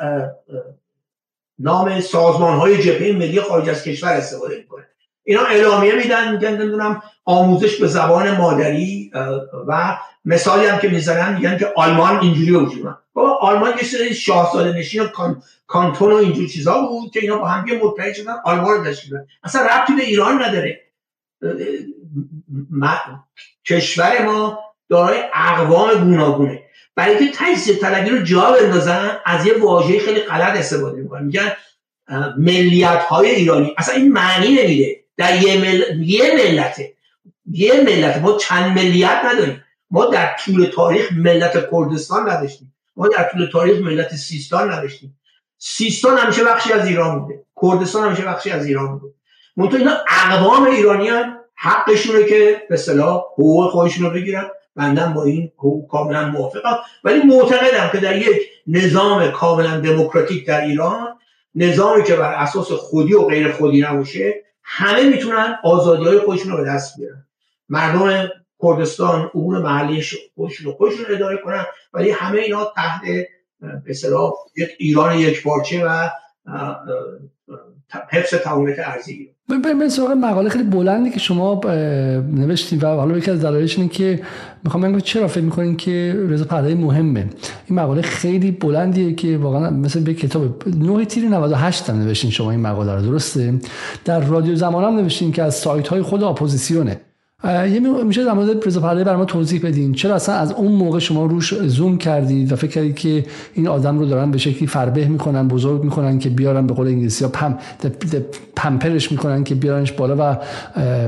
نام سازمان های جبهه ملی خارج از کشور استفاده می‌کنه. اینا اعلامیه میدن میگن نمی‌دونم آموزش به زبان مادری و مثالی هم که می‌زنن میگن که آلمان اینجوری وجود بابا آلمان یه سری شاهزاده نشین و کانتون و اینجور چیزا بود که اینا با هم متحد شدن آلمان تشکیل اصلا ربطی به ایران نداره. کشور ما دارای اقوام گوناگونه. برای که تجزیه طلبی رو جا بندازن از یه واژه خیلی غلط استفاده می‌کنن. میگن ملیت های ایرانی. اصلا این معنی نمیده. در یه, مل... یه ملته. یه ملت ما چند ملیت نداریم. ما در طول تاریخ ملت کردستان نداشتیم. ما در طول تاریخ ملت سیستان نداشتیم. سیستان همیشه بخشی از ایران بوده. کردستان همیشه بخشی از ایران بوده. منتها اینا اقوام ایرانی هم حقشونه که به صلاح حقوق خودشون رو بگیرن. بندم با این حقوق کاملا موافقم. ولی معتقدم که در یک نظام کاملا دموکراتیک در ایران نظامی که بر اساس خودی و غیر خودی نباشه همه می‌تونن آزادی های خودشون رو به دست بیارن. مردم کردستان امور محلی خودشون رو خودشون اداره کنن ولی همه اینا تحت به یک ایران یک پارچه و حفظ تعاملات ارزی به سراغ مقاله خیلی بلندی که شما نوشتیم و حالا یکی از دلایلش اینه که می‌خوام بگم چرا فکر می‌کنین که رضا پهلوی مهمه. این مقاله خیلی بلندیه که واقعا مثل به کتاب 9 تیر 98 هم نوشتین شما این مقاله رو درسته؟ در رادیو زمان هم نوشتین که از سایت های خود اپوزیسیونه. یه میشه در مورد رضا پهلوی برای ما توضیح بدین. چرا اصلا از اون موقع شما روش زوم کردید و فکر کردید که این آدم رو دارن به شکلی فربه می‌کنن بزرگ می‌کنن که بیارن به قول انگلیسی ها پم پمپرش می‌کنن که بیارنش بالا و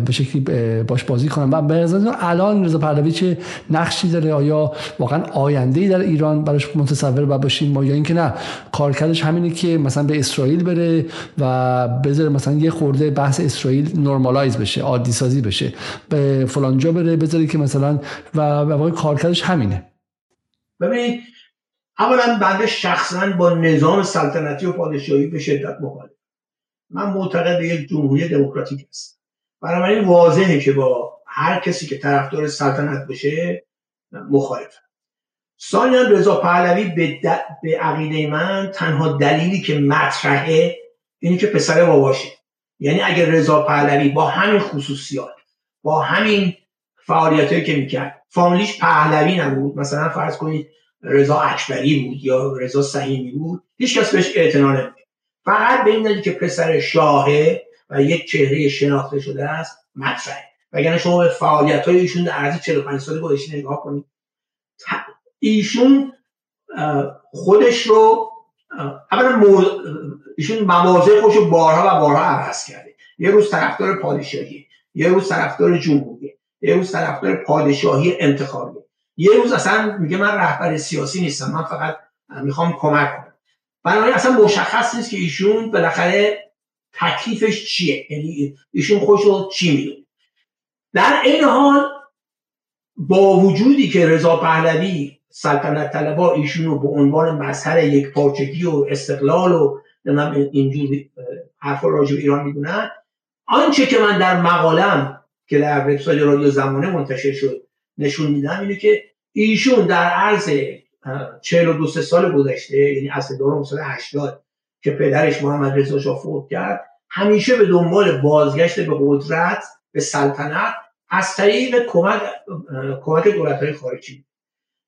به شکلی باش بازی کنن. و به الان رضا پهلوی چه نقشی داره؟ آیا واقعا آینده ای در ایران براش متصور باشیم؟ ما یا اینکه نه کارکردش همینه که مثلا به اسرائیل بره و بذاره مثلا یه خورده بحث اسرائیل نرمالایز بشه عادی سازی بشه. به فلان جا بره بذاری که مثلا و واقعا کارکردش همینه. ببینید اولا بنده شخصا با نظام سلطنتی و پادشاهی به شدت مخالف. من معتقد یک جمهوری دموکراتیک هست بنابراین واضحه که با هر کسی که طرفدار سلطنت بشه مخالف. ثانیا رضا پهلوی به, به عقیده من تنها دلیلی که مطرحه اینی که پسر باباشه. یعنی اگر رضا پهلوی با همین خصوصیات با همین فعالیت که می‌کرد. فامیلیش پهلوی نبود. مثلا فرض کنید رضا اکبری بود یا رضا سهیمی بود. هیچ کس بهش اعتنا نمید فقط به این دلیل که پسر شاهه و یک چهره شناخته شده است مطرحه وگرنه شما به فعالیت های ایشون در عرض 45 سال گذشته نگاه کنید. ایشون خودش رو اولا ایشون مواضع خودش رو بارها و بارها عوض کرده. یه روز طرفدار پادشاهی. یه روز طرفدار جمهوری یه روز طرفدار پادشاهی انتخابی یه روز اصلا میگه من رهبر سیاسی نیستم من فقط می‌خوام کمک کنم. بنابراین اصلا مشخص نیست که ایشون بالاخره تکلیفش چیه. یعنی ایشون خوش رو چی می‌دونه. در این حال با وجودی که رضا پهلوی سلطنت طلبا ایشون رو به عنوان مظهر یک پارچگی و استقلال و اینجور حرفا راجع ایران می‌دونن آنچه که من در مقالم که در وبسایت رادیو زمانه منتشر شد نشون میدم اینه که ایشون در عرض 42 سال گذشته یعنی از سال 80 که پدرش محمد رضا شاه فوت کرد همیشه به دنبال بازگشت به قدرت به سلطنت از طریق کمک کمک دولت های خارجی.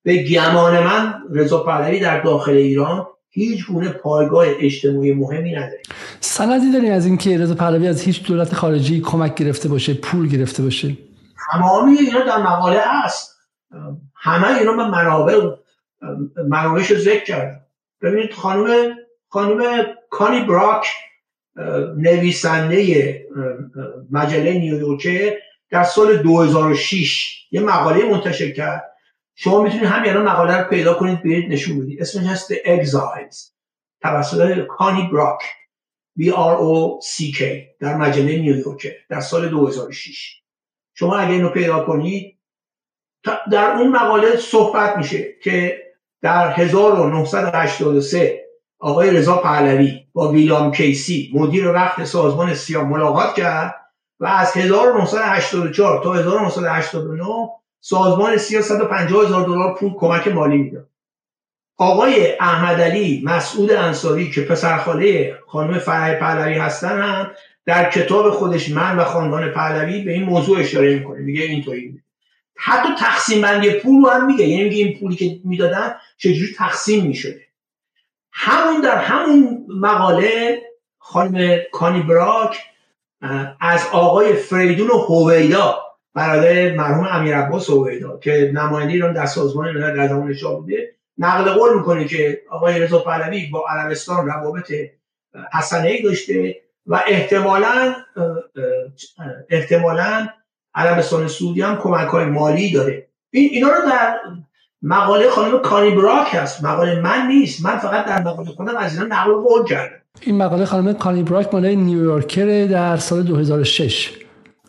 به گمان من رضا پهلوی در داخل ایران هیچ گونه پایگاه اجتماعی مهمی نداره سندی داری از اینکه رضا پهلوی از هیچ دولت خارجی کمک گرفته باشه پول گرفته باشه؟ تمامی اینا در مقاله هست. همه اینا به منابع منابعش ذکر کرد ببینید خانم خانم کانی براک نویسنده مجله نیویورکه در سال 2006 یه مقاله منتشر کرد. شما می‌تونید همین الان مقاله رو پیدا کنید برید نشون بدید. اسمش هست Exiles. توسط کانی براک. B R O C K. در مجله نیویورک. در سال 2006 شما اگه اینو پیدا کنید در اون مقاله صحبت میشه که در 1983 آقای رضا پهلوی با ویلام کیسی مدیر وقت سازمان سیاه ملاقات کرد و از 1984 تا 1989 سازمان سیا 150 هزار دلار پول کمک مالی می‌داد. آقای احمد علی مسعود انصاری که پسرخاله خانم فرح پهلوی هستن هم در کتاب خودش من و خاندان پهلوی به این موضوع اشاره می‌کنه. میگه اینطوری حتی تقسیم بندی پول رو هم میگه. یعنی میگه این پولی که می‌دادن چجوری تقسیم می‌شده. همون در همون مقاله خانم کانی براک از آقای فریدون هویدا برادر مرحوم امیر عباس که نماینده ایران در سازمان ملل در زمان شاه بوده. نقل قول می‌کنه که آقای رضا پهلوی با عربستان روابط حسنه داشته و احتمالا احتمالا عربستان سعودی هم کمک های مالی داره. این اینا رو در مقاله خانم کانی براک هست. مقاله من نیست. من فقط در مقاله خودم از اینا نقل قول کردم. این مقاله خانم کانی براک مال نیویورکر در سال 2006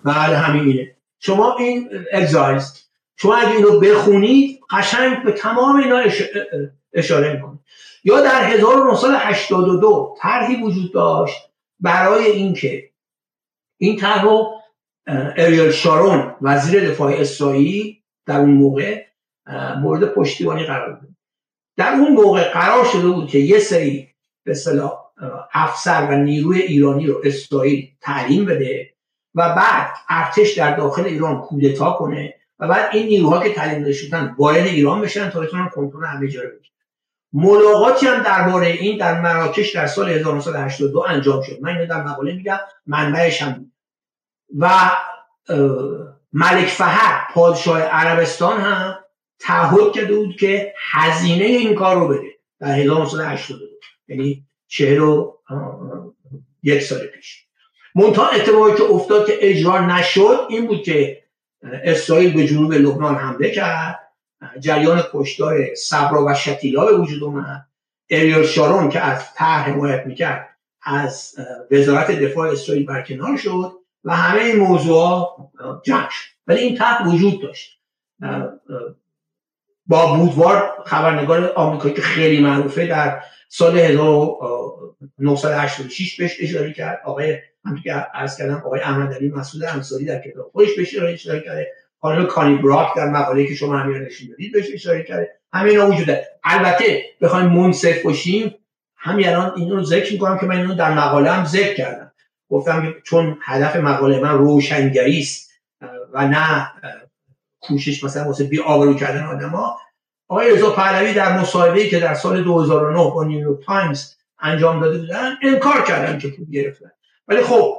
بله همینه. شما این اگزایز شما اگه این رو بخونید قشنگ به تمام اینا اشاره می‌کنید یا در 1982 طرحی وجود داشت برای اینکه این طرح رو اریل شارون وزیر دفاع اسرائیل در اون موقع مورد پشتیبانی قرار بود در اون موقع قرار شده بود که یه سری به اصطلاح افسر و نیروی ایرانی رو اسرائیل تعلیم بده و بعد ارتش در داخل ایران کودتا کنه و بعد این نیروها که تعلیم شدن وارد ایران بشن تا بتونن کنترل همه جا رو ملاقاتی هم درباره این در مراکش در سال 1982 انجام شد. من اینو در مقاله میگم منبعش هم و ملک فهد پادشاه عربستان هم تعهد کرده بود که هزینه این کار رو بده در 1982 یعنی چهل و یک سال پیش. منتها اتفاقی که افتاد که اجرا نشد این بود که اسرائیل به جنوب لبنان حمله کرد. جریان کشتار صبرا و شتیلا به وجود اومد. اریل شارون که از طرح حمایت می‌کرد از وزارت دفاع اسرائیل برکنار شد و همه این موضوع جمع شد. ولی این طرح وجود داشت. با بودوار خبرنگار آمریکایی که خیلی معروفه در سال 1986 بهش اشاره کرد. آقای همونطور که عرض کردم آقای احمد علی مسعود انصاری در کتاب خودش بهش اشاره کرده. خانم کانی براک در مقاله که شما همین نشون دادید بهش اشاره کرده. همین اینا وجوده البته بخوایم منصف باشیم همین الان این رو ذکر می‌کنم که من اینو در مقاله هم ذکر کردم. گفتم چون هدف مقاله من روشنگری است و نه کوشش مثلا واسه بی آبرو کردن آدما آقای رضا پهلوی در مصاحبه‌ای که در سال 2009 با نیویورک تایمز انجام داده بودن انکار کردن که پول گرفتن. ولی خب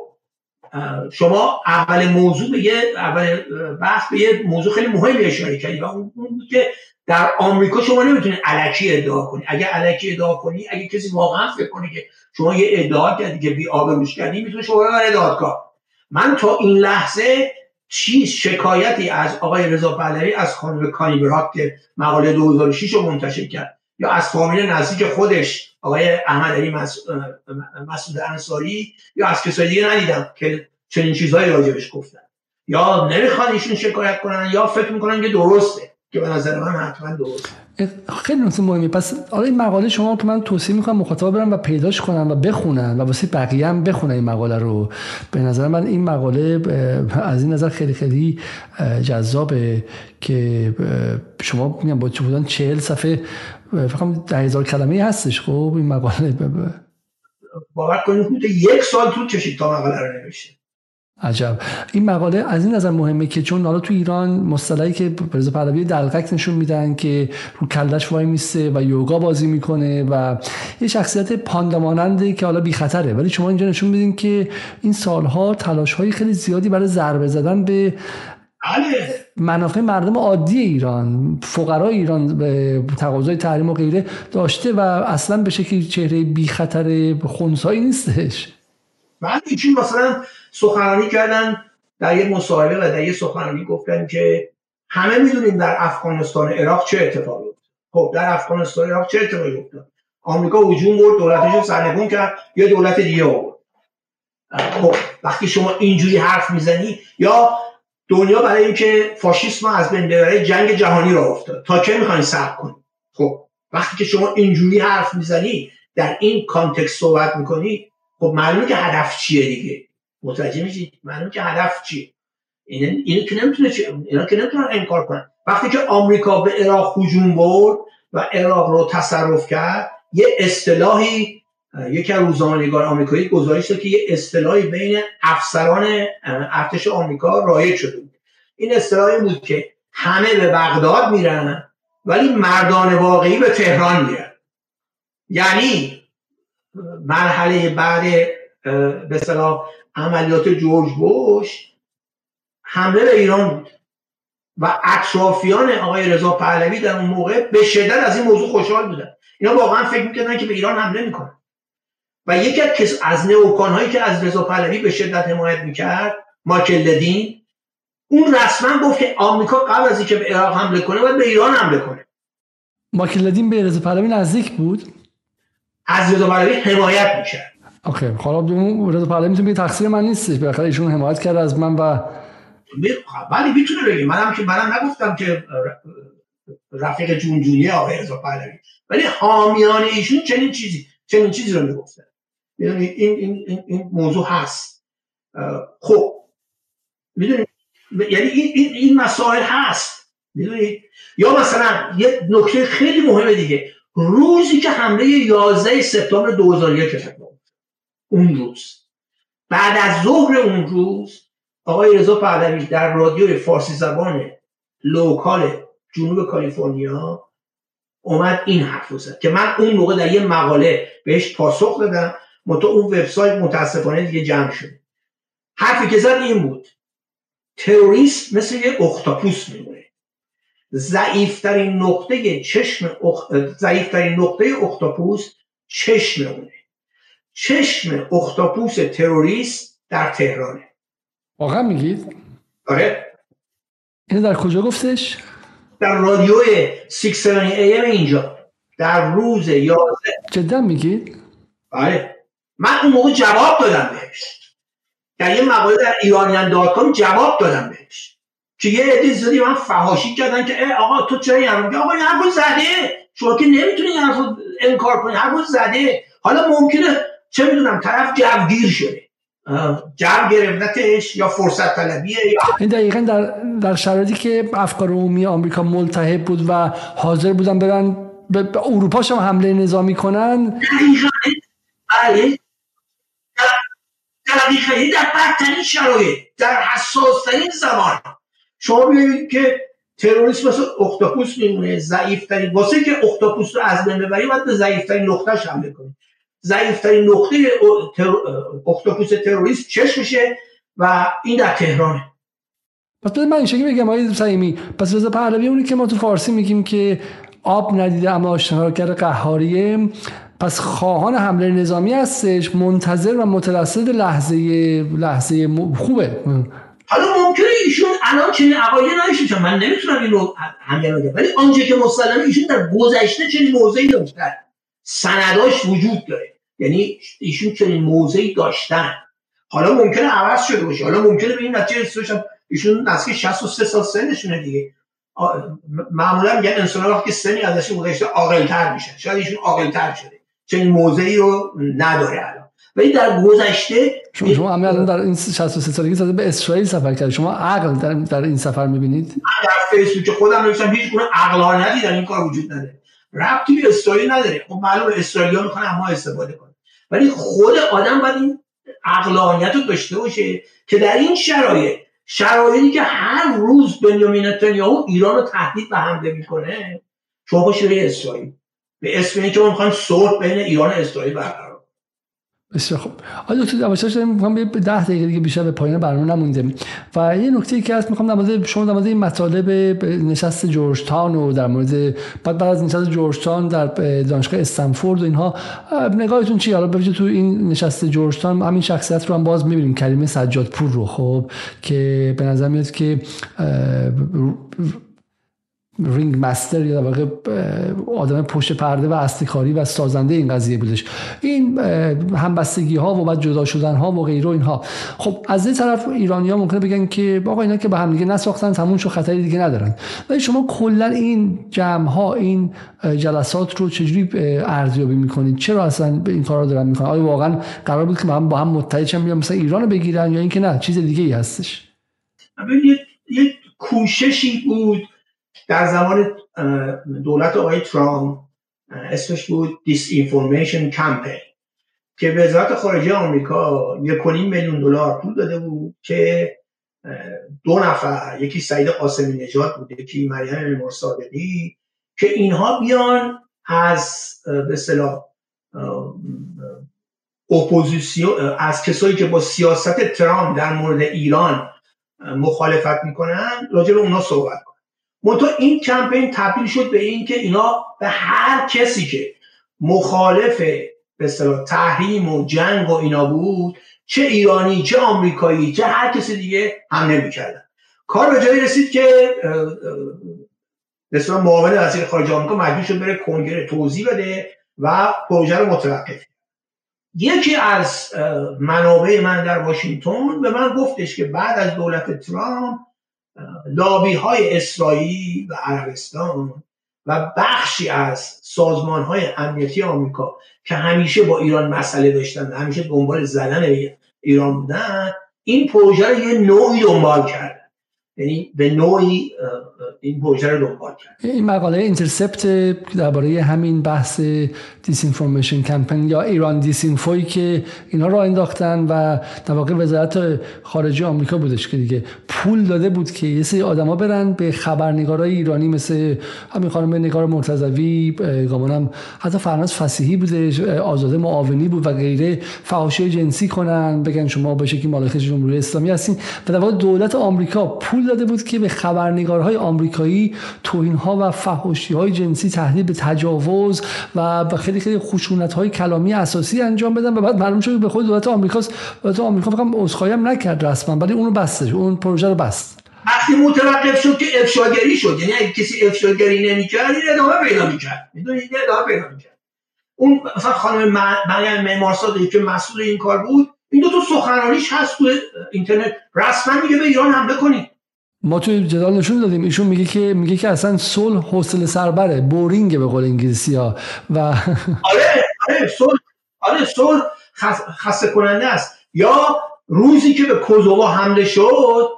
شما اول موضوع به یه اول بحث به یه موضوع خیلی مهمی اشاره کردی و اون بود که در آمریکا شما نمی‌تونید علکی ادعا کنی. اگه علکی ادعا کنی اگه کسی واقعا فکر کنه که شما یه ادعا کردی که بی آبروش کردی می‌تونه شما ببره دادگاه. من تا این لحظه چیز شکایتی از آقای رضا پهلوی از خانم کانی براک که مقاله 2006 رو منتشر کرد یا از فامیل نزدیک خودش آقای احمد علی مسعود انصاری یا از کسای دیگه ندیدم که چنین چیزهایی راجبش گفتن. یا نمی‌خوان ایشون شکایت کنن یا فکر می‌کنن که درسته که به نظر من حتما درست خیلی نکته مهمی. پس حالا این مقاله شما که من توصیه می‌کنم مخاطب برم و پیداش کنم و بخونن و واسه بقیه هم بخونن این مقاله رو. به نظر من این مقاله از این نظر خیلی خیلی جذابه که شما میگم با چه بودن چهل صفحه فکرم ده هزار کلمه هستش خب این مقاله باور کنید یک سال طول کشید تا مقاله رو نوشته عجب این مقاله از این نظر مهمه که چون حالا تو ایران مصطلحی که رضا پهلوی دلقک نشون میدن که رو کلش وای میسته و یوگا بازی می‌کنه و یه شخصیت پانداماننده که حالا بی خطره ولی شما اینجا نشون میدین که این سالها تلاش های خیلی زیادی برای ضربه زدن به. منافع مردم عادی ایران فقرای ایران تقاضای تحریم و غیره داشته و اصلا به شکلی چهره بی خطر خونسایی نیستش. بعد ایچین مثلا سخنرانی کردن در یه مصاحبه و در یه سخنرانی گفتن که همه می‌دونیم در افغانستان عراق چه اتفاقی افتاد. خب در افغانستان عراق چه اتفاقی افتاد؟ آمریکا هجوم برد دولتش رو سرنگون کرد یه دولت دیگه آورد. خب وقتی شما اینجوری حرف می‌زنی یا دنیا برای اینکه فاشیسم از بین ببره جنگ جهانی را افتاد. تا چه می‌خواین صبر کنی؟ خب وقتی که شما اینجوری حرف می‌زنی در این کانتکست صحبت می‌کنی خب معلومه که هدف چیه دیگه. متوجه میشید معلومه که هدف چیه. این اینو که نمی‌تونه اینا که نمی‌تونن انکار کنن. وقتی که آمریکا به عراق هجوم برد و عراق رو تصرف کرد یه اصطلاحی یکی از روزنامه‌نگار آمریکایی گزارش داد که یه اصطلاحی بین افسران ارتش آمریکا رایج شده بود. این اصطلاحی بود که همه به بغداد میرن ولی مردان واقعی به تهران میرن. یعنی مرحله بعد به صلاح عملیات جورج بوش حمله به ایران بود. و اطرافیان آقای رضا پهلوی در اون موقع به شدت از این موضوع خوشحال بودن. اینا واقعا فکر می‌کردن که به ایران حمله می‌کنن. و یکی از از نئوکان هایی که از رضا پهلوی به شدت حمایت می‌کرد مایکل لدین اون رسما گفت که آمریکا قبل از اینکه به عراق حمله کنه باید به ایران حمله کنه. مایکل لدین به رضا پهلوی نزدیک بود؟ از رضا پهلوی حمایت می‌کرد. اوکی خب رضا پهلوی می‌تونه تقصیر من نیستش بالاخره ایشون حمایت کرد از من و ولی می‌تونه بگی منم که منم نگفتم که رفیق جونجونی آقای رضا پهلوی. ولی حامیان ایشون چنین چیزی چنین چیزی رو می‌گفتن این, این, این, این موضوع هست. خب. می‌دونی؟ یعنی این, این, این مسائل هست. می‌دونی؟ یا مثلا یه نکته خیلی مهمه دیگه. روزی که حمله 11 سپتامبر 2001 اتفاق اون روز. بعد از ظهر اون روز آقای رضا پهلوی در رادیو فارسی زبان لوکال جنوب کالیفرنیا اومد این حرف زد که من اون موقع در یه مقاله بهش پاسخ دادم. متو اون وبسایت متاسفانه دیگه جمع شد. حرفی که زد این بود. تروریست مثل یه اختاپوس میمونه. ضعیفترین نقطه چشم اخ... ضعیفترین نقطه اختاپوس چشمونه چشم اختاپوس تروریست در تهرانه. واقعا میگید؟ آره. این در کجا گفتش؟ در رادیو 670 AM اینجا. در روز 11 جدا میگید؟ بله من اون موقع جواب دادم بهش. در یه مقاله در ایرانیان دات جواب دادم بهش. که یه عده زدی من فهاشی کردن که ای آقا تو چرا این آقا این حرفو زده. شما که نمی‌تونی این حرفو انکار کنی. حرفو زده. حالا ممکنه چه می‌دونم طرف جوگیر شده. جو گرفتتش یا فرصت طلبیه این دقیقا در, در شرایطی که افکار عمومی آمریکا ملتهب بود و حاضر بودن برن به اروپا شما حمله نظامی کنن. بله. دقیقه در بدترین شرایط در حساسترین زمان. شما ببینید که تروریسم مثل اختاپوس میمونه ضعیفترین واسه که اختاپوس رو از بین ببری باید به ضعیفترین نقطهش حمله کنید ضعیفترین نقطه اختاپوس تروریست چشمشه و این در تهرانه. پس من این شکلی بگم آقای سعیمی پس رضا پهلوی اونی که ما تو فارسی میگیم که آب ندیده اما آشنا کرده قهاریه. پس خواهان حمله نظامی هستش منتظر و مترصد لحظه لحظه خوبه. حالا ممکنه ایشون الان چنین عقایدی نداشته چون من نمی‌تونم این رو همیان بگم. ولی آنچه که مسلمه ایشون در گذشته چنین موضعی داشتن. سنداش وجود داره. یعنی ایشون چنین موضعی داشتن. حالا ممکنه عوض شده باشه. حالا ممکنه به این نتیجه رسیده ایشون نزدیک 63 سال سنشونه دیگه. معمولا میگن انسان وقتی سنی ازش گذشته عاقل‌تر میشن. شاید ایشون عاقل‌تر شده. چنین موضعی رو نداره الان. ولی در گذشته شما شما همه الان در این 63 سالگی زده به اسرائیل سفر کرد شما عقل در, در این سفر می‌بینید؟ در فیسبوک خودم نوشتم هیچ گونه عقلانیتی در این کار وجود نداره. ربطی به اسرائیل نداره. خب معلومه اسرائیلیا می‌خوان اما استفاده کنه ولی خود آدم باید این عقلانیت رو داشته باشه که در این شرایط شرایطی که هر روز بنیامین نتانیاهو ایران رو تهدید به حمله می‌کنه شما باشید اسرائیل. به اسم اینکه ما می‌خوایم صلح بین ایران و اسرائیل برقرار بسیار خوب. آیا دکتر دواشتاش داریم؟ می‌خوام به 10 دقیقه دیگه بیشتر به پایان برنامه نمونده و یه نکته که هست می‌خوام مورد شما مورد این مطالب نشست جورج تاون و در مورد بعد بعد از نشست جورج تاون در دانشگاه استنفورد و اینها نگاهتون چی حالا ببینید تو این نشست جورج تاون همین شخصیت رو هم باز می‌بینیم. کلمه سجاد پور رو خب که به نظر میاد که رینگ مستر یا واقع آدم پشت پرده و اصلیکاری و سازنده این قضیه بودش. این همبستگی ها و بعد جدا شدن ها و غیره اینها. خب از این طرف ایرانی ها ممکنه بگن که آقا اینا که به هم دیگه نساختن تموم شو خطری دیگه ندارن. ولی شما کلا این جمع ها این جلسات رو چجوری ارزیابی می‌کنید؟ چرا اصلا به این کارا دارن می‌کنن آیا واقعا قرار بود که با هم با هم متحد یا مثلا ایران بگیرن یا اینکه نه چیز دیگه ای هستش یه کوششی بود در زمان دولت آقای ترامپ اسمش بود دیس اینفورمیشن کمپین که به وزارت خارجه آمریکا یک میلیون دلار پول داده بود که دو نفر یکی سعید قاسمی نژاد بود یکی مریم معمارصادقی که اینها بیان از به اصطلاح اپوزیسیون از کسایی که با سیاست ترامپ در مورد ایران مخالفت می‌کنن راجع به اونا صحبت منتها این کمپین تبدیل شد به این که اینا به هر کسی که مخالف به اصطلاح تحریم و جنگ و اینا بود چه ایرانی چه آمریکایی چه هر کسی دیگه حمله می‌کردن. کار به جایی رسید که مثلا معاون وزیر خارجه آمریکا مجبور شد بره کنگره توضیح بده و پروژه رو متوقف یکی از منابع من در واشنگتن به من گفتش که بعد از دولت ترامپ لابی های اسرائیل و عربستان و بخشی از سازمان های امنیتی آمریکا که همیشه با ایران مسئله داشتن همیشه دنبال زدن ایران بودن این پروژه رو یه نوعی دنبال کردن. یعنی به نوعی این پروژه رو دنبال کرد. این مقاله اینترسپت درباره همین بحث disinformation campaign یا Iran Disinfo یی که اینها را انداختن و در واقع وزارت خارجه آمریکا بودش که دیگه پول داده بود که یه سری آدما برن به خبرنگارای ایرانی مثل همین خانم نگار مرتضوی گمانم حتی فرناز فسیحی بوده آزاده معاونی بود و غیره فحاشی جنسی کنن بگن شما به شکلی مالک جمهوری اسلامی هستین. و در واقع دولت آمریکا پول داده بود که به خبرنگارهای آمریکایی توهین ها و فحاشی های جنسی تهدید به تجاوز و خیلی خیلی خشونت های کلامی اساسی انجام بدن و بعد معلوم شد به خود دولت آمریکاست دولت آمریکا فقط عذرخواهی هم نکرد رسما ولی اونو بستش اون پروژه رو بست. وقتی متوقف شد که افشاگری شد یعنی اگه کسی افشاگری نمی‌کرد این ادامه پیدا می‌کرد. می‌دونید؟ ادامه پیدا می‌کرد. اون مثلا خانم مریم معمارزاده که مسئول این کار بود این دو تا سخنرانیش هست تو اینترنت. رسما میگه به ایران حمله کنید. ما توی جدال نشون دادیم ایشون میگه که میگه که اصلا صلح حوصله سربره بورینگ به قول انگلیسی ها. و آره آره صلح آره صلح خسته کننده است. یا روزی که به کوزوو حمله شد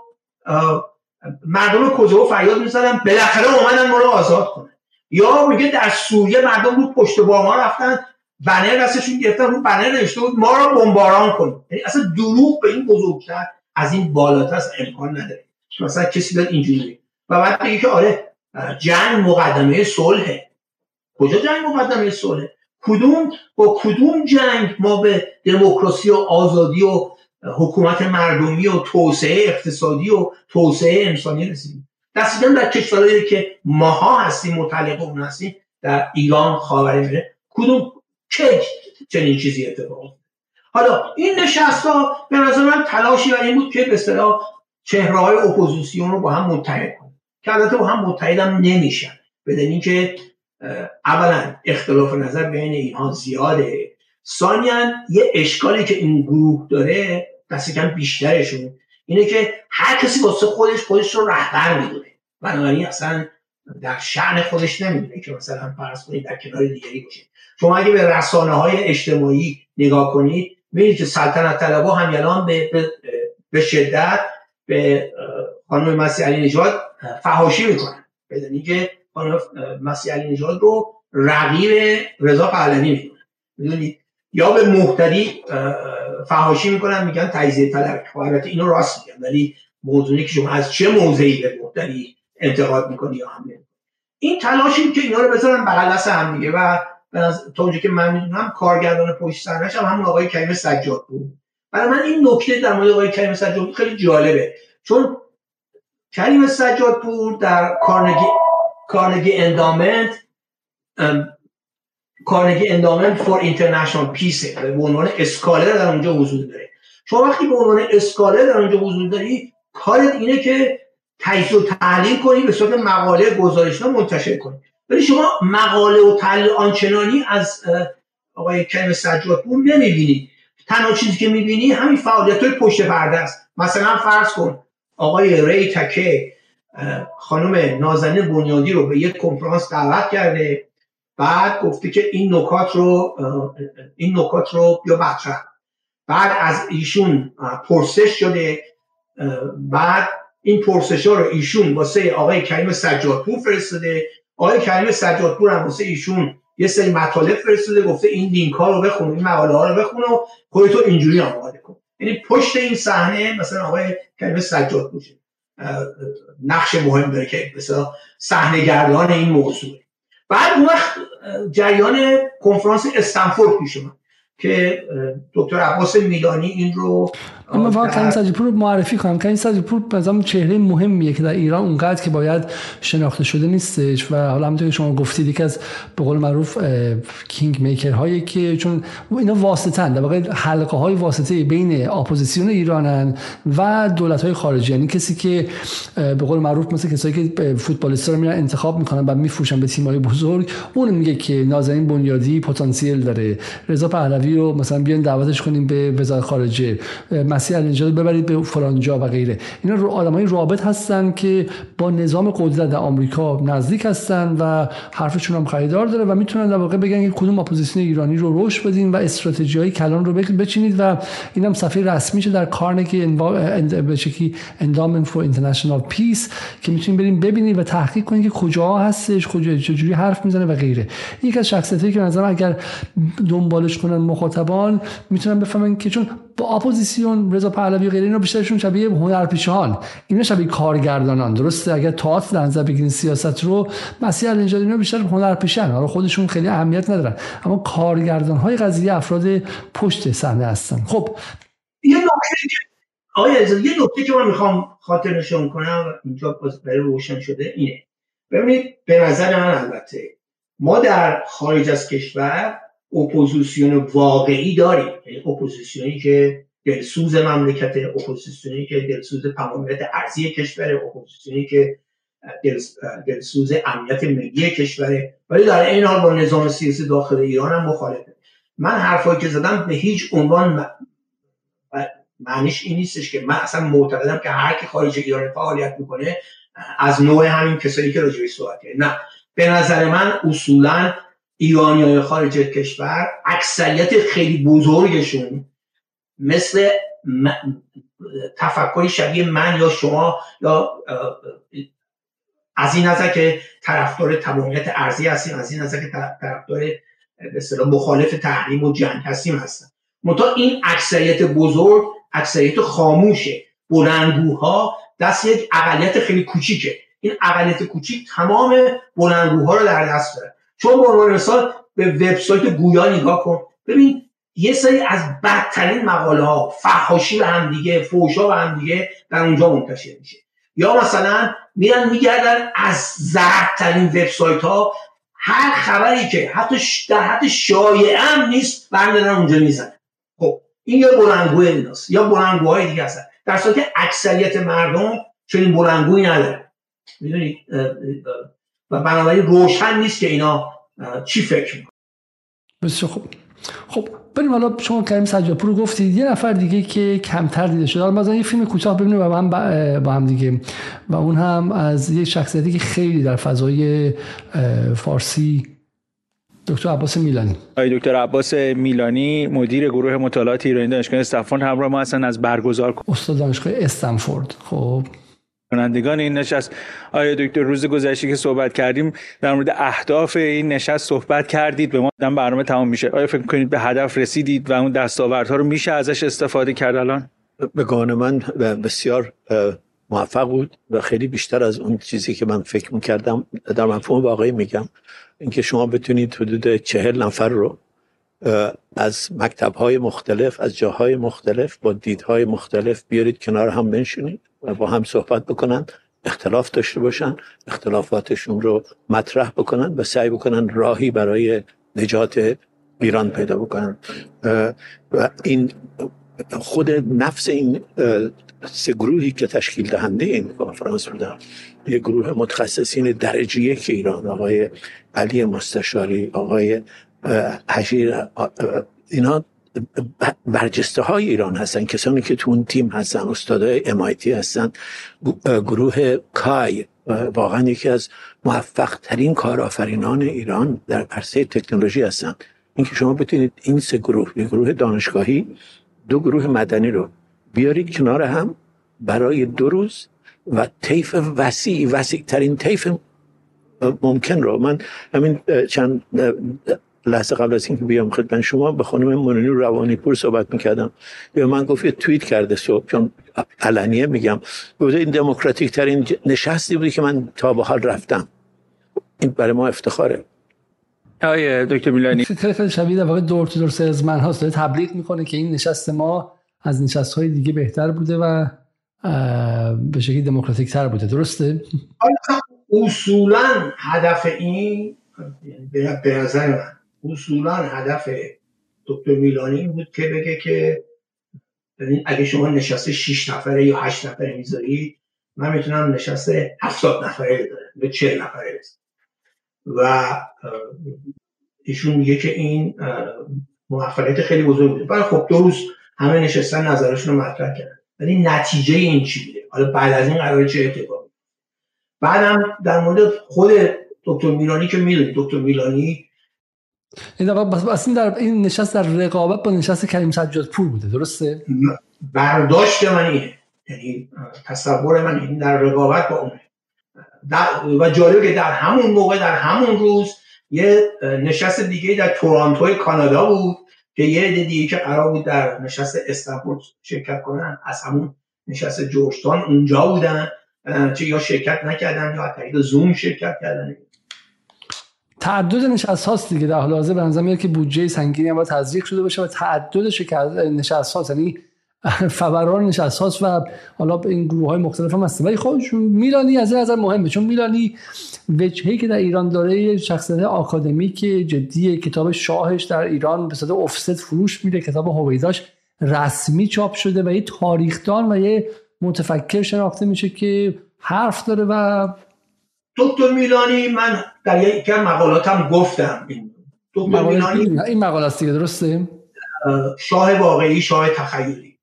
مردم کوزوو فریاد می‌زدن بالاخره اومدن ما رو آزاد کنه یا میگه در سوریه مردم رو پشت ما رفتن بنر دستشون گرفتن رو بنر نوشته بود ما رو بمباران کن یعنی اصلا دروغ به این بزرگتر از این بالاتر امکان نداره. مثلا کسی داد اینجوری. و بعد بگه که آره جنگ مقدمه صلحه. کجا جنگ مقدمه صلحه؟ کدوم با کدوم جنگ ما به دموکراسی و آزادی و حکومت مردمی و توسعه اقتصادی و توسعه انسانی رسیدیم؟ دستیدن در کشورهایی که ماها هستیم متعلق اون هستیم در ایران خاورمیانه کدوم چه چنین چیزی اتفاق حالا این نشست ها به نظر من تلاشی برای این بود که به چهره های اپوزیسیون رو با هم متحد کنه. که البته با هم متحد هم نمیشن. بدن اینکه اولا اختلاف نظر بین اینها زیاده. ثانیا یه اشکالی که این گروه داره دست کم بیشترشون اینه که هر کسی واسه خودش خودش رو رهبر می‌دونه. بنابراین اصلا در شعن خودش نمی‌دونه که مثلا فرض کنید در کنار دیگری باشه. شما اگه به رسانه های اجتماعی نگاه کنید می‌بینید که سلطنت همیلان به, به, به شدت به خانم مسیح علی نژاد فحاشی می‌کنن. بدونی که خانم مسیح علی نژاد رو رقیب رضا پهلوی می‌کنن. یا به محتدی فحاشی می‌کنن میگن تجزیه طلب. خب البته اینو راست میگن ولی موضوعی که شما از چه موضعی به محتدی انتقاد می‌کنی یا حمله این تلاشی که اینا رو بذارن بغل دست هم دیگه. و تا اونجا که من می‌دونم کارگردان پشت صحنه‌ش هم همون آقای کریم سجاد بود. برای من این نکته در مورد آقای کریم سجاد خیلی جالبه. چون کریم سجاد پور در کارنگی Carnegie Endowment Carnegie Endowment for International Peace به عنوان scholar در اونجا وجود داره. شما وقتی به عنوان scholar در اونجا وجود داری کارت اینه که تجزیه و تحلیل کنی به صورت مقاله گزارش اینا منتشر کنی. ولی شما مقاله و تحلیل آنچنانی از آقای کریم سجاد پور نمی‌بینید تنها چیزی که می‌بینی همین فعالیت های پشت پرده است. مثلا فرض کن آقای ری تکه خانم نازنین بنیادی رو به یک کنفرانس دعوت کرده بعد گفته که این نکات رو این نکات رو بیا مطرح. بعد از ایشون پرسش شده بعد این پرسش ها رو ایشون واسه آقای کریم سجادپور فرستاده. آقای کریم سجادپور هم واسه ایشون یه سری مطالب فرستاده گفته این لینک ها رو بخون این مقاله ها رو بخون و خودتو اینجوری آماده کن. یعنی پشت این صحنه مثلا آقای کریم سجاد باشه نقش مهم داره که مثلا صحنه گردان این موضوع. بعد اون وقت جریان کنفرانس استنفورد پیش اومد که دکتر عباس میلانی این رو اما فقط کریم سجادپور رو معرفی کنم. کریم سجادپور بازم چهره مهمیه که در ایران اونقدر که باید شناخته شده نیستش و حالا همونطور که شما گفتید یکی از به قول معروف kingmaker هایی که چون اینا واسطن در واقع حلقه های واسطه بین اپوزیسیون ایرانن و دولت های خارجی. یعنی کسی که به قول معروف مثل کسایی که فوتبالیستا رو میرن انتخاب می‌کنن و میفروشن به تیم های بزرگ اون میگه که نازنین بنیادی پتانسیل داره. رضا پهلوی رو مثلا بیان دعوتش کنیم به وزارت خارجه. مسیح علینژاد ببرید به فلان جا و غیره. اینا رو آدمای رابط هستن که با نظام قدرت در آمریکا نزدیک هستن و حرفشون هم خریدار داره و می‌تونن در واقع بگن که کدوم اپوزیسیون ایرانی رو رشد بدین و استراتژی های کلان رو بچینید و اینم صفحه رسمیشه در کارنگی به شکلی Endowment for International Peace که می‌تونید بریم ببینید و تحقیق کنید که کجا هستش کجا چجوری حرف می‌زنه و غیره. یک از شخصیتی که نظرم اگر دنبالش کنن مخاطبان می‌تونن بفهمن که چون با اپوزیسیون رضا پهلوی غیره اینا بیشترشون شبیه هنرپیشهان اینا شبیه کارگردانان درسته؟ اگر تئاتر در نظر بگیرین سیاست رو مسیح علینژاد اینا بیشتر هنرپیشن حالا خودشون خیلی اهمیت ندارن. اما کارگردان های قضیه افراد پشت صحنه هستن. خب یه نکته آقای یه نکته که من می‌خوام خاطرنشون کنم اینجا برای روشن شده اینه. ببینید به نظر من البته ما در خارج از کشور اپوزیسیون واقعی داریم. یعنی اپوزیسیونی که دلسوز مملکت اپوزیسیونی که دلسوز تمامیت ارضی کشور اپوزیسیونی که دلسوز امنیت ملی کشوره ولی در این حال با نظام سیاسی داخل ایران هم مخالفه. من حرفایی که زدم به هیچ عنوان معنیش این نیستش که من اصلا معتقدم که هر کی خارج ایران فعالیت می‌کنه از نوع همین کسایی که راجعش صحبت نه. به نظر من اصولا ایرانی های خارج کشور اکثریت خیلی بزرگشون مثل تفکری شبیه من یا شما یا از این نظر که طرفدار تمامیت ارزی هستیم از این نظر که طرفدار به مخالف تحریم و جنگ هستیم هستن. منتها این اکثریت بزرگ اکثریت خاموشه. بلندگوها دست یک اقلیت خیلی کوچیکه. این اقلیت کوچیک تمام بلندگوها رو در دست داره. چون به عنوان مثال به وبسایت گویا نگاه کن. ببین یه سری از بدترین مقاله ها فحاشی به هم دیگه فوشا به هم دیگه در اونجا منتشر میشه. یا مثلا میرن میگردن از زردترین وبسایت ها هر خبری که حتی در حد شایعه هم نیست برمیدارن اونجا میزن خب این یا بلندگوی ایناست. یا بلندگوهای دیگه هستن. در صورتی که اکثریت مردم چنین بلندگویی ندارن. می‌دونید و بنابراین روشن نیست که اینا چی فکر می‌کنن بسیار خوب خب بریم حالا شما کریم سجاپور رو گفتید. یه نفر دیگه که کمتر دیده شده. حالا مثلا یه فیلم کوتاه ببینیم و هم با هم دیگه. و اون هم از یه شخصیتی که خیلی در فضای فارسی دکتر عباس میلانی. آقای دکتر عباس میلانی مدیر گروه مطالعات ایرانی دانشگاه استنفورد همراه ما هستن از برگزار استاد دانشگاه استنفورد. خب. کنندگان این نشست. آیا دکتر روز گذشته که صحبت کردیم در مورد اهداف این نشست صحبت کردید؟ به ما دم برنامه تمام میشه. آیا فکر کنید به هدف رسیدید و اون دستاوردها رو میشه ازش استفاده کرد الان؟ به گمان من بسیار موفق بود و خیلی بیشتر از اون چیزی که من فکر می‌کردم. در مفهوم واقعی میگم. اینکه شما بتونید حدود چهل نفر رو از مکتب های مختلف از جاهای مختلف با دیدهای مختلف بیارید کنار هم بنشینید. و با هم صحبت بکنن اختلاف داشته باشن اختلافاتشون رو مطرح بکنن و سعی بکنن راهی برای نجات ایران پیدا بکنن. و این خود نفس این سه گروهی که تشکیل دهنده این کنفرانس بودن یه گروه متخصصین درجه یک ایران آقای علی مستشاری آقای حجیر اینا برجسته های ایران هستن. کسانی که تو اون تیم هستن استادای MIT هستن گروه کای. واقعا یکی از موفق ترین کارآفرینان ایران در عرصه تکنولوژی هستن. اینکه شما بتونید این سه گروه یک گروه دانشگاهی دو گروه مدنی رو بیارید کنار هم برای دو روز و طیف وسیع وسیع ترین طیف ممکن رو. من همین چند لحظه قبل از اینکه بیام خدمت شما به خانم منونی روانی پور صحبت می‌کردم. به من گفت یه توییت کرده صبح چون علنیه میگم. گفته این دموکراتیک ترین نشستی بودی که من تا به حال رفتم. این برای ما افتخاره. آقای دکتر میلانی. شبیه در واقع دور تو دور سلزمن هاست. داره تبلیغ می‌کنه که این نشست ما از نشست های دیگه بهتر بوده و به شکلی دموکراتیک تر بوده. درسته؟ اصولا هدف این به نظر من اصولا هدف دکتر میلانی این بود که بگه که اگه شما نشسته 6 نفره یا 8 نفره می‌ذاری من می‌تونم نشسته 70 نفره داره به 40 نفره و ایشون میگه که این موفقیت خیلی بزرگ بوده. ولی خب دو روز همه نشستن نظرشون رو مطرح کردن. ولی نتیجه این چی بوده؟ حالا بعد از این قرار چه اتفاقی؟ بعدم در مورد خود دکتر میلانی که می‌دونی دکتر میلانی این اصلا در این نشست در رقابت با نشست کریم سجاد پور بوده درسته؟ برداشت من اینه. یعنی تصور من این در رقابت با اونه. و جالبه که در همون موقع در همون روز یه نشست دیگه در تورانتو کانادا بود که یه دیگه که قرار بود در نشست استنبول شرکت کنن از همون نشست جورجتان اونجا بودن چه یا شرکت نکردن یا طریق زوم شرکت کردن. تعدد نشست هاست دیگه. در حال حاضر به نظر که بودجه سنگینی هم تزریق شده باشه و تعدد نشست هاست. یعنی فوران نشست هاست و حالا این گروه های مختلف هم هست ولی خب میلانی از نظر مهمه. چون میلانی وجهی که در ایران داره شخصیت آکادمیک جدی کتاب شاهش در ایران به صورت افست فروش میده کتاب هویداش رسمی چاپ شده و یه تاریخدان و یه متفکر شناخته میشه که حرف داره و دکتر میلانی من در از مقالاتم گفتم. دکتر میلانی این مقاله دیگه درسته؟ شاه واقعی شاه تخیلی.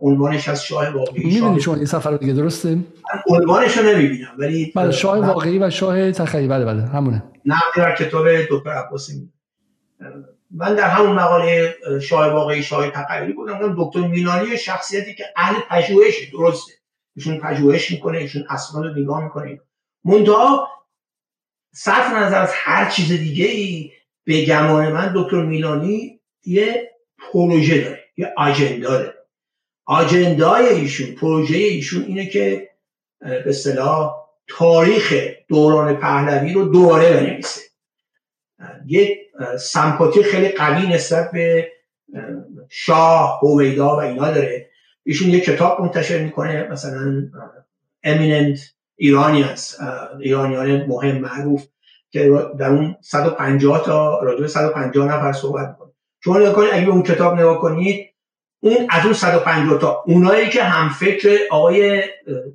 عنوانش از شاه واقعی می‌بینی شما این سفر دیگه درسته؟ عنوانش رو نمی‌بینم ولی بله شاه واقعی و شاه تخیلی بله بله همونه. نه در کتاب دکتر عباسی من در همون مقاله شاه واقعی شاه تخیلی بودم دکتر میلانی شخصیتی که اهل پژوهش درسته. ایشون پژوهش می‌کنه ایشون اسناد رو نگاه می‌کنه. منتها صرف نظر از هر چیز دیگه ای به گمان من دکتر میلانی یه پروژه داره یه آجندا داره. آجندای ایشون پروژه ایشون اینه که به اصطلاح تاریخ دوران پهلوی رو دوباره بنویسه. یک سمپاتی خیلی قوی نسبت به شاه هویدا و اینا داره. ایشون یه کتاب منتشر می‌کنه مثلا امیننت ایرانی هست ایرانیان مهم معروف که در اون 150 تا راجع 150 نفر صحبت می‌کنه. شما نگاه کنید اگه اون کتاب نگاه کنید اون از اون 150 تا اونایی که هم فکر آقای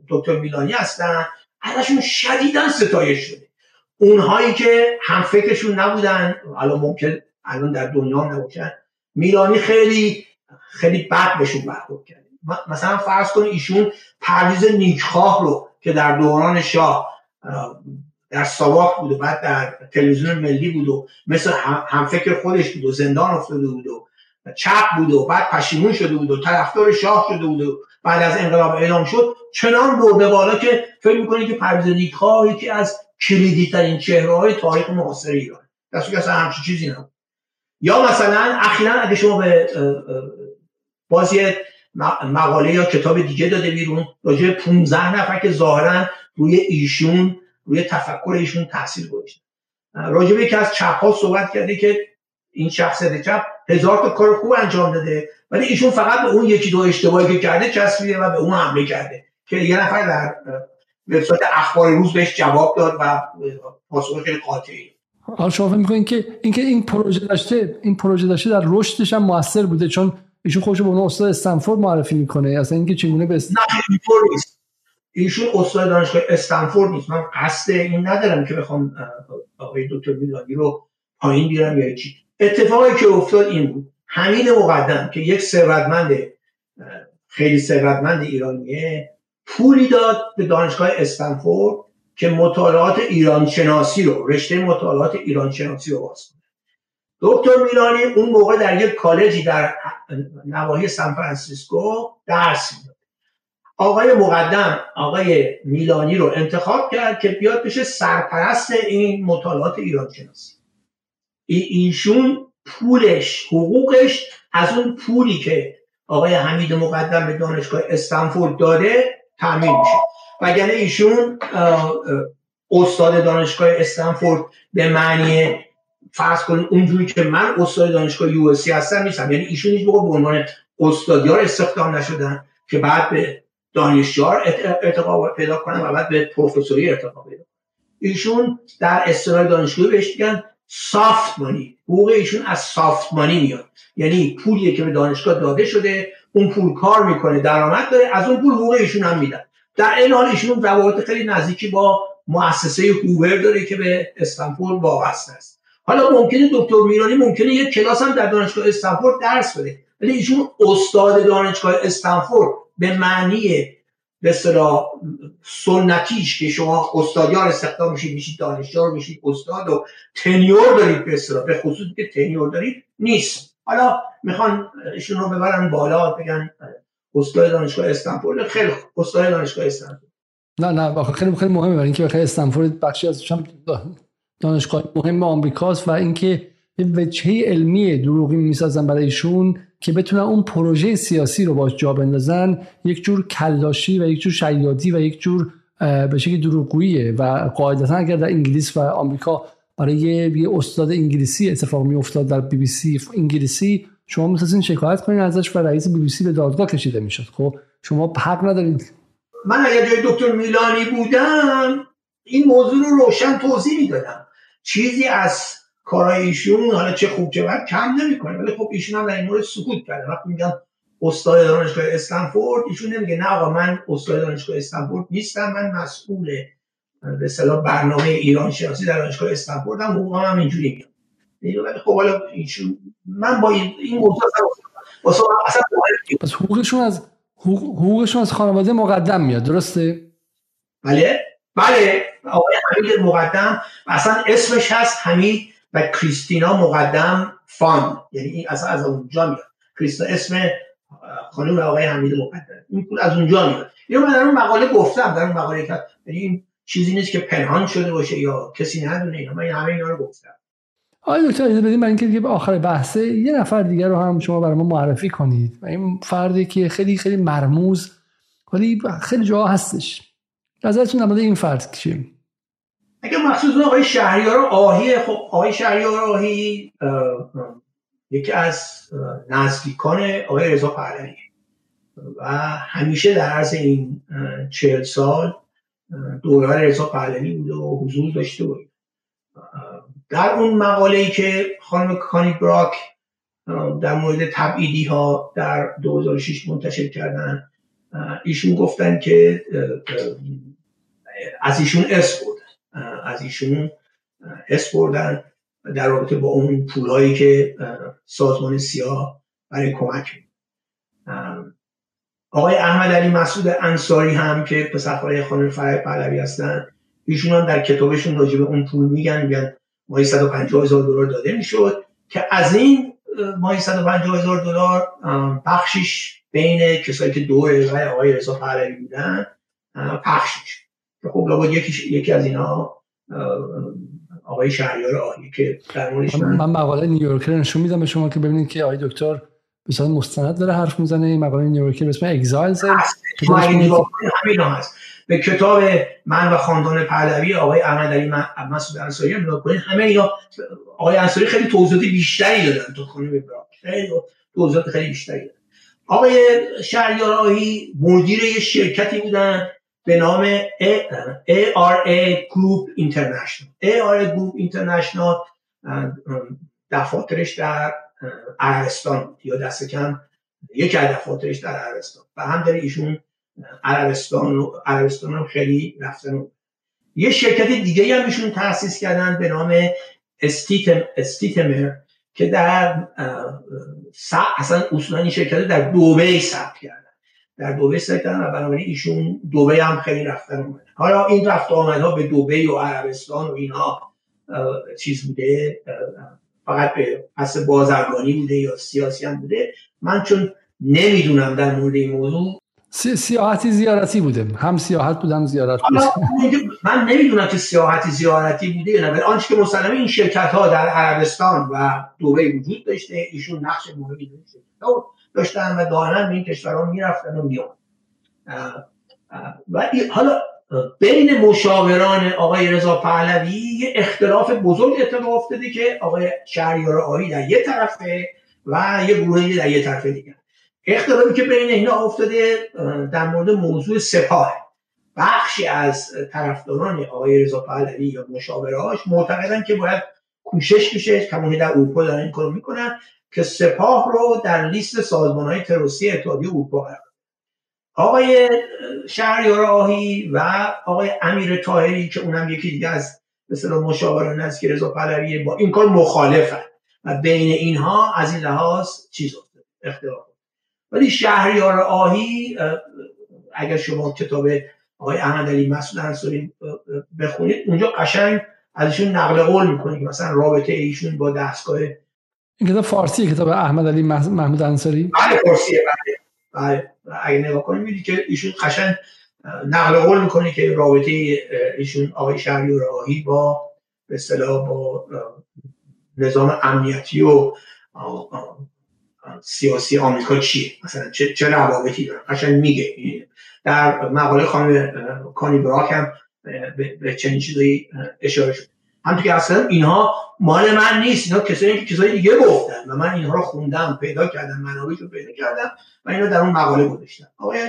دکتر میلانی هستن ازشون شدیدا ستایش شده. اونهایی که هم فکرشون نبودن الان ممکن الان در دنیا نباشن میلانی خیلی خیلی بد بهشون برخورد کرده. مثلا فرض کنید ایشون پرویز نیکخواه رو که در دوران شاه در ساواک بود و بعد در تلویزیون ملی بود و مثل همفکر خودش بود و زندان افتاده بود و چپ بود و بعد پشیمون شده بود و طرفدار شاه شده بود و بعد از انقلاب اعلام شد چنان برده بالا که فکر می‌کنه که پرویز نیکخواه یکی از کلیدی ترین چهره های تاریخ معاصر ایران. در که اصلا چیزی نبود. یا مثلا اخیرا اگه شما به بازی مقاله یا کتاب دیگه داده بیرون. راجع 15 نفر که ظاهرا روی ایشون روی تفکر ایشون تاثیر گذاشته. راجع به یکی از چپ ها صحبت کرده که این شخصیت چپ هزار تا کار خوب انجام داده ولی ایشون فقط به اون یکی دو اشتباهی که کرده چسبیده و به اون حمله کرده. که یه نفر در وبسایت اخبار روز بهش جواب داد و پاسخ خیلی قاطعی. حالا شما فکر که اینکه این پروژه داشته این پروژه داشته در رشدش هم موثر بوده چون ایشون خودش به اون استاد استنفورد معرفی می‌کنه. اصلا اینکه چگونه به است... نیست. ایشون استاد دانشگاه استنفورد نیست. من قصد این ندارم که بخوام آقای دکتر میلانی رو پایین بیارم یا چی اتفاقی که افتاد این بود. همین مقدم که یک ثروتمند خیلی ثروتمند ایرانیه پولی داد به دانشگاه استنفورد که مطالعات ایران شناسی رو رشته مطالعات ایران شناسی رو باز دکتر میلانی اون موقع در یک کالجی در نواحی سان فرانسیسکو درس می‌داد. آقای مقدم آقای میلانی رو انتخاب کرد که بیاد بشه سرپرست این مطالعات ایران شناسی ایشون پولش حقوقش از اون پولی که آقای حمید مقدم به دانشگاه استنفورد داده تامین میشه. وگرنه ایشون استاد دانشگاه استنفورد به معنی فرض کنید اونجوری که من استاد دانشگاه یو هستم نیستم. یعنی ایشون هیچ به عنوان استادیار استخدام نشدن که بعد به دانشجار ارتقا پیدا کنن و بعد به پروفسوری ارتقا پیدا ایشون در اصطلاح دانشگاهی بهش میگن سافت مانی حقوق ایشون از سافت مانی میاد. یعنی پولیه که به دانشگاه داده شده اون پول کار می‌کنه درآمد داره از اون پول حقوق ایشون هم میدن. در این حال ایشون روابط خیلی نزدیکی با مؤسسه هوور داره که به استنفورد وابسته است. حالا ممکنه دکتر میرانی ممکنه یک کلاس هم در دانشگاه استنفورد درس بده ولی ایشون استاد دانشگاه استنفورد به معنی به اصطلاح سنتیش که شما استادیار استخدام میشید میشید دانشجو میشید استاد و تنیور دارید به اصطلاح به خصوص که تنیور دارید نیست. حالا می‌خوان ایشون رو ببرن بالا بگن استاد دانشگاه استنفورد خیلی استاد دانشگاه استنفورد. نه نه خیلی خیلی مهمه برای اینکه بخیر استنفورد بخشی از دانشگاه مهم آمریکاست و اینکه یه وجهه علمی دروغی می‌سازن برای ایشون که بتونن اون پروژه سیاسی رو باش جا بندازن یک جور کلاشی و یک جور شیادی و یک جور به شکل دروغگوییه و قاعدتا اگر در انگلیس و آمریکا برای یه استاد انگلیسی اتفاق می افتاد در بی بی سی انگلیسی شما می‌تونید شکایت کنید ازش و رئیس بی بی سی به دادگاه کشیده می‌شد. خب شما حق ندارید. من اگر جای دکتر میلانی بودم این موضوع رو روشن توضیح می‌دادم. چیزی از کارهای ایشون حالا چه خوب چه بد کم نمی‌کنه. ولی خب ایشون هم در این مورد سکوت کرده. وقتی میگم استاد دانشگاه استنفورد ایشون نمیگه نه آقا من استاد دانشگاه استنفورد نیستم من مسئول به اصطلاح برنامه ایران شناسی در دانشگاه استنفورد هم حقوقم هم اینجوری میگم ولی خب حالا ایشون من با این, این موضوع اصلا اصلا پس حقوقشون از حقوقشون از خانواده مقدم میاد درسته؟ بله. بله آقای حمید مقدم اصلا اسمش هست حمید و کریستینا مقدم فان. یعنی این اصلا از اونجا میاد. کریستینا اسم خانم آقای حمید مقدم. این از اونجا میاد. اینو من در اون مقاله گفتم در اون مقاله که یعنی این چیزی نیست که پنهان شده باشه یا کسی ندونه اینا. من همه اینا رو گفتم. آقای دکتر اجازه بدید من اینکه به آخر بحثه یه نفر دیگر رو هم شما برای ما معرفی کنید. و این فردی که خیلی خیلی مرموز ولی خیلی جا هستش. نظرتون در این فرد چیه؟ اگه مخصوص آقای شهریار آهی خب آقای شهریار آهی یکی از نزدیکان آقای رضا پهلوی. و همیشه در عرض این چهل سال دوران رضا پهلوی بوده و حضور داشته بود. در اون مقاله ای که خانم کانی براک در مورد تبعیدی ها در 2006 منتشر کردن ایشون گفتن که از ایشون اس بردن. از ایشون اس بردن در رابطه با اون پولهایی که سازمان سیاه برای کمک آقای احمد علی مسعود انصاری هم که پسرخواه خانم فرح پهلوی هستن ایشون هم در کتابشون راجع به اون پول میگن میگن ماهی 150 هزار دلار داده می‌شد که از این ماهی 150 هزار دلار بخشش بین کسایی که دور و آقای رضا پهلوی بودن پخش میشه خب لابد یکی یکی از اینا آقای شهریار آهی که در من, من مقاله نیویورکر نشون میدم به شما که ببینید که آقای دکتر به مستند داره حرف می‌زنه. این مقاله نیویورکر به اسم اگزایلز همین هست. به کتاب من و خاندان پهلوی آقای احمد علی مسعود انصاری نگاه کنید. همه اینا آقای انصاری خیلی توضیحات بیشتری دادن تو خانم ابراهیم. خیلی توضیحات خیلی بیشتری دادن. آقای شهریار آهی مدیر یه شرکتی بودن به نام ARA Group International. ARA Group International دفاترش در عربستان یا دست کم یکی از دفاترش در عربستان و هم داره ایشون عربستان و عربستان هم خیلی رفتن یه شرکت دیگه هم ایشون تأسیس کردن به نام استیتم استیتمر که در اصلا اصولا این شرکت در دوبه ثبت کردن. در دوبه ثبت کردن و بنابراین ایشون دوبه هم خیلی رفتن اومدن. حالا این رفت آمدها به دوبه و عربستان و اینا چیز بوده فقط به پس بازرگانی بوده یا سیاسی هم بوده. من چون نمی‌دونم در مورد این موضوع سیاحتی زیارتی بوده. هم سیاحت بودم زیارت بود. من نمی‌دونم که سیاحتی زیارتی بوده یا نه ولی آنچه که مسلمه این شرکت ها در عربستان و دوبه وجود داشته. ایشون نقش مهمی داشتن و دائما به این کشورها می‌رفتن و میان و حالا بین مشاوران آقای رضا پهلوی یه اختلاف بزرگ اتفاق افتاده که آقای شهریار آقایی در یه طرفه و یه گروهی در یه طرف دیگه. اختلافی که بین اینا افتاده در مورد موضوع سپاه. بخشی از طرفداران آقای رضا پهلوی یا مشاورهاش معتقدن که باید کوشش بشه کمونی در اروپا دارن این کارو می‌کنن که سپاه رو در لیست سازمان های تروریستی اتحادیه اروپا قرار آقای شهریار آهی و آقای امیر تاهری که اونم یکی دیگه از مثلا مشاوران نزدیک رضا پهلوی با این کار مخالفن و بین اینها از این لحاظ چیز اختلاف ولی شهریار آهی اگر شما کتاب آقای احمد علی مسعود انصاری بخونید اونجا قشنگ ازشون نقل قول می‌کنه مثلا رابطه ایشون با دستگاه این کتاب فارسی کتاب احمد علی محمود انصاری؟ بله فارسیه بله بله. اگه نگاه کنید می‌دید که ایشون قشنگ نقل قول می‌کنه که رابطه ایشون آقای شهریار آهی با به با نظام امنیتی و سیاسی آمریکا چیه؟ مثلا چه, چه روابطی داره؟ قشنگ میگه. در مقاله خانم کانی براک هم به چنین چیزایی اشاره شد. همونطور که اصلا اینها مال من نیست. اینا کسایی که کسایی دیگه گفتن و من اینها رو خوندم پیدا کردم منابعش رو پیدا کردم و اینا در اون مقاله گذاشتم آقای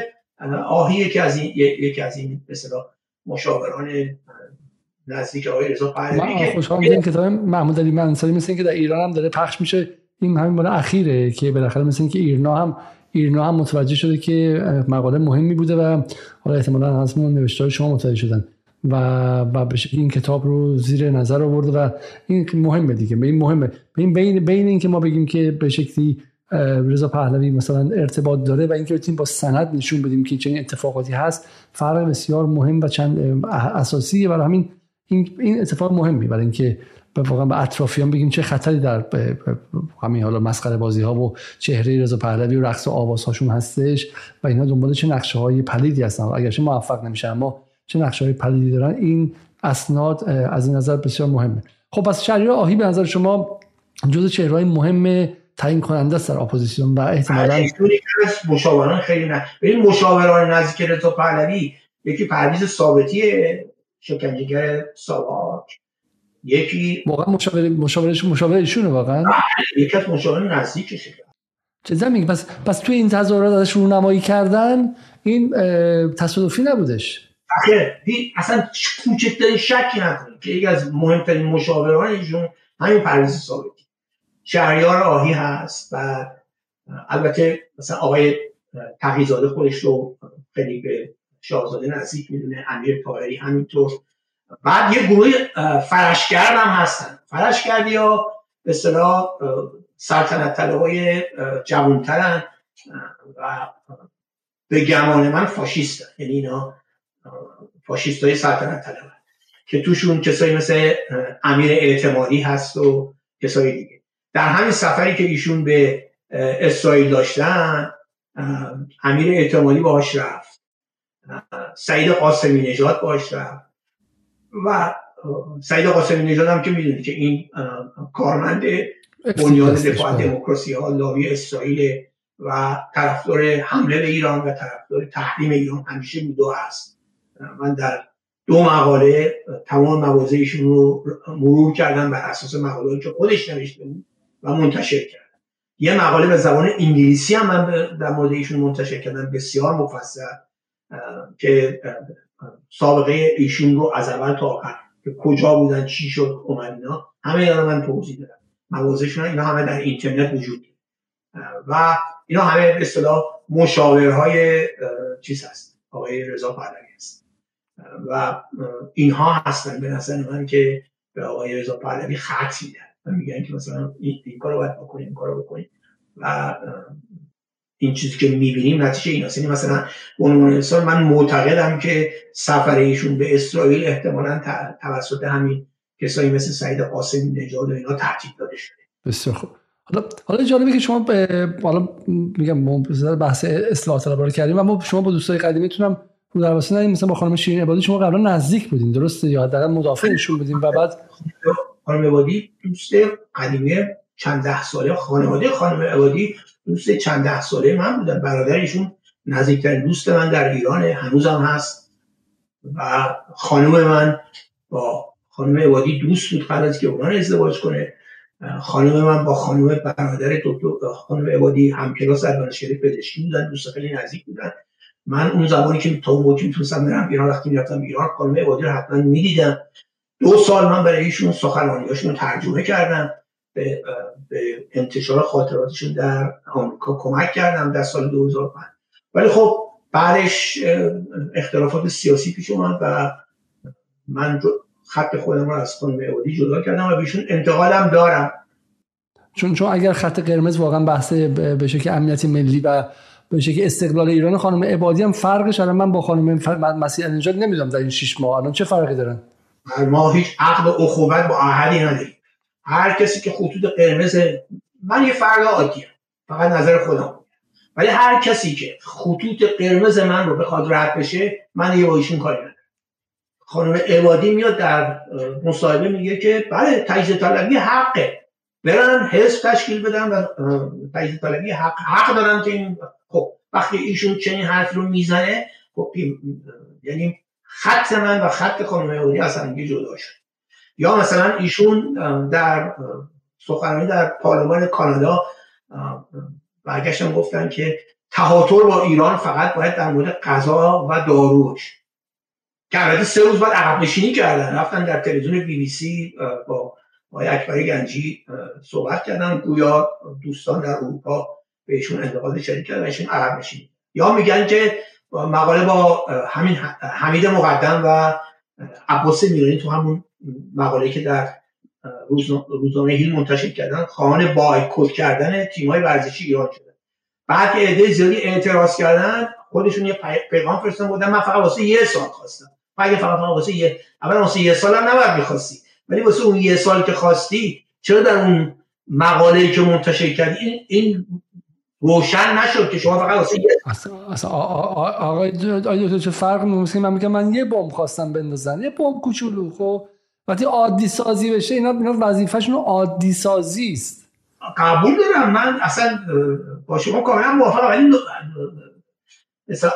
آهی یکی از این یکی از این مثلا مشاوران نزدیک آقای رضا پهلوی من خوشحال این کتاب محمود علی منصوری مثل که در ایران هم داره پخش میشه. این همین مال اخیره که بالاخره مثل اینکه ایرنا هم ایرنا هم متوجه شده که مقاله مهمی بوده و حالا احتمالا از نوشته شما متوجه شدن و و این کتاب رو زیر نظر آورده و این مهمه دیگه این مهمه. بین بین بین اینکه ما بگیم که به شکلی رضا پهلوی مثلا ارتباط داره و اینکه بتونیم با سند نشون بدیم که چنین اتفاقاتی هست فرق بسیار مهم و چند اساسیه. برای همین این این اتفاق مهمی برای اینکه واقعا به اطرافیان بگیم چه خطری در همین حالا مسخره بازی ها و چهره رضا پهلوی و رقص و آواز هاشون هستش و اینا دنبال چه نقشه های پلیدی هستن. اگرچه موفق نمیشن اما چه نقشه های پلیدی دارن این اسناد از این نظر بسیار مهمه. خب پس شهریار آهی به نظر شما جز چهره مهم تعیین کننده در اپوزیسیون و احتمالاً مشاوران خیلی نه. این مشاوران نزدیک رضا پهلوی یکی پرویز ثابتی شکنجهگر ساواک. یکی واقعا مشاور مشاورش مشاورشونه واقعا. بله، یکی از مشاور نزدیکشه چه زمین پس پس توی این تظاهرات ازش رونمایی کردن این تصادفی نبودش. اصلا کوچکترین شکی نکنید که یکی از مهمترین مشاوران ایشون همین پرویز ثابتی. شهریار آهی هست و البته مثلا آقای تقیزاده خودش رو خیلی به شاهزاده نزدیک می‌دونه امیر طاهری همینطور. بعد یه گروه فرشگرد هم هستن. فرشگردی ها به اصطلاح سلطنت های جوانترن و به گمان من فاشیستن. یعنی اینا فاشیست های سلطنت طلب که توشون کسایی مثل امیر اعتمادی هست و کسایی دیگه. در همین سفری که ایشون به اسرائیل داشتن امیر اعتمادی باهاش رفت. سعید قاسمی نژاد باهاش رفت و سعید قاسمی نژاد هم که می‌دونید که این کارمند بنیاد دفاع دموکراسی ها لاوی اسرائیل و طرفدار حمله به ایران و طرفدار تحریم ایران همیشه بوده است من در دو مقاله تمام موازهشون رو مرور کردم بر اساس مقاله که خودش نوشته بود و منتشر کردم. یه مقاله به زبان انگلیسی هم من در مورد ایشون منتشر کردم بسیار مفصل. که سابقه ایشون رو از اول تا آخر که کجا بودن چی شد اومد اینا همه اینا من توضیح دادم. موازشون اینا همه در اینترنت وجود و اینا همه به اصطلاح مشاورهای چیز هست آقای رضا پهلوی هست. و اینها هستن به نظر من که به آقای رضا پهلوی خط میدن. و میگن که مثلا این, این کارو باید بکنیم این کارو بکنیم. و این چیزی که می‌بینیم نتیجه این یعنی مثلا عنوان انسان من معتقدم که سفر ایشون به اسرائیل احتمالا توسط همین کسایی مثل سعید قاسمی نژاد و اینا ترتیب داده شده. بسیار خوب. حالا حالا جالبه که شما حالا میگم بحث اصلاح طلب کردیم اما شما با دوستای قدیمیتون هم رو در واسه مثلا با خانم شیرین عبادی شما قبلا نزدیک بودین درسته؟ یا حداقل مدافعشون بودین و بعد؟ خانم عبادی دوست قدیمی چند ده ساله خانواده خانم عبادی دوست چند ده ساله من بودن برادرشون نزدیکترین دوست من در ایران هنوزم هست. و خانم من با خانم عبادی دوست بود قبل از که اونان ازدواج کنه. خانم من با خانم برادر دکتر خانم عبادی همکلاس در دانشگاه پزشکی بودن دوست خیلی نزدیک بودن. من اون زمانی که تا موقع می‌تونستم برم ایران وقتی می‌رفتم ایران خانم عبادی رو حتما می‌دیدم. دو سال من برای ایشون سخنرانیاشون رو ترجمه کردم. به, به انتشار خاطراتشون در آمریکا کمک کردم در سال 2005 ولی خب بعدش اختلافات سیاسی پیش اومد و من خط خودم رو از خانم عبادی جدا کردم و بیشون انتقادم دارم. چون چون اگر خط قرمز واقعا بحث به شکل امنیت ملی و به شکل استقلال ایران خانم عبادی هم فرقش الان من با خانم مسیح نژاد نمی‌دونم در این 6 ماه. الان چه فرقی دارن؟ ما هیچ عقد و اخوت با احدی نداریم. هر کسی که خطوط قرمز من یه فرد عادیم. فقط نظر خودم. ولی هر کسی که خطوط قرمز من رو بخواد رد بشه من یه بایشون کاری ندارم. خانم عبادی میاد در مصاحبه میگه که بله تجزیه طلبی حقه برن حزب تشکیل بدن و تجزیه طلبی حق حق دارن که این خب وقتی ایشون چنین حرف رو می‌زنه خب یعنی خط من و خط خانم عبادی اصلا جدا شد. یا مثلا ایشون در سخنرانی در پارلمان کانادا برگشتن گفتن که تهاتر با ایران فقط باید در مورد غذا و دارو باشه. که سه روز بعد عقب نشینی کردن. رفتن در تلویزیون بی بی سی با آقای اکبر گنجی صحبت کردن. گویا دوستان در اروپا بهشون انتقاد شدید کردن ایشون عقب نشینی. یا میگن که مقاله با همین حمید مقدم و عباس میرانی تو همون مقاله که در روزنامه هیل منتشر کردن خواهان بایکوت کردن تیم‌های ورزشی ایران شده. بعد که عده زیادی اعتراض کردن خودشون یه پیغام فرستادن بودن من فقط واسه یه سال خواستم. مگه فقط واسه یه اول واسه یه سال هم نباید می‌خواستی. ولی واسه اون یه سال که خواستی چرا در اون مقاله که منتشر کردی این, روشن نشد که شما فقط واسه اصلا آقای چه فرق من میگم من یه بمب خواستم بندازن. یه بمب کوچولو خب؟ وقتی عادی سازی بشه اینا اینا وظیفه‌شون عادی سازی است. قبول دارم. من اصلا با شما کاملا موافقم. ولی مثلا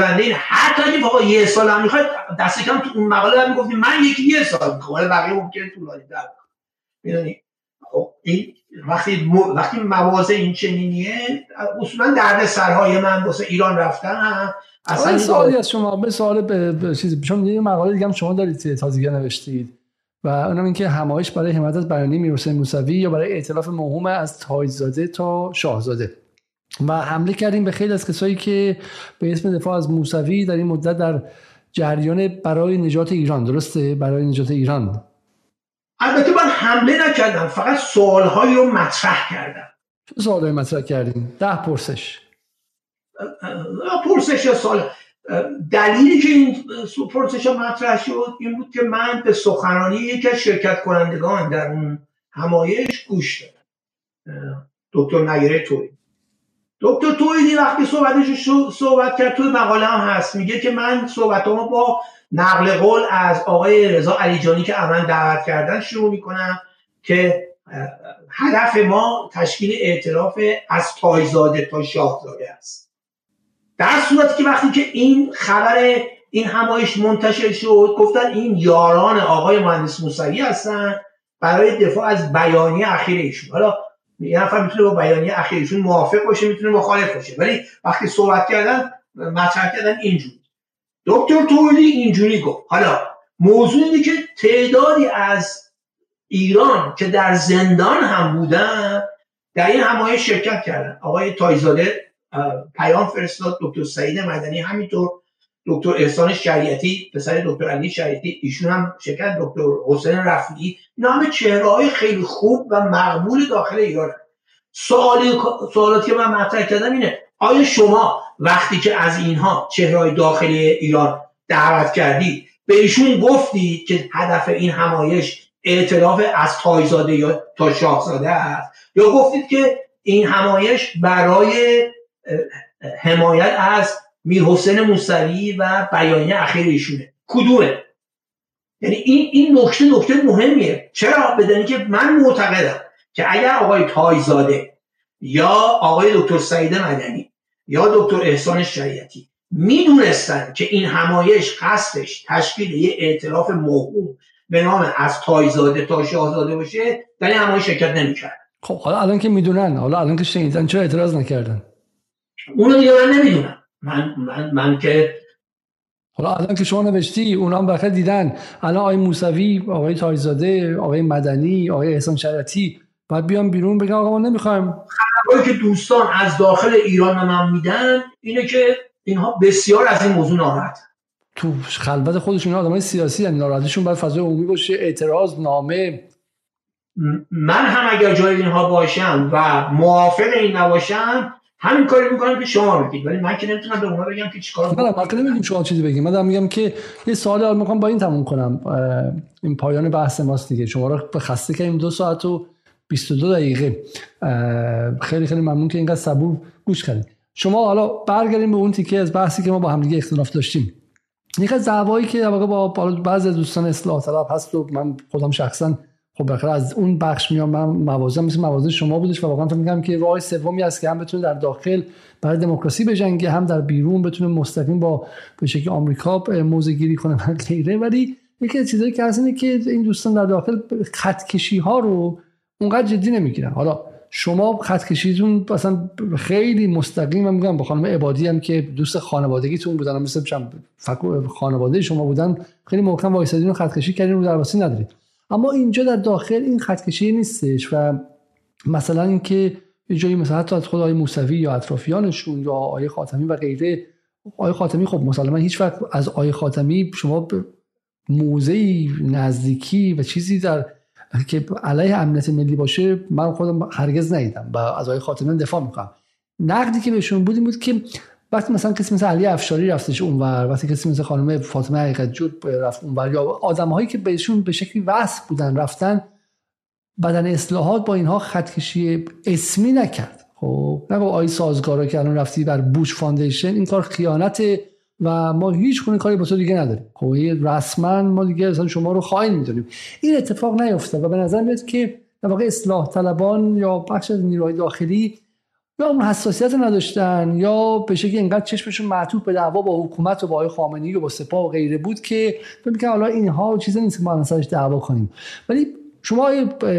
بنده این حتی اگه فقط یه سال هم می‌خواد دست کم تو اون مقاله هم می‌گفتی من یکی یه سال می‌خوام ولی بقیه ممکنه طولانی در می‌دونی؟ خب این وقتی وقتی مواضع این چنینیه اصولا درد سرهای من واسه ایران رفتن اصلا سوالی از شما به سوال به چیزی چون یه مقاله دیگه هم شما دارید تازگی نوشتید. و اونم اینکه همایش برای حمایت از بیانیه میرحسین موسوی یا برای ائتلاف موهوم از تایزاده تا شاهزاده. و حمله کردیم به خیلی از کسایی که به اسم دفاع از موسوی در این مدت در جریان برای نجات ایران درسته؟ برای نجات ایران. البته من حمله نکردم فقط سوالهایی رو مطرح کردم. چه سوالهایی مطرح کردیم ده پرسش. پرسش یا سوال؟ دلیلی که این پرسش مطرح شد این بود که من به سخنرانی یکی از شرکت کنندگان در اون همایش گوش دادم. دکتر نگره توی. دکتر تویدی وقتی صحبتش صحبت کرد توی مقاله هم هست. میگه که من صحبت با نقل قول از آقای رضا علیجانی که امن دعوت کردن شروع می‌کنم که هدف ما تشکیل اعتراف از تایزاده تا شاهزاده است. در صورتی که وقتی که این خبر این همایش منتشر شد گفتن این یاران آقای مهندس موسوی هستن برای دفاع از بیانیه اخیر ایشون. حالا یه نفر می‌تونه با بیانیه اخیرشون موافق باشه می‌تونه مخالف باشه. ولی وقتی صحبت کردن مطرح کردن اینجوری. دکتر تولی اینجوری گفت. حالا موضوع اینه که تعدادی از ایران که در زندان هم بودن در این همایش شرکت کردن. آقای تایزاده پیام فرستاد دکتر سعید مدنی. همینطور دکتر احسان شریعتی پسر دکتر علی شریعتی ایشون هم شرکت دکتر حسین رفیعی. همه چهره های خیلی خوب و مقبول داخل ایران. سوالی سوالاتی که من مطرح کردم اینه آیا شما وقتی که از اینها چهره داخل ایران دعوت کردید به ایشون گفتی که هدف این همایش اعتراف از تایزاده یا تا شاهزاده است؟ یا گفتید که این همایش برای حمایت از میر حسین موسوی و بیانیه اخیر ایشونه. کدومه؟ یعنی این این نکته نکته مهمیه. چرا؟ بدانی که من معتقدم که اگر آقای تایزاده یا آقای دکتر سعید مدنی یا دکتر احسان شریعتی می‌دونستن که این همایش قصدش تشکیل یه اعتراف موهوم به نام از تایزاده تا شاهزاده باشه در این همایش شرکت نمی‌کرد. خب حالا الان که می‌دونن حالا الان که شنیدن چرا اعتراض نکردن؟ اونو دیگه من نمی‌دونم. من من من که حالا الان که شما نوشتی اونا هم بخیر دیدن. الان آقای موسوی آقای تایزاده آقای مدنی آقای احسان شرطی باید بیان بیرون بگن آقا ما نمی‌خوایم. خبرهایی که دوستان از داخل ایران من میدن اینه که اینها بسیار از این موضوع ناراحت. تو خلوت خودشون آدمای سیاسی یعنی ناراحتیشون باید فضای عمومی باشه. اعتراض نامه. من هم اگر جای اینها باشم و موافق این نباشم همین کاری می‌کنم که شما بگید ولی من که نمی‌تونم به اونا بگم که چیکار کنم من نمیگم شما چیزی بگید من میگم که یه سوال می‌خوام با این تموم کنم. این پایان بحث ماست دیگه. شما رو خسته کردیم دو ساعت و 22 دقیقه. خیلی خیلی ممنون که اینقدر صبور گوش کردید شما حالا برگردیم به اون تیکه از بحثی که ما با همدیگه اختلاف داشتیم. یک از دعوایی که در با بعضی از دوستان اصلاح طلب هست و من خودم شخصا خب بخیر از اون بخش میام من موازم مثل موازه شما بودش و واقعا فکر میگم که راه سومی است که هم بتونه در داخل برای دموکراسی بجنگه هم در بیرون بتونه مستقیم با به شکل آمریکا موزه گیری کنه و غیره. ولی یکی از چیزایی که هست که این دوستان در داخل خطکشی ها رو اونقدر جدی نمی‌گیرن. حالا شما خط کشیتون مثلا خیلی مستقیم من میگم با خانم عبادی هم که دوست خانوادگیتون بودن مثل خانواده شما بودن خیلی محکم وایسادین و خط کشی کردین رو درواسی ندارید. اما اینجا در داخل این خط کشی نیستش و مثلا اینکه یه جایی مثلا حتی از خود آقای موسوی یا اطرافیانشون یا آقای خاتمی و غیره. آقای خاتمی خب مسلما هیچ وقت از آقای خاتمی شما به موزه نزدیکی و چیزی در که علیه امنیت ملی باشه من خودم هرگز ندیدم و از آقای خاتمی دفاع می‌کنم. نقدی که بهشون بود این بود که وقتی مثلا کسی مثل علی افشاری رفتش اونور وقتی کسی مثل خانم فاطمه حقیقت جود رفت اونور یا آدمهایی که بهشون به شکلی وصل بودن رفتن بدن اصلاحات با اینها خطکشی اسمی نکرد. خب با آقای سازگارا که الان رفتی بر Bush Foundation این کار خیانت و ما هیچ گونه کاری با تو دیگه نداریم. خب رسما ما دیگه اصلا شما رو خائن می‌دونیم. این اتفاق نیفتاد و به نظر میاد که در واقع اصلاح طلبان یا بخش از نیروهای داخلی یا اون حساسیت نداشتن یا به شکلی اینقدر چشمشون معطوف به دعوا با حکومت و با آقای خامنه‌ای و با سپاه و غیره بود که فکر می‌کنم حالا اینها چیزی نیست ما سرش دعوا کنیم. ولی شما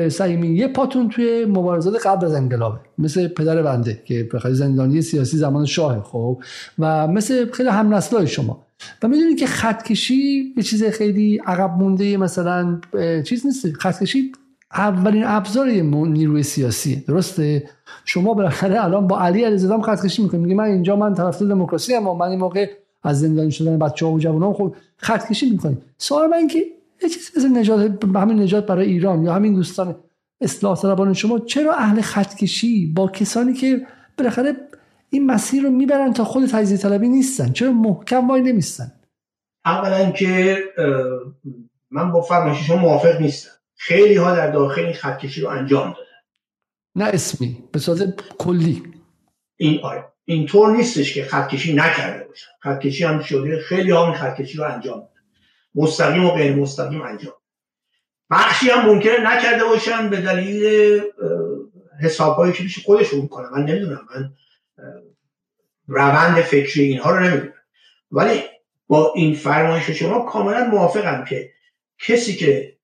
سعیمی یه پاتون توی مبارزات قبل از انقلابه مثل پدر بنده که بخاطر زندانی سیاسی زمان شاه خب و مثل خیلی هم نسلای شما. و می‌دونید که خطکشی یه چیز خیلی عقب مونده مثلا چیز نیست خطکشی اولین ابزار نیروی سیاسی. درسته؟ شما بالاخره الان با علی علیزاده خط کشی می‌کنید میگه من اینجا من طرفدار دموکراسی ام من این موقع از زندانی شدن بچه‌ها و جوانان خب خط کشی می‌کنید سوال من اینکه یه چیزی مثل نجات همین نجات برای ایران یا همین دوستان اصلاح طلبان شما چرا اهل خط کشی با کسانی که بالاخره این مسیر رو می‌برن تا خود تجزیه طلبی نیستن؟ چرا محکم وای نمیستن؟ اولا که من با فرمایش شما موافق نیستم. خیلی ها در داخل این خطکشی رو انجام دادن. نه اسمی به کلی. این آره. اینطور نیستش که خطکشی نکرده باشن. خطکشی هم شده خیلی ها این خطکشی رو انجام دادن. مستقیم و غیر مستقیم انجام. بخشی هم ممکنه نکرده باشن به دلیل حسابهایی که پیش خودشون می‌کنن. من نمی‌دونم. من روند فکری اینها رو نمی‌دونم. ولی با این فرمایش شما کاملا موافقم که کسی که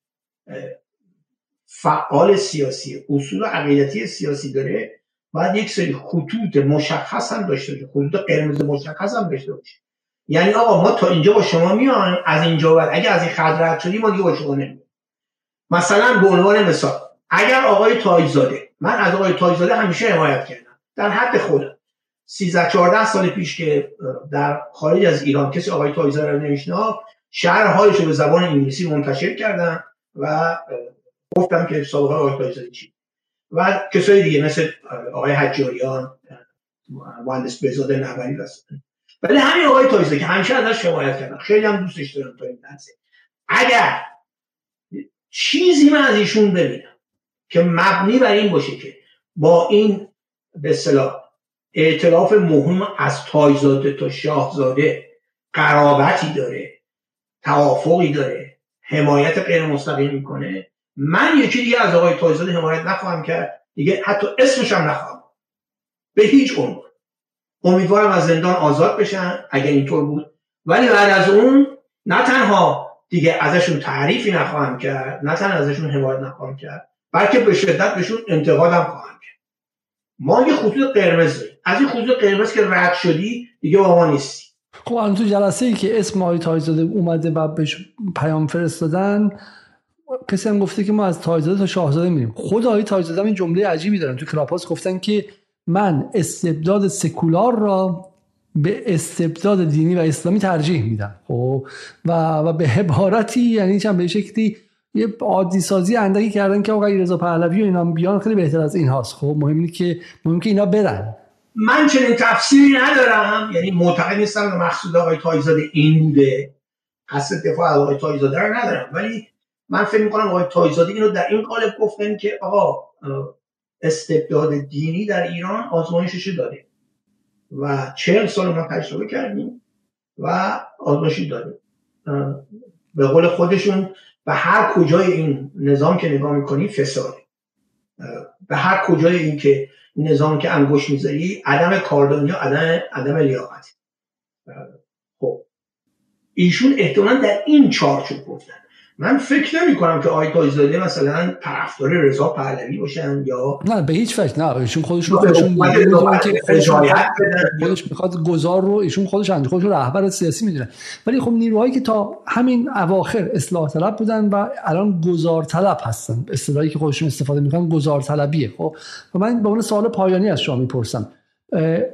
فعال سیاسی اصول و عقیدتی سیاسی داره باید یک سری خطوط مشخص هم داشته باشه. خطوط قرمز مشخص هم داشته باشه. یعنی آقا ما تا اینجا با شما میان از اینجا بعد. اگه از این خط رد شدیم ما دیگه با شما نمیان مثلا به عنوان مثال اگر آقای تایزاده من از آقای تایزاده همیشه حمایت کردم. در حد خودم. 13 14 سال پیش که در خارج از ایران کسی آقای تایزاده رو نمیشناخت حالش رو به زبان انگلیسی منتشر کردم و گفتم که سابقه تایزاده چی؟ و کسای دیگه مثل آقای حجاریان مهندس بهزاد نبری هستن ولی همین آقای تایزاده که همیشه ازش حمایت کردم خیلی هم دوستش دارم تا این لحظه. اگر چیزی من از ایشون ببینم که مبنی بر این باشه که با این به اصطلاح ائتلاف مهم از تایزاده تا شاهزاده قرابتی داره توافقی داره حمایت غیر مستقیم می‌کنه من یکی دیگه از آقای تایزاده حمایت نخواهم کرد. دیگه حتی اسمش هم نخواهم. به هیچ عنوان امیدوارم از زندان آزاد بشن اگر اینطور بود. ولی بعد از اون نه تنها دیگه ازشون تعریفی نخواهم کرد نه تنها ازشون حمایت نخواهم کرد بلکه به شدت بهشون انتقادم خواهم کرد. ما یه خطوط قرمز داریم. از این خطوط قرمز که رد شدی دیگه با ما نیستی. خب تو جلسه ای که اسم آقای تایزاده اومده و بهش پیام فرستادن کسی هم گفته که ما از تایزاده تا شاهزاده میریم. خود آقای تایزاده این جمله عجیبی دارن. تو کلاپاس گفتن که من استبداد سکولار را به استبداد دینی و اسلامی ترجیح میدن خب؟ و و به عبارتی یعنی چند به شکلی یه عادی سازی اندکی کردن که آقای رضا پهلوی و اینا بیان خیلی بهتر از این هاست. خب؟ مهم که مهم که اینا برن. من چنین تفسیری ندارم. یعنی معتقد نیستم مقصود آقای تایزاده این بوده. قصد دفاع آقای تایزاده رو ندارم. ولی من فکر می‌کنم آقای تایزاده اینو در این قالب گفتن که آقا استبداد دینی در ایران آزمایشش داره و چهل سال ما تجربه کردیم و آزمایشی داریم به قول خودشون به هر کجای این نظام که نگاه می‌کنی فساده. به هر کجای این که نظام که انگوش می‌ذاری عدم کاردانی و عدم عدم لیاقت. خب. ایشون احتمالا در این چارچوب گفتن. من فکر نمی کنم که آقای تایزاده مثلا طرفدار رضا پهلوی باشن یا نه به هیچ فکر نه. ایشون خودشون خودشون خودش می‌خواد گذار رو ایشون خودش خودش رهبر سیاسی می‌دونه. ولی خب نیروهایی که تا همین اواخر اصلاح طلب بودن و الان گذار طلب هستن. اصطلاحی که خودشون استفاده می‌کنن گذار طلبیه خب؟ و من به عنوان سوال پایانی از شما می‌پرسم.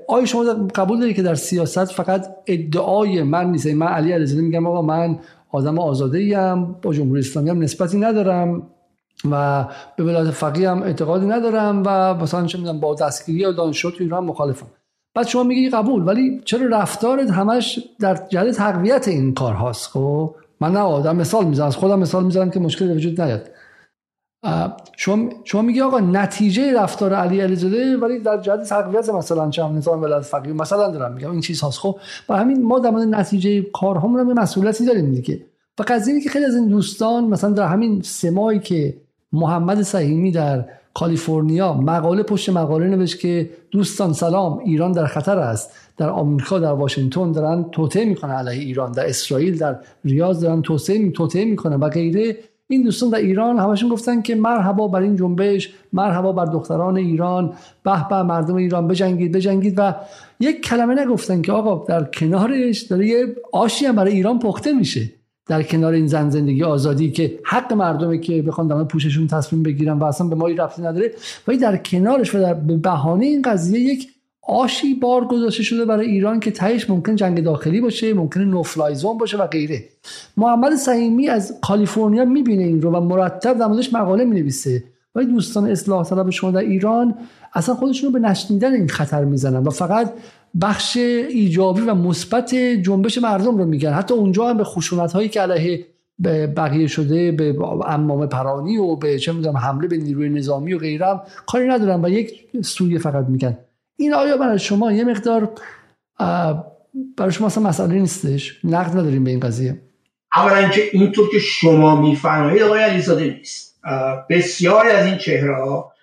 آیا شما قبول دارید که در سیاست فقط ادعای من نیست؟ من علی علیزاده میگم آقا من آدم آزاده ایم با جمهوری اسلامی هم نسبتی ندارم و به ولایت فقیه هم اعتقادی ندارم و مثلا چه می‌دونم با دستگیری یا دانشجو تو ایران مخالفم. بعد شما میگی قبول ولی چرا رفتارت همش در جهت تقویت این کار هاست؟ خب من نه آدم مثال می‌زنم از خودم مثال می‌زنم که مشکل وجود نیاد. شما شما میگی آقا نتیجه رفتار علی علیزاده ولی در جهت تقویت مثلا چند نظام ولایت فقیه مثلا دارم میگم این چیز هاست خب و همین ما در مورد نتیجه کارهامون هم مسئولیتی داریم دیگه. و قضیه که خیلی از این دوستان مثلا در همین سمایی که محمد سهیمی در کالیفرنیا مقاله پشت مقاله نوشت که دوستان سلام ایران در خطر است. در آمریکا در واشنگتن دارن توطئه می‌کنن علیه ایران. در اسرائیل در ریاض دارن توطئه می‌کنن و غیره. این دوستان در ایران همشون گفتن که مرحبا بر این جنبش مرحبا بر دختران ایران به به مردم ایران بجنگید بجنگید. و یک کلمه نگفتن که آقا در کنارش داره یه آشی هم برای ایران پخته میشه. در کنار این زن زندگی آزادی که حق مردمه که بخوان در پوششون تصمیم بگیرن و اصلا به ما رفتی نداره. ولی در کنارش و در بهانه این قضیه یک آشی بار گذاشته شده برای ایران که تهش ممکن جنگ داخلی باشه ممکن نوفلایزون باشه و غیره. محمد سعیمی از کالیفرنیا می‌بینه این رو و مرتب در موردش مقاله می‌نویسه. ولی دوستان اصلاح طلب شما در ایران اصلا خودشون رو به نشنیدن این خطر می‌زنن و فقط بخش ایجابی و مثبت جنبش مردم رو میگن. حتی اونجا هم به خشونت هایی که علیه بقیه شده به امام پرانی و به چه می‌دونم حمله به نیروی نظامی و غیره کاری ندارن و یک سویه فقط میگن. این آیا برای شما یه مقدار برای شما اصلا مسئله نیستش؟ نقد نداریم به این قضیه. اولا که اینطور که شما میفرمایید آقای علیزاده نیست. بسیاری از این چهره ها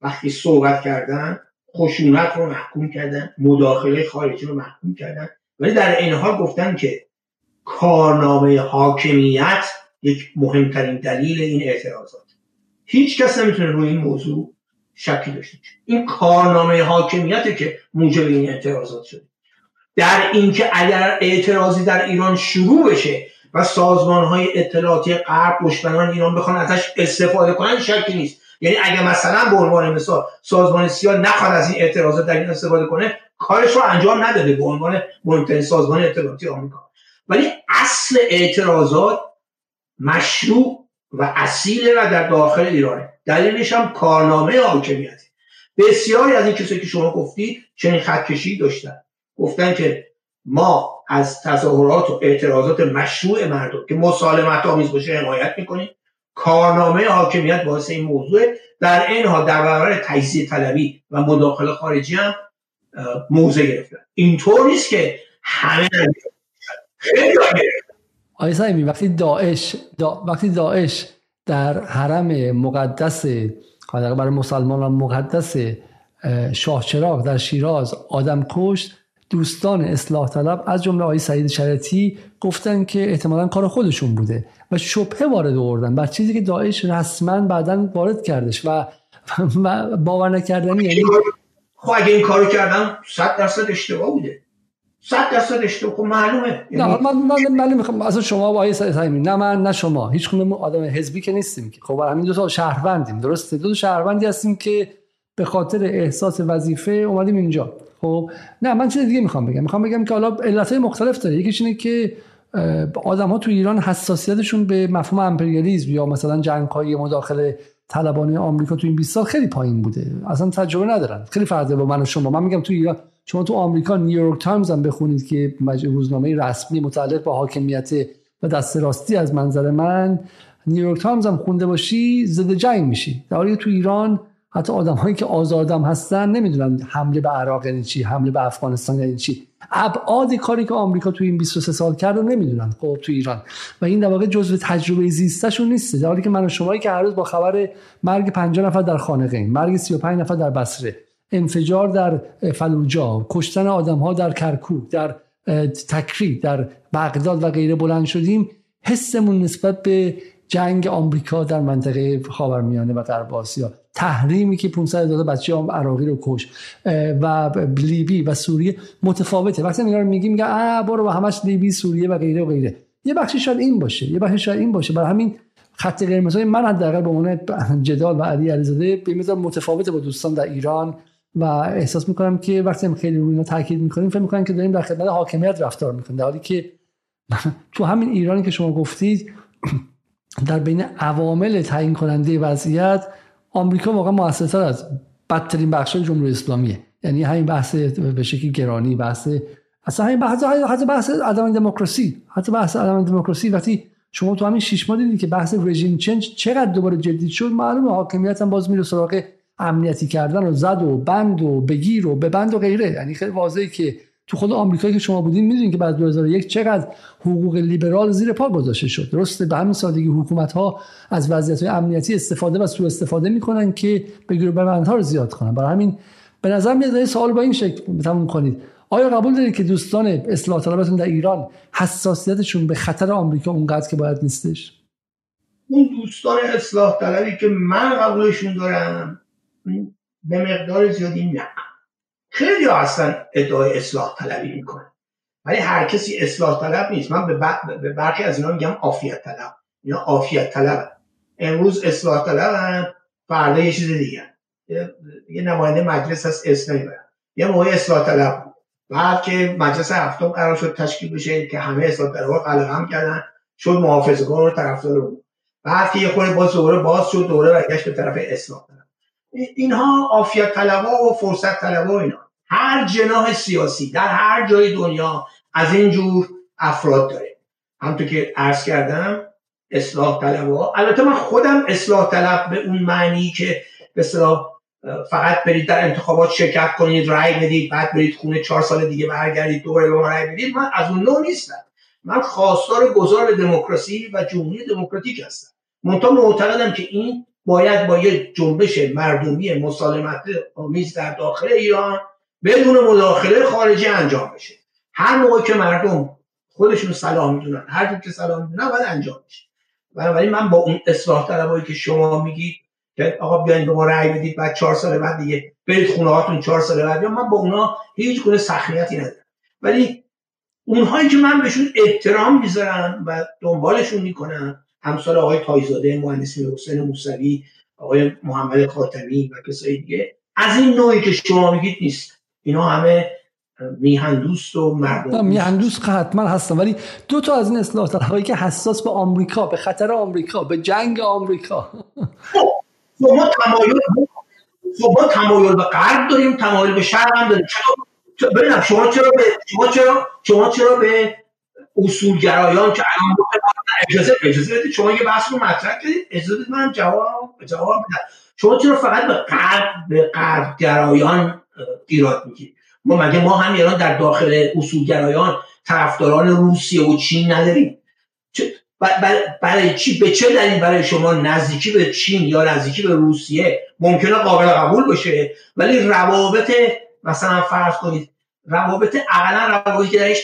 وقتی صحبت کردن خشونت رو محکوم کردن مداخله خارجی رو محکوم کردن ولی در این حال گفتن که کارنامه حاکمیت یک مهمترین دلیل این اعتراضات. هیچ کس نمی‌تونه روی این موضوع شکی داشته این کارنامه حاکمیته که موجب این اعتراضات شده در اینکه اگر اعتراضی در ایران شروع بشه و سازمان های اطلاعاتی غرب پشتبان ایران بخوان ازش استفاده کنن شکی نیست. یعنی اگه مثلا به عنوان مثال سازمان سیاه نخواد از این اعتراضات در این استفاده کنه کارش رو انجام نداده به عنوان مهمترین سازمان اطلاعاتی آمریکا. ولی اصل اعتراضات مشروع و اصیل و در داخل ایرانه. دلیلش هم کارنامه حاکمیت. بسیاری از این کسایی که شما گفتید چنین خطکشی داشتن. گفتن که ما از تظاهرات و اعتراضات مشروع مردم که مسالمت آمیز باشه حمایت می‌کنیم. کارنامه حاکمیت باعث این موضوع. در این حال در برابر تجزیه طلبی و مداخله خارجی هم موضع گرفتن. اینطور نیست که همه خیلی آقای وقتی داعش دا... وقتی داعش در حرم مقدس برای مسلمانان مقدس شاه در شیراز آدم کشت. دوستان اصلاح طلب از جمله آقای سعید شرطی گفتن که احتمالا کار خودشون بوده و شبهه وارد آوردن بر چیزی که داعش رسما بعدا وارد کردش و باور نکردنی یعنی خب اگه این کارو کردن 100 درصد اشتباه بوده. صد درصد اشتباه. خب معلومه. نه یعنی من من من نمی‌خوام اصلا شما با آیه نه من نه شما. هیچ کدوم آدم حزبی که نیستیم که. خب همین دو تا شهروندیم. درسته؟ دو تا شهروندی هستیم که به خاطر احساس وظیفه اومدیم اینجا. خب نه من چیز دیگه می‌خوام بگم. می‌خوام بگم که حالا علتهای مختلف داره. یکیش اینه که آدم ها تو ایران حساسیتشون به مفهوم امپریالیسم یا مثلا جنگ های مداخله طلبانه آمریکا تو این 20 سال خیلی پایین بوده. اصلا تجربه ندارن. خیلی فرق با من و شما. من میگم تو ایران شما تو آمریکا نیویورک تایمز هم بخونید که روزنامه رسمی متعلق به حاکمیت و دست راستی از منظر من نیویورک تایمز هم خونده باشی ضد جنگ میشی. در حالی تو ایران حتی آدم هایی که آزادم هستن نمی‌دونن حمله به عراق یعنی چی حمله به افغانستان یعنی چی. ابعاد کاری که آمریکا تو این 23 سال کرده نمی‌دونن خب تو ایران. و این در واقع جزء تجربه زیستشون نیست در حالی که من و شمایی که هر روز با خبر مرگ 50 نفر در خانقین مرگ 35 نفر در بصره. انفجار در فلوجا کشتن آدم ها در کرکوک در تکری در بغداد و غیره بلند شدیم حسمون نسبت به جنگ آمریکا در منطقه خاورمیانه و غرب آسیا. تحریمی که 500 هزار بچه عراقی رو کش و لیبی و سوریه متفاوته. وقتی اینا میگیم میگه آ برو با همش لیبی سوریه و غیره و غیره. یه بخشی شاید این باشه یه بخشی شاید این باشه. برای همین خط قرمزهای من حداقل به عنوان جدال و علی علیزاده به متفاوته با دوستان در ایران. و احساس می‌کنم که وقتی خیلی روی اینا تاکید می‌کنیم فکر می‌کنم که داریم در خدمت حاکمیت رفتار می‌کنیم. در حالی که تو همین ایرانی که شما گفتید در بین عوامل تعیین کننده وضعیت آمریکا واقعا موثرتر از بدترین بخش جمهوری اسلامیه. یعنی همین بحث به شکلی گرانی بحث اصلا همین بحث حتی بحث عدم دموکراسی. حتی بحث عدم دموکراسی. وقتی شما تو همین شش ماه دیدید که بحث رژیم چنج چقدر دوباره جدید شد معلومه حاکمیت هم باز میره سراغ امنیتی کردن و زد و بند و بگیر و ببند و غیره. یعنی خیلی واضحه که تو خود آمریکایی که شما بودین می‌دونید که بعد 2001 چقدر حقوق لیبرال زیر پا گذاشته شد. درسته به همین سادگی حکومت ها از وضعیت امنیتی استفاده و سوء استفاده می‌کنن که بگیر ها رو زیاد کنن. برای همین به نظر میاد سوال با این شکل تموم کنید. آیا قبول دارید که دوستان اصلاح طلبتون در ایران حساسیتشون به خطر آمریکا اونقدر که باید نیستش؟ اون دوستان اصلاح طلبی که من قبولشون دارم به مقدار زیادی نه. خیلی ها اصلا ادعای اصلاح طلبی می‌کنن. ولی هر کسی اصلاح طلب نیست. من به, برخی از اینا میگم عافیت طلب. اینا عافیت طلب امروز اصلاح طلب فردا یه چیز دیگه یه نماینده مجلس هست اسم نمی‌برم یه موقع اصلاح طلب بود. بعد که مجلس هفتم قرار شد تشکیل بشه که همه اصلاح طلب قلقه هم کردن شد محافظگان رو طرفدار بود بعد که یه خورده باز دوره باز شد دوره برگشت به طرف اصلاح طلب. اینها عافیت طلبا و فرصت طلبا اینا. هر جناح سیاسی در هر جای دنیا از این جور افراد داره. همونطور که عرض کردم اصلاح طلب ها البته من خودم اصلاح طلب به اون معنی که به فقط برید در انتخابات شرکت کنید رأی بدید بعد برید خونه چهار سال دیگه برگردید دوباره به ما رأی بدید. من از اون نوع نیستم. من خواستار گذار دموکراسی و جمهوری دموکراتیک هستم. منتها معتقدم که این باید با یه جنبش مردمی مسالمت آمیز در داخل ایران بدون مداخله خارجی انجام بشه. هر موقع که مردم خودشون صلاح می‌دونن هر که صلاح می‌دونن باید انجام بشه. بنابراین من با اون اصلاح طلبایی که شما میگید که آقا بیاین به ما رأی بدید بعد چهار سال بعد دیگه برید خونه هاتون چهار سال بعد من با اونا هیچ گونه سخنیتی ندارم. ولی اونهایی که من بهشون احترام می‌ذارم و دنبالشون می‌کنم همسال آقای تایزاده مهندس حسین موسوی آقای محمد خاتمی و کسایی دیگه. از این نوعی که شما میگید نیست. اینا همه میهندوست و مردم میهندوست حتما هستن. ولی دو تا از این اصلاح طلبایی که حساس به آمریکا به خطر آمریکا به جنگ آمریکا. خب ما تمایل خب ما تمایل به غرب داریم تمایل به شرق هم داریم. ببینم شما چرا به شما چرا شما چرا به اصولگرایان که الان اجازه اجازه بدید. شما یه بحث رو مطرح کردید. اجازه بدید من جواب جواب بدم. شما چرا فقط به غرب به غرب گرایان ایراد می‌گیرید؟ ما مگه ما هم ایران در داخل اصولگرایان طرفداران روسیه و چین نداریم؟ برای چی به چه دلیل برای شما نزدیکی به چین یا نزدیکی به روسیه ممکنه قابل قبول باشه؟ ولی روابط مثلا فرض کنید روابط اقلا روابطی که درش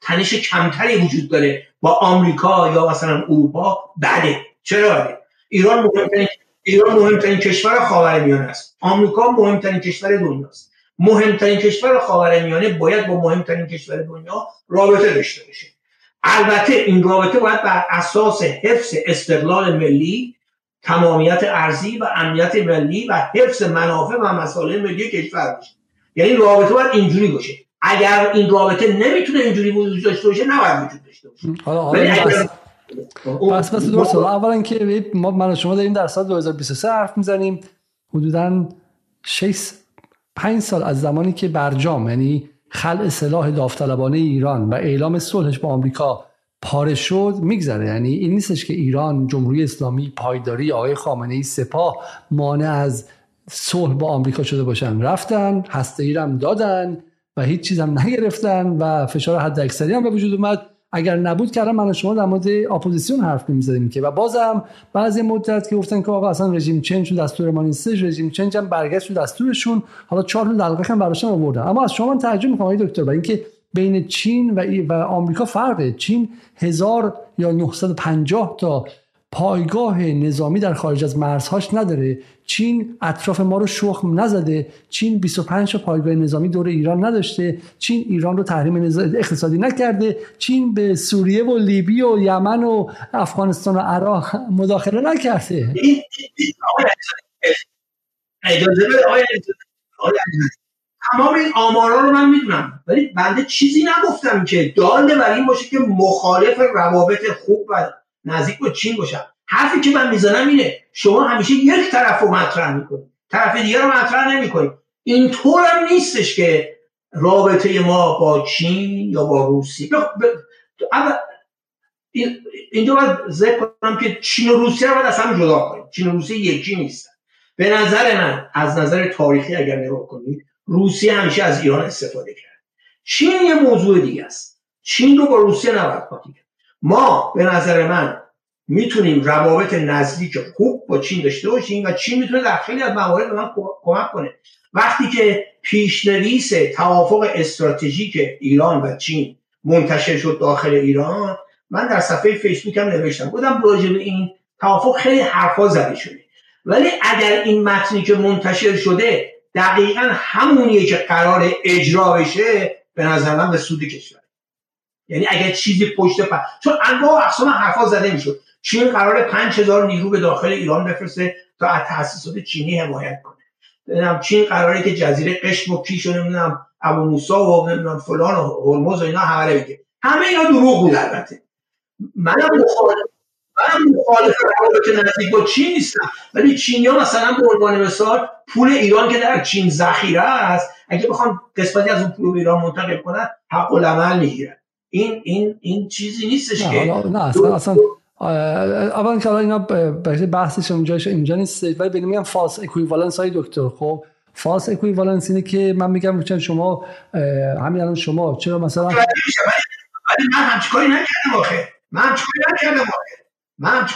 تنش کمتری وجود داره. با آمریکا یا مثلا اروپا بده چرا ایران مهمترین ایران مهمترین کشور خاورمیانه است. آمریکا مهمترین کشور دنیاست. مهمترین کشور خاورمیانه باید با مهمترین کشور دنیا رابطه داشته باشه. البته این رابطه باید بر اساس حفظ استقلال ملی تمامیت ارزی و امنیت ملی و حفظ منافع و مسائل ملی کشور باشه. یعنی رابطه باید اینجوری باشه. اگر این رابطه نمی‌تونه اینجوری وجود داشته باشه نباید وجود داشته باشه. حالا حالا پس پس درست اولا که ما من شما داریم در سال 2023 حرف می‌زنیم. حدودا 6 5 سال از زمانی که برجام یعنی خلع سلاح داوطلبانه ایران و اعلام صلحش با آمریکا پاره شد میگذره. یعنی این نیستش که ایران جمهوری اسلامی پایداری آقای خامنه ای سپاه مانع از صلح با آمریکا شده باشن. رفتن هسته ایران دادن. و هیچ چیز هم نگرفتن و فشار حد اکثری هم به وجود اومد. اگر نبود کردن من شما در مورد اپوزیسیون حرف نمی‌زدیم که و بازم بعضی مدت که گفتن که آقا اصلا regime change تو دستور ما نیستش regime change هم برگشت تو دستورشون حالا چهار دلقک هم براشون آوردن. اما از شما من تعجب می‌کنم دکتر برای اینکه بین چین و, و آمریکا فرقه. چین هزار یا 950 تا پایگاه نظامی در خارج از مرزهاش نداره. چین اطراف ما رو شخم نزده. چین 25 تا پایگاه نظامی دور ایران نداشته. چین ایران رو تحریم اقتصادی نکرده. چین به سوریه و لیبی و یمن و افغانستان و عراق مداخله نکرده. تمام این آمارا رو من می‌دونم. ولی بنده چیزی نگفتم که داله بر این باشه که مخالف روابط خوب و نزدیک با چین باشم. حرفی که من می‌زنم اینه شما همیشه یک طرف رو مطرح می‌کنید طرف دیگه رو مطرح نمی‌کنید اینطور هم نیستش که رابطه ما با چین یا با روسیه. اینجا باید ذکر کنم که چین و روسیه رو باید از هم جدا کنیم. چین و روسیه یکی نیستن. به نظر من از نظر تاریخی اگر نگاه کنید روسیه همیشه از ایران استفاده کرد. چین یه موضوع دیگه است. چین رو با روسیه نباید قاطی ما به نظر من می‌تونیم روابط نزدیک خوب با چین داشته باشیم و چین می‌تونه در خیلی از موارد به من کمک کنه. وقتی که پیشنویس توافق استراتژیک ایران و چین منتشر شد داخل ایران من در صفحه فیسبوک هم نوشتم. بودم راجع به این توافق خیلی حرفا زده شده. ولی اگر این متنی که منتشر شده دقیقا همونیه که قرار اجرا بشه به نظر من به سود کشور. یعنی اگر چیزی پشت پر چون انواع اقسام حرفا زده می‌شد. چین قرار 5000 نیرو به داخل ایران بفرسته تا از تاسیسات چینی حمایت کنه. نمی‌دونم چین قراره که جزیره قشم و کیش و نمی‌دونم ابو موسا و نمی‌دونم فلان و هرمز و اینا حمله بگه همه اینا دروغ بود البته. منم مخالف منم مخالف روابط نزدیک با چین نیستم. ولی چینیا مثلا به عنوان مثال پول ایران که در چین ذخیره است اگه بخوان قسمتی از اون پول ایران منتقل کنن حق العمل می‌گیرن. این این این چیزی نیستش نه که نه اصلا اصلا اول که اینا بحثش اونجا اینجا نیست ولی بگم میگم false equivalence های دکتر. خب false equivalence اینه که من میگم چون شما همین الان شما چرا مثلا ولی من همچی کاری نکردم آخه. من همچی کاری نکردم آخه. من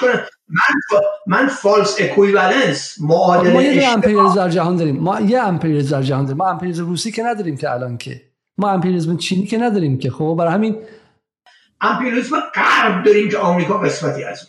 من من false equivalence معادله ما یه امپریالیسم در جهان داریم. ما یه امپریالیسم در جهان داریم. ما امپریالیسم روسی که نداریم که الان که. ما امپریالیسم چینی که نداریم که خب برای همین امپریالیسم غرب داریم که آمریکا قسمتی از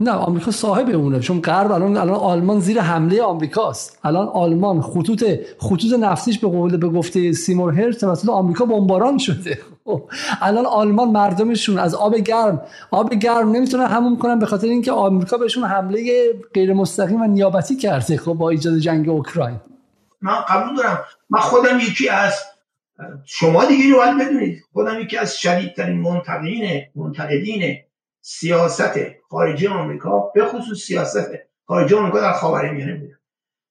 نه آمریکا صاحب اونه چون غرب الان الان آلمان زیر حمله آمریکاست. الان آلمان خطوط خطوط نفتیش به قول به گفته سیمور هرت توسط آمریکا بمباران شده. خب، الان آلمان مردمشون از آب گرم آب گرم نمی‌تونن همون کنن به خاطر اینکه آمریکا بهشون حمله غیر مستقیم و نیابتی کرده خب با ایجاد جنگ اوکراین. من قبول دارم. من خودم یکی از شما دیگه رو باید بدونید خودم یکی از شدیدترین منتقدین منتقدین سیاست خارجی آمریکا به خصوص سیاست خارجی آمریکا در خاورمیانه بودم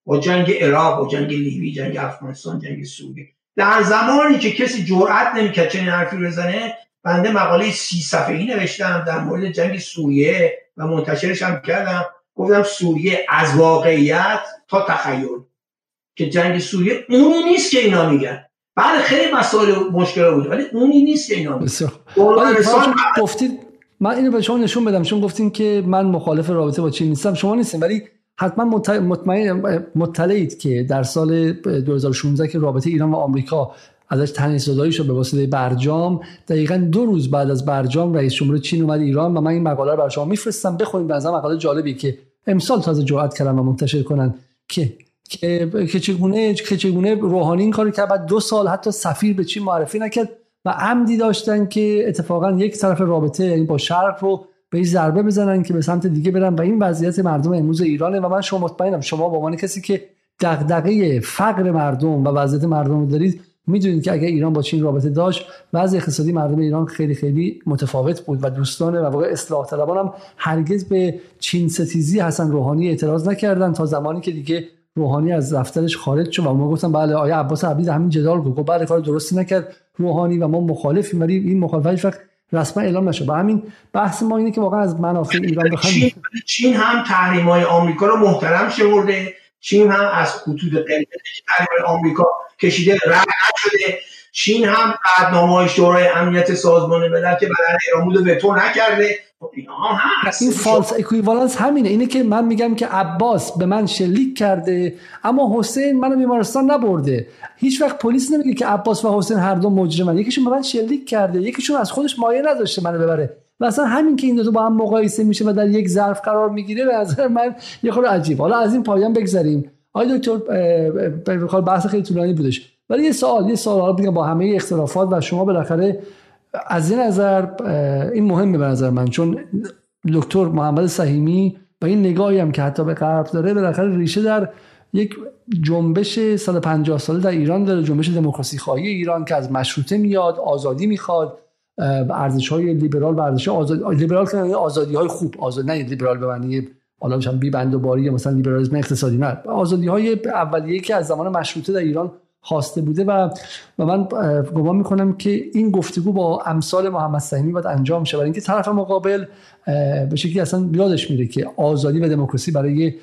با جنگ عراق با جنگ لیبی جنگ افغانستان جنگ سوریه. در زمانی که کسی جرأت نمی‌کرد چنین حرفی بزنه بنده مقاله سی صفحه‌ای نوشتم در مورد جنگ سوریه و منتشرش هم کردم. گفتم سوریه از واقعیت تا تخیل که جنگ سوریه اونی نیست که اینا میگن. بعد خیلی مسائل مشکل بود. ولی اونی نیست که اینا گفتید من اینو به شما نشون بدم. چون گفتین که من مخالف رابطه با چین نیستم. شما نیستین ولی حتما مطمئن مطلعید که در سال 2016 که رابطه ایران و آمریکا ازش تنش زدایی شد به واسطه برجام دقیقا دو روز بعد از برجام رئیس جمهور چین اومد ایران و من این مقاله رو برای شما میفرستم. بخونید به مقاله جالبی که امسال تازه جرأت کردن و منتشر کنن که که چگونه که چگونه روحانی این کارو کرد. بعد دو سال حتی سفیر به چین معرفی نکرد و عمدی داشتن که اتفاقا یک طرف رابطه یعنی با شرق رو به ضربه بزنن که به سمت دیگه برن و این وضعیت مردم امروز ایرانه و من شما مطمئنم شما به عنوان کسی که دغدغه فقر مردم و وضعیت مردم رو دارید می‌دونید که اگر ایران با چین رابطه داشت وضع اقتصادی مردم ایران خیلی خیلی متفاوت بود و دوستان و واقع اصلاح طلبان هم هرگز به چین ستیزی حسن روحانی اعتراض نکردن تا زمانی که دیگه روحانی از دفترش خارج شد و ما گفتم بله آیا عباس عبدی همین جدال گفت؟ بعد کار درستی نکرد روحانی و ما مخالفیم ولی این مخالفت وقت رسما اعلام نشد. و همین بحث ما اینه که واقعا از منافع ایران بخوایم چین هم تحریم های آمریکا رو محترم شمرده. چین هم از خطوط قرمز آمریکا کشیده رد نشده. چین هم قدنامه شورای امنیت سازمان ملل که بدن ایران بوده وتو نکرده. خب این false equivalence همینه. اینه که من میگم که عباس به من شلیک کرده اما حسین منو بیمارستان نبرده. هیچ وقت پلیس نمیگه که عباس و حسین هر دو مجرمن. یکیشون به من شلیک کرده یکیشون از خودش مایه نداشته منو ببره. و اصلا همین که این دو با هم مقایسه میشه و در یک ظرف قرار می‌گیره به نظر من یه خورده عجیب. حالا از این پایان بگذریم. آقای دکتر بحث خیلی طولانی بودش. ولی یه سوال یه سوال بگم با همه اختلافات و شما بالاخره از این نظر این مهمه به نظر من چون دکتر محمد سهیمی با این نگاهی هم که حتی به غرب داره بالاخره ریشه در یک جنبش 150 ساله در ایران داره جنبش دموکراسی خواهی ایران که از مشروطه میاد آزادی می‌خواد ارزش های لیبرال و ارزش آزادی لیبرال که آزادی های خوب آزاد نه لیبرال به معنی حالا بی بند و باری مثلا لیبرالیسم اقتصادی نه آزادی های اولیه که از زمان مشروطه در ایران خواسته بوده و و من گمان می‌کنم که این گفتگو با امثال محمد سهیمی باید انجام شه. برای اینکه طرف مقابل به شکلی اصلا یادش میره که آزادی و دموکراسی برای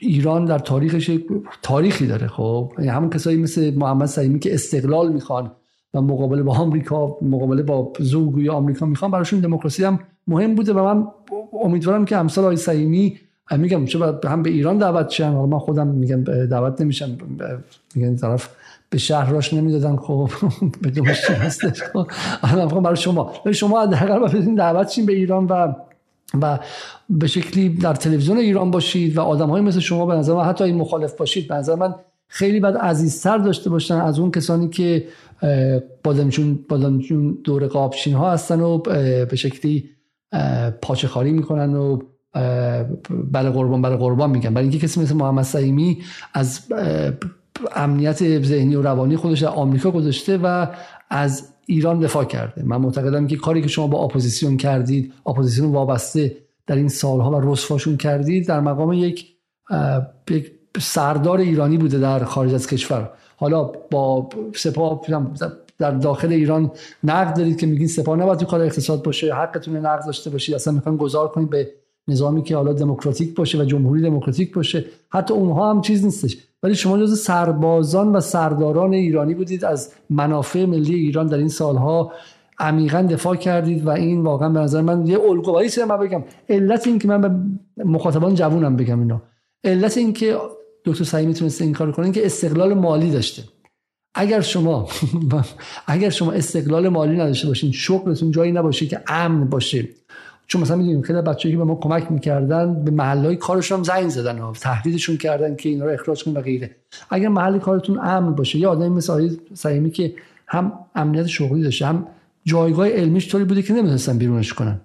ایران در تاریخش تاریخی داره. خب یعنی همون کسایی مثل محمد سهیمی که استقلال می‌خوان و مقابله با آمریکا مقابله با زورگوی آمریکا می‌خوان براشون دموکراسی هم مهم بوده و من امیدوارم که امثال آقای سهیمی میگم چه هم به ایران دعوت شن. حالا من خودم میگم دعوت نمیشم میگن طرف به شهر راش نمی‌دادن خب به چی هستش خب. الان برای شما. شما در بدین دعوت شین به ایران و و به شکلی در تلویزیون ایران باشید و آدم های مثل شما به نظر من حتی این مخالف باشید. به نظر من خیلی بعد عزیزتر داشته باشن از اون کسانی که بادمجون بادمجون دور قابشین ها هستن و به شکلی پاچه خواری می‌کنن و بله قربان بله قربان میگن برای اینکه کسی مثل محمد سهیمی از امنیت ذهنی و روانی خودش در آمریکا گذاشته و از ایران دفاع کرده. من معتقدم که کاری که شما با اپوزیسیون کردید اپوزیسیون وابسته در این سالها و رسواشون کردید در مقام یک سردار ایرانی بوده در خارج از کشور. حالا با سپاه در داخل ایران نقد دارید که میگین سپاه نباید تو کار اقتصاد باشه حقتون نقد داشته باشید اصلا می‌خوان گذار کنید به نظامی که حالا دموکراتیک باشه و جمهوری دموکراتیک باشه. حتی اونها هم چیز نیستش. ولی شما جز سربازان و سرداران ایرانی بودید از منافع ملی ایران در این سالها عمیقا دفاع کردید و این واقعا به نظر من یه الگوهایی من بگم. علت این که من به مخاطبان جوونم بگم اینا علت این که دکتر سعی می‌تونسته این کار کنه که استقلال مالی داشته. اگر شما اگر شما استقلال مالی نداشته باشین شغلتون جایی نباشه که امن باشه. چون مثلا می‌دونیم خیلی بچه‌ای که به ما کمک می‌کردن به محلهای کارشون زنگ زدن و تهدیدشون کردن که اینا رو اخراج کن و غیره. اگر محل کارتون امن باشه یا آدمی مثل سعیمی که هم امنیت شغلی داشته هم جایگاه علمیش طوری بوده که نمی‌تونستن بیرونش کنن.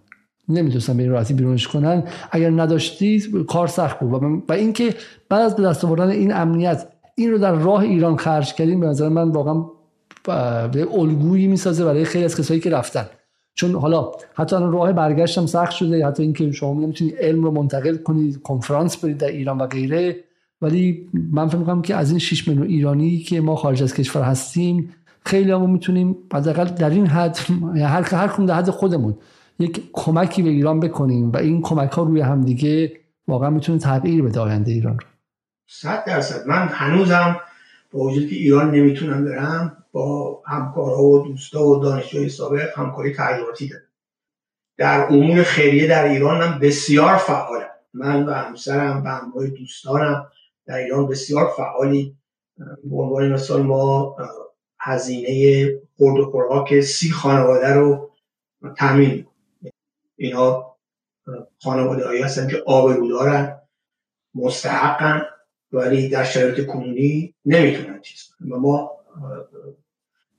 نمی‌تونستن به این راحتی بیرونش کنن. اگر نداشتی کار سخت بود. و اینکه بعد از به دست آوردن این امنیت این رو در راه ایران خرج کردیم به نظر من واقعا الگویی می‌سازه برای خیلی از کسایی که رفتن. چون حالا حتی راه برگشت هم سخت شده حتی اینکه شما نمی‌تونید علم رو منتقل کنید کنفرانس برید در ایران و غیره. ولی من فکر می‌کنم که از این 6 میلیون ایرانی که ما خارج از کشور هستیم خیلی هم می‌تونیم حداقل در این حد هر هر در حد خودمون یک کمکی به ایران بکنیم و این کمک ها روی همدیگه واقعا می‌تونه تغییر بده آینده ایران رو. صد درصد. من هنوزم با وجود که ایران نمی‌تونم برم با همکارها و دوستا و دانشجوی سابق همکاری تغییراتی دارم در امور خیریه در ایران هم بسیار فعالم. من و همسرم و همراه دوستانم در ایران بسیار فعالی به عنوان مثال ما هزینه خورد و خوراک سی خانواده رو تامین اینا خانواده هایی هستن که آبرو دارن مستحقن ولی در شرایط کنونی نمی‌تونن چیز و ما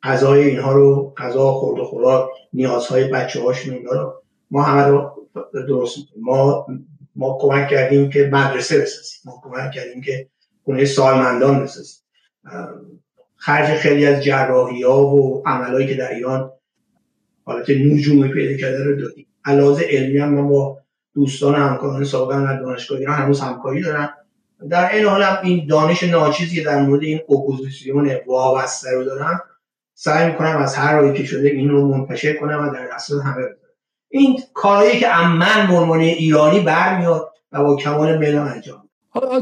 غذای اینها رو غذا خورد و خوراک نیازهای بچه هاشون رو ما همه رو درست ما ما کمک کردیم که مدرسه بسازیم. ما کمک کردیم که خونه سالمندان بسازیم. خرج خیلی از جراحی ها و عملهایی که در ایران حالت نجومی پیدا کرده رو دادیم. علاوه علمی هم ما با دوستان همکاران سابقا در دانشگاه ایران هنوز همکاری دارن در این حال این دانش ناچیزی در مورد این اپوزیسیون وابسته رو دارم سعی می‌کنم از هر راهی که شده این رو منتشر کنم و در دسترس همه بذارم. این کارهایی که من به عنوان ایرانی برمیاد و با کمال میل انجام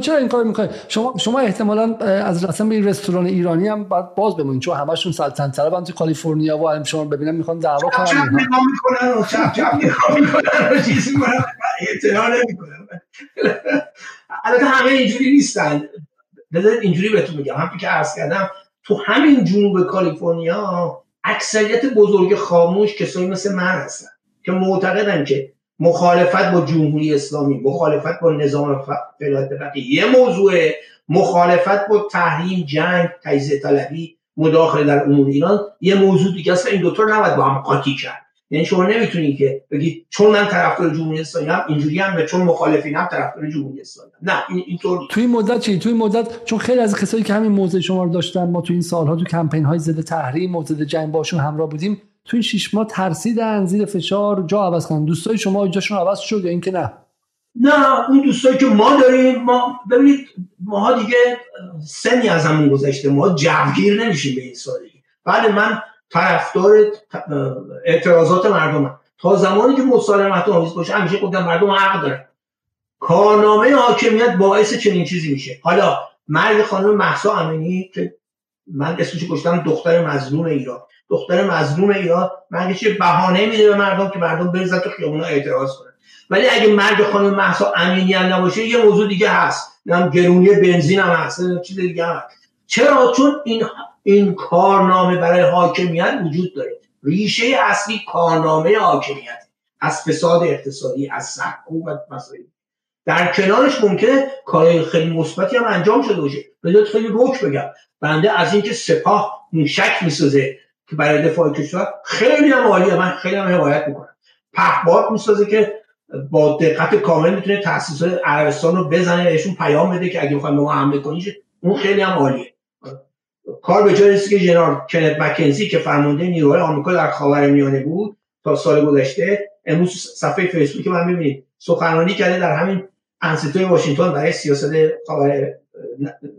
چرا این کار می‌کنه شما شما احتمالا از رسم به رستوران ایرانی هم باید باز بمونید چون همشون سلطنت طلبن تو کالیفرنیا و الان شما ببینم می‌خوان دعوا کنن. چپ نگاه می‌کنن؟ و چپ چپ نگاه می‌کنن و چیزی می‌کنن. اعتنا نمی‌کنن البته همه اینجوری نیستن. بذارید اینجوری بهتون میگم همین که عرض کردم تو همین جنوب کالیفرنیا اکثریت بزرگ خاموش کسایی مثل من هستن که معتقدن که مخالفت با جمهوری اسلامی مخالفت با نظام فلات یه موضوع مخالفت با تحریم جنگ تجزیه طلبی مداخله در امور ایران یه موضوع دیگه است این دوتا نباید با هم قاطی کرد. یعنی شما نمی‌تونی که بگی چون من طرفدار جمهوری اسلامی هم اینجوری هم به چون مخالفین هم طرفدار جمهوری اسلامی هم. نه این اینطور توی این مدت چی؟ توی این مدت چون خیلی از کسایی که همین موضع شما رو داشتن ما توی این سالها تو کمپین های ضد تحریم و ضد جنگ باشون همراه بودیم توی شش ماه ترسیدن زیر فشار جا عوض کردن. دوستای شما جاشون عوض شد یا اینکه نه؟ نه اون دوستایی که ما داریم ما ببینید ماها دیگه سنی از همون گذشته ما جوگیر نمیشیم به این سادگی. بله من طرفدار اعتراضات مردم تا زمانی که مسالمت آمیز باشه همیشه گفتم مردم حق دارن. کارنامه حاکمیت باعث چنین چیزی میشه. حالا مرگ خانم محسا امینی که من اسمش گذاشتم دختر مظلوم ایران. دختر مظلوم ایران مرگش یه بهانه میده به مردم که مردم بریزن تو خیابونا اعتراض کنن. ولی اگه مرگ خانم محسا امینی هم نباشه یه موضوع دیگه هست. هم گرونی بنزین هم هست. چیز دیگه هم چرا؟ چون این این کارنامه برای حاکمیت وجود داره. ریشه اصلی کارنامه حاکمیت. از فساد اقتصادی از سکو و مسائل. در کنارش ممکنه کار خیلی مثبتی هم انجام شده باشه. بذارید خیلی روک بگم. بنده از اینکه سپاه موشک می‌سازه که برای دفاع کشور خیلی هم عالیه. من خیلی هم حمایت می‌کنم. پهباد می‌سازه که با دقت کامل می‌تونه تاسیسات عربستان رو بزنه بهشون پیام بده که اگه می‌خوایم به ما حمله کنید اون خیلی هم عالیه. کار به جای که جنرال کنت مکنزی که فرمانده نیروهای آمریکا در خاورمیانه بود تا سال گذشته امروز صفحه فیسبوک من می‌بینید سخنرانی کرده در همین انسیتوی واشنگتن برای سیاست خاور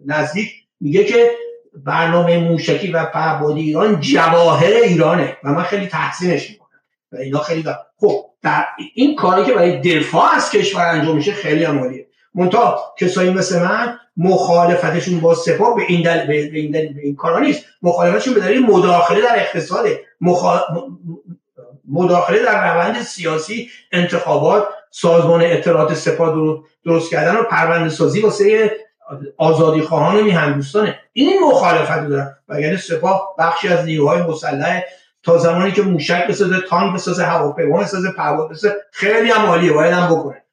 نزدیک میگه که برنامه موشکی و پهبادی ایران جواهر ایرانه و من خیلی تحسینش می‌کنم و اینا خیلی. خب در این کاری که برای دفاع از کشور انجام میشه خیلی عمالیه منتها کسایی مثل من مخالفتشون با سپاه به این دل... به این, دل... به این کارا نیست. مخالفتشون به دلیل مداخله در اقتصاد مخا... مداخله در روند سیاسی انتخابات سازمان اطلاعات سپاه درست کردن و پرونده سازی واسه آزادی خواهان میهندوستانه این مخالفت دارن. وگرنه سپاه بخشی از نیروهای مسلح تا زمانی که موشک بسازه تانک بسازه هواپیما بسازه پرواز بسازه خیلی هم عالیه. باید هم بکنه.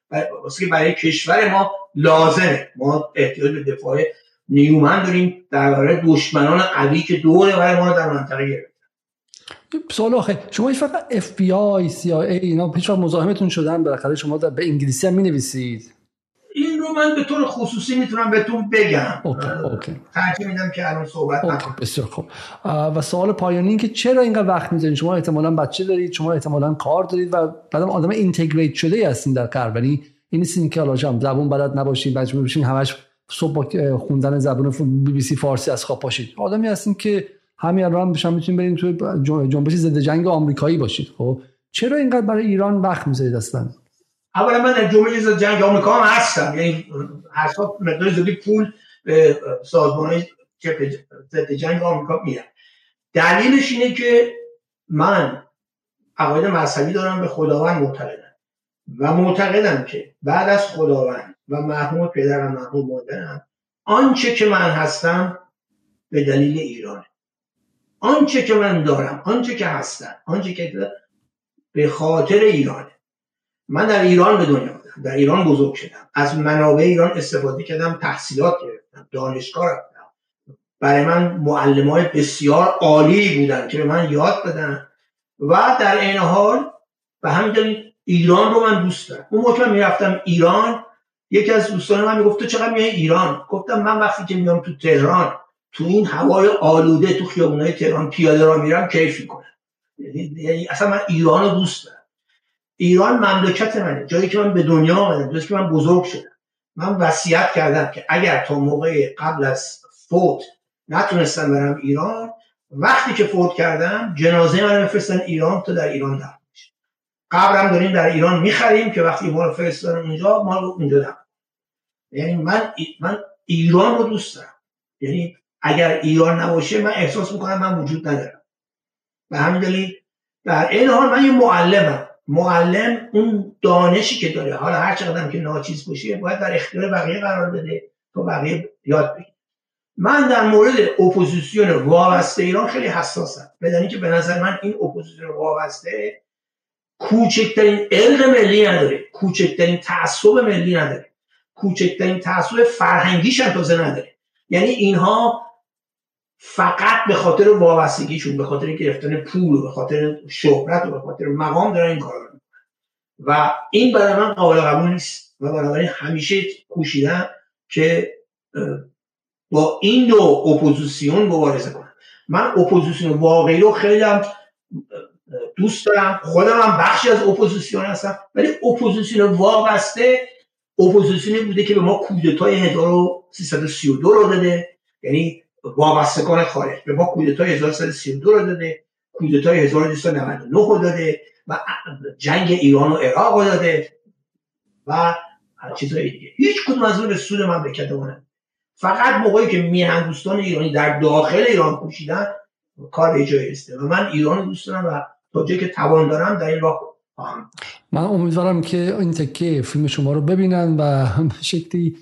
واسه برای کشور ما لازمه. ما احتیاج به دفاع نیرومند داریم. در برای دشمنان قوی که دور برای ما در منطقه گرفتن. سوال آخه شما هیچ فقط آی ای اینا پیش مزاحمتون شدن؟ بالاخره شما در به انگلیسی هم نویسید این رو من به طور خصوصی می‌تونم بهتون بگم. ترجیح میدم که الان صحبت نکنم. بسیار خوب. و سوال پایانی این که چرا اینقدر وقت می‌ذارید شما احتمالا بچه دارید شما احتمالا کار دارید و بعدم آدم اینتگریت شده هستین در کار ولی این نیستین که حالا زبون بلد نباشین مجبور بشین همش صبح با خوندن زبون بی بی سی فارسی از خواب پاشید. آدمی هستین که همین الان بشن می‌تونید برین توی جنبش ضد جنگ آمریکایی باشید. خب چرا اینقدر برای ایران وقت می‌ذارید اصلا؟ اولا من در جمعه جنگ آمریکا هم هستم. یعنی حساب مقدار زیادی پول به سازمان ضد جنگ آمریکا میدم دلیلش اینه که من عقاید مذهبی دارم به خداوند معتقدم. و معتقدم که بعد از خداوند و محمود پدرم محمود مادرم آنچه که من هستم به دلیل ایرانه آنچه که من دارم آنچه که هستم آنچه که به خاطر ایرانه من در ایران به دنیا بودم در ایران بزرگ شدم. از منابع ایران استفاده کردم تحصیلات گرفتم دانشگاه رفتم. برای من معلم های بسیار عالی بودن که به من یاد بدن. و در این حال و همین ایران رو من دوست دارم. اون موقع من می‌رفتم ایران یکی از دوستان من می‌گفت تو چقدر میای ایران؟ گفتم من وقتی که میام تو تهران تو این هوای آلوده تو خیابونای تهران پیاده را میرم کیف می‌کنم. یعنی-, یعنی اصلا من ایران رو دوست دارم. ایران مملکت منه. جایی که من به دنیا آمدم جایی که من بزرگ شدم. من وصیت کردم که اگر تا موقع قبل از فوت نتونستم برم ایران وقتی که فوت کردم جنازه من بفرستن ایران تا در ایران دفن بشه. قبرم داریم در ایران می‌خریم که وقتی ما رو فرستن اونجا ما رو اونجا دفن یعنی من من ایران رو دوست دارم. یعنی اگر ایران نباشه من احساس می‌کنم من وجود ندارم. به همین دلیل در این حال من یه معلمم. معلم اون دانشی که داره. حالا هر چقدر که ناچیز باشه باید در اختیار بقیه قرار بده تا بقیه یاد بگیره. من در مورد اپوزیسیون وابسته ایران خیلی حساسم. بدانی که به نظر من این اپوزیسیون وابسته کوچکترین عرق ملی نداره. کوچکترین تعصب ملی نداره. کوچکترین تعصب فرهنگیش هم تازه نداره. یعنی اینها فقط به خاطر وابستگیشون به خاطر گرفتن پول و به خاطر شهرت و به خاطر مقام دارن این کار رو و این برای من قابل قبول نیست و بنابراین همیشه کوشیدم که با این دو اپوزیسیون مبارزه کنم. من اپوزیسیون واقعی رو خیلی هم دوست دارم. خودم هم بخشی از اپوزیسیون هستم. ولی اپوزیسیون وابسته اپوزیسیونی بوده که به ما کودتای 1332 رو داده یعنی وابستگان خارج. به ما کودتای 1332 رو داده کودتای 1299 رو داده و جنگ ایران و عراق رو داده و چیزهای دیگه. هیچ کدوم از اون به سود مملکت فقط موقعی که میهن دوستان ایرانی در داخل ایران کوشیدن کار به جای و من ایران دوست دارم و تا جایی که توان دارم در این راه من امیدوارم که این تکه فیلم شما رو ببینن و به شکلی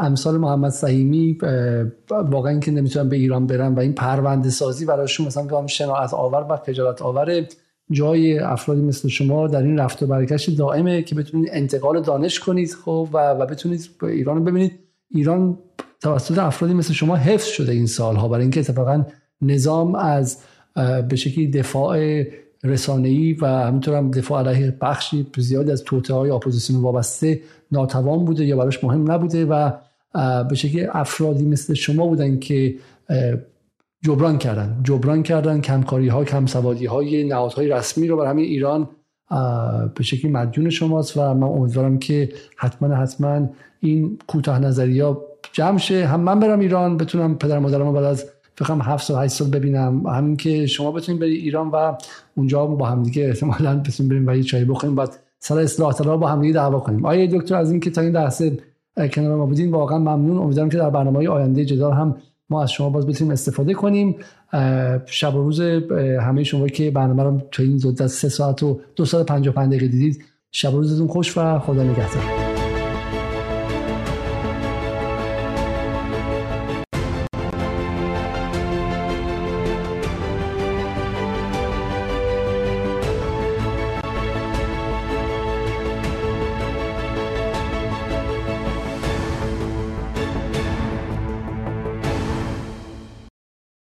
امثال محمد سهیمی واقعا که نمی‌تونن به ایران برن و این پرونده سازی براشون مثلا هم شناعت آور و خجالت آور جای افرادی مثل شما در این رفت و برگشت دائمه که بتونید انتقال دانش کنید خب و, و بتونید ایران رو ببینید. ایران توسط افرادی مثل شما حفظ شده این سالها برای اینکه اتفاقا نظام از به شکلی دفاع رسانه‌ای و همینطور هم دفاع علیه بخشی زیادی از توته های اپوزیسیون وابسته ناتوان بوده یا براش مهم نبوده و به شکلی افرادی مثل شما بودن که جبران کردن. جبران کردن کمکاری ها کم سوادی های نهادهای رسمی رو برای همین ایران به شکلی مدیون شماست و من امیدوارم که حتما حتما این کوتاه نظری ها جمع شه. هم من برم ایران بتونم پدر مادرم بعد از فکرم هفت سال هشت سال ببینم. همین که شما بتونید بری ایران و اونجا با هم دیگه احتمالاً بتونیم بریم و یه چای بخوریم بعد سر اصلاح طلب با هم دیگه دعوا کنیم. آیه دکتر از اینکه تا این لحظه کنار ما بودین واقعا ممنون. امیدوارم که در برنامه آینده جدال هم ما از شما باز بتونیم استفاده کنیم. شب و روز همه شما که برنامه رو تا این زودت سه ساعت و دو ساعت 55 دقیقه دیدید شب و روزتون خوش و خدا نگهدار.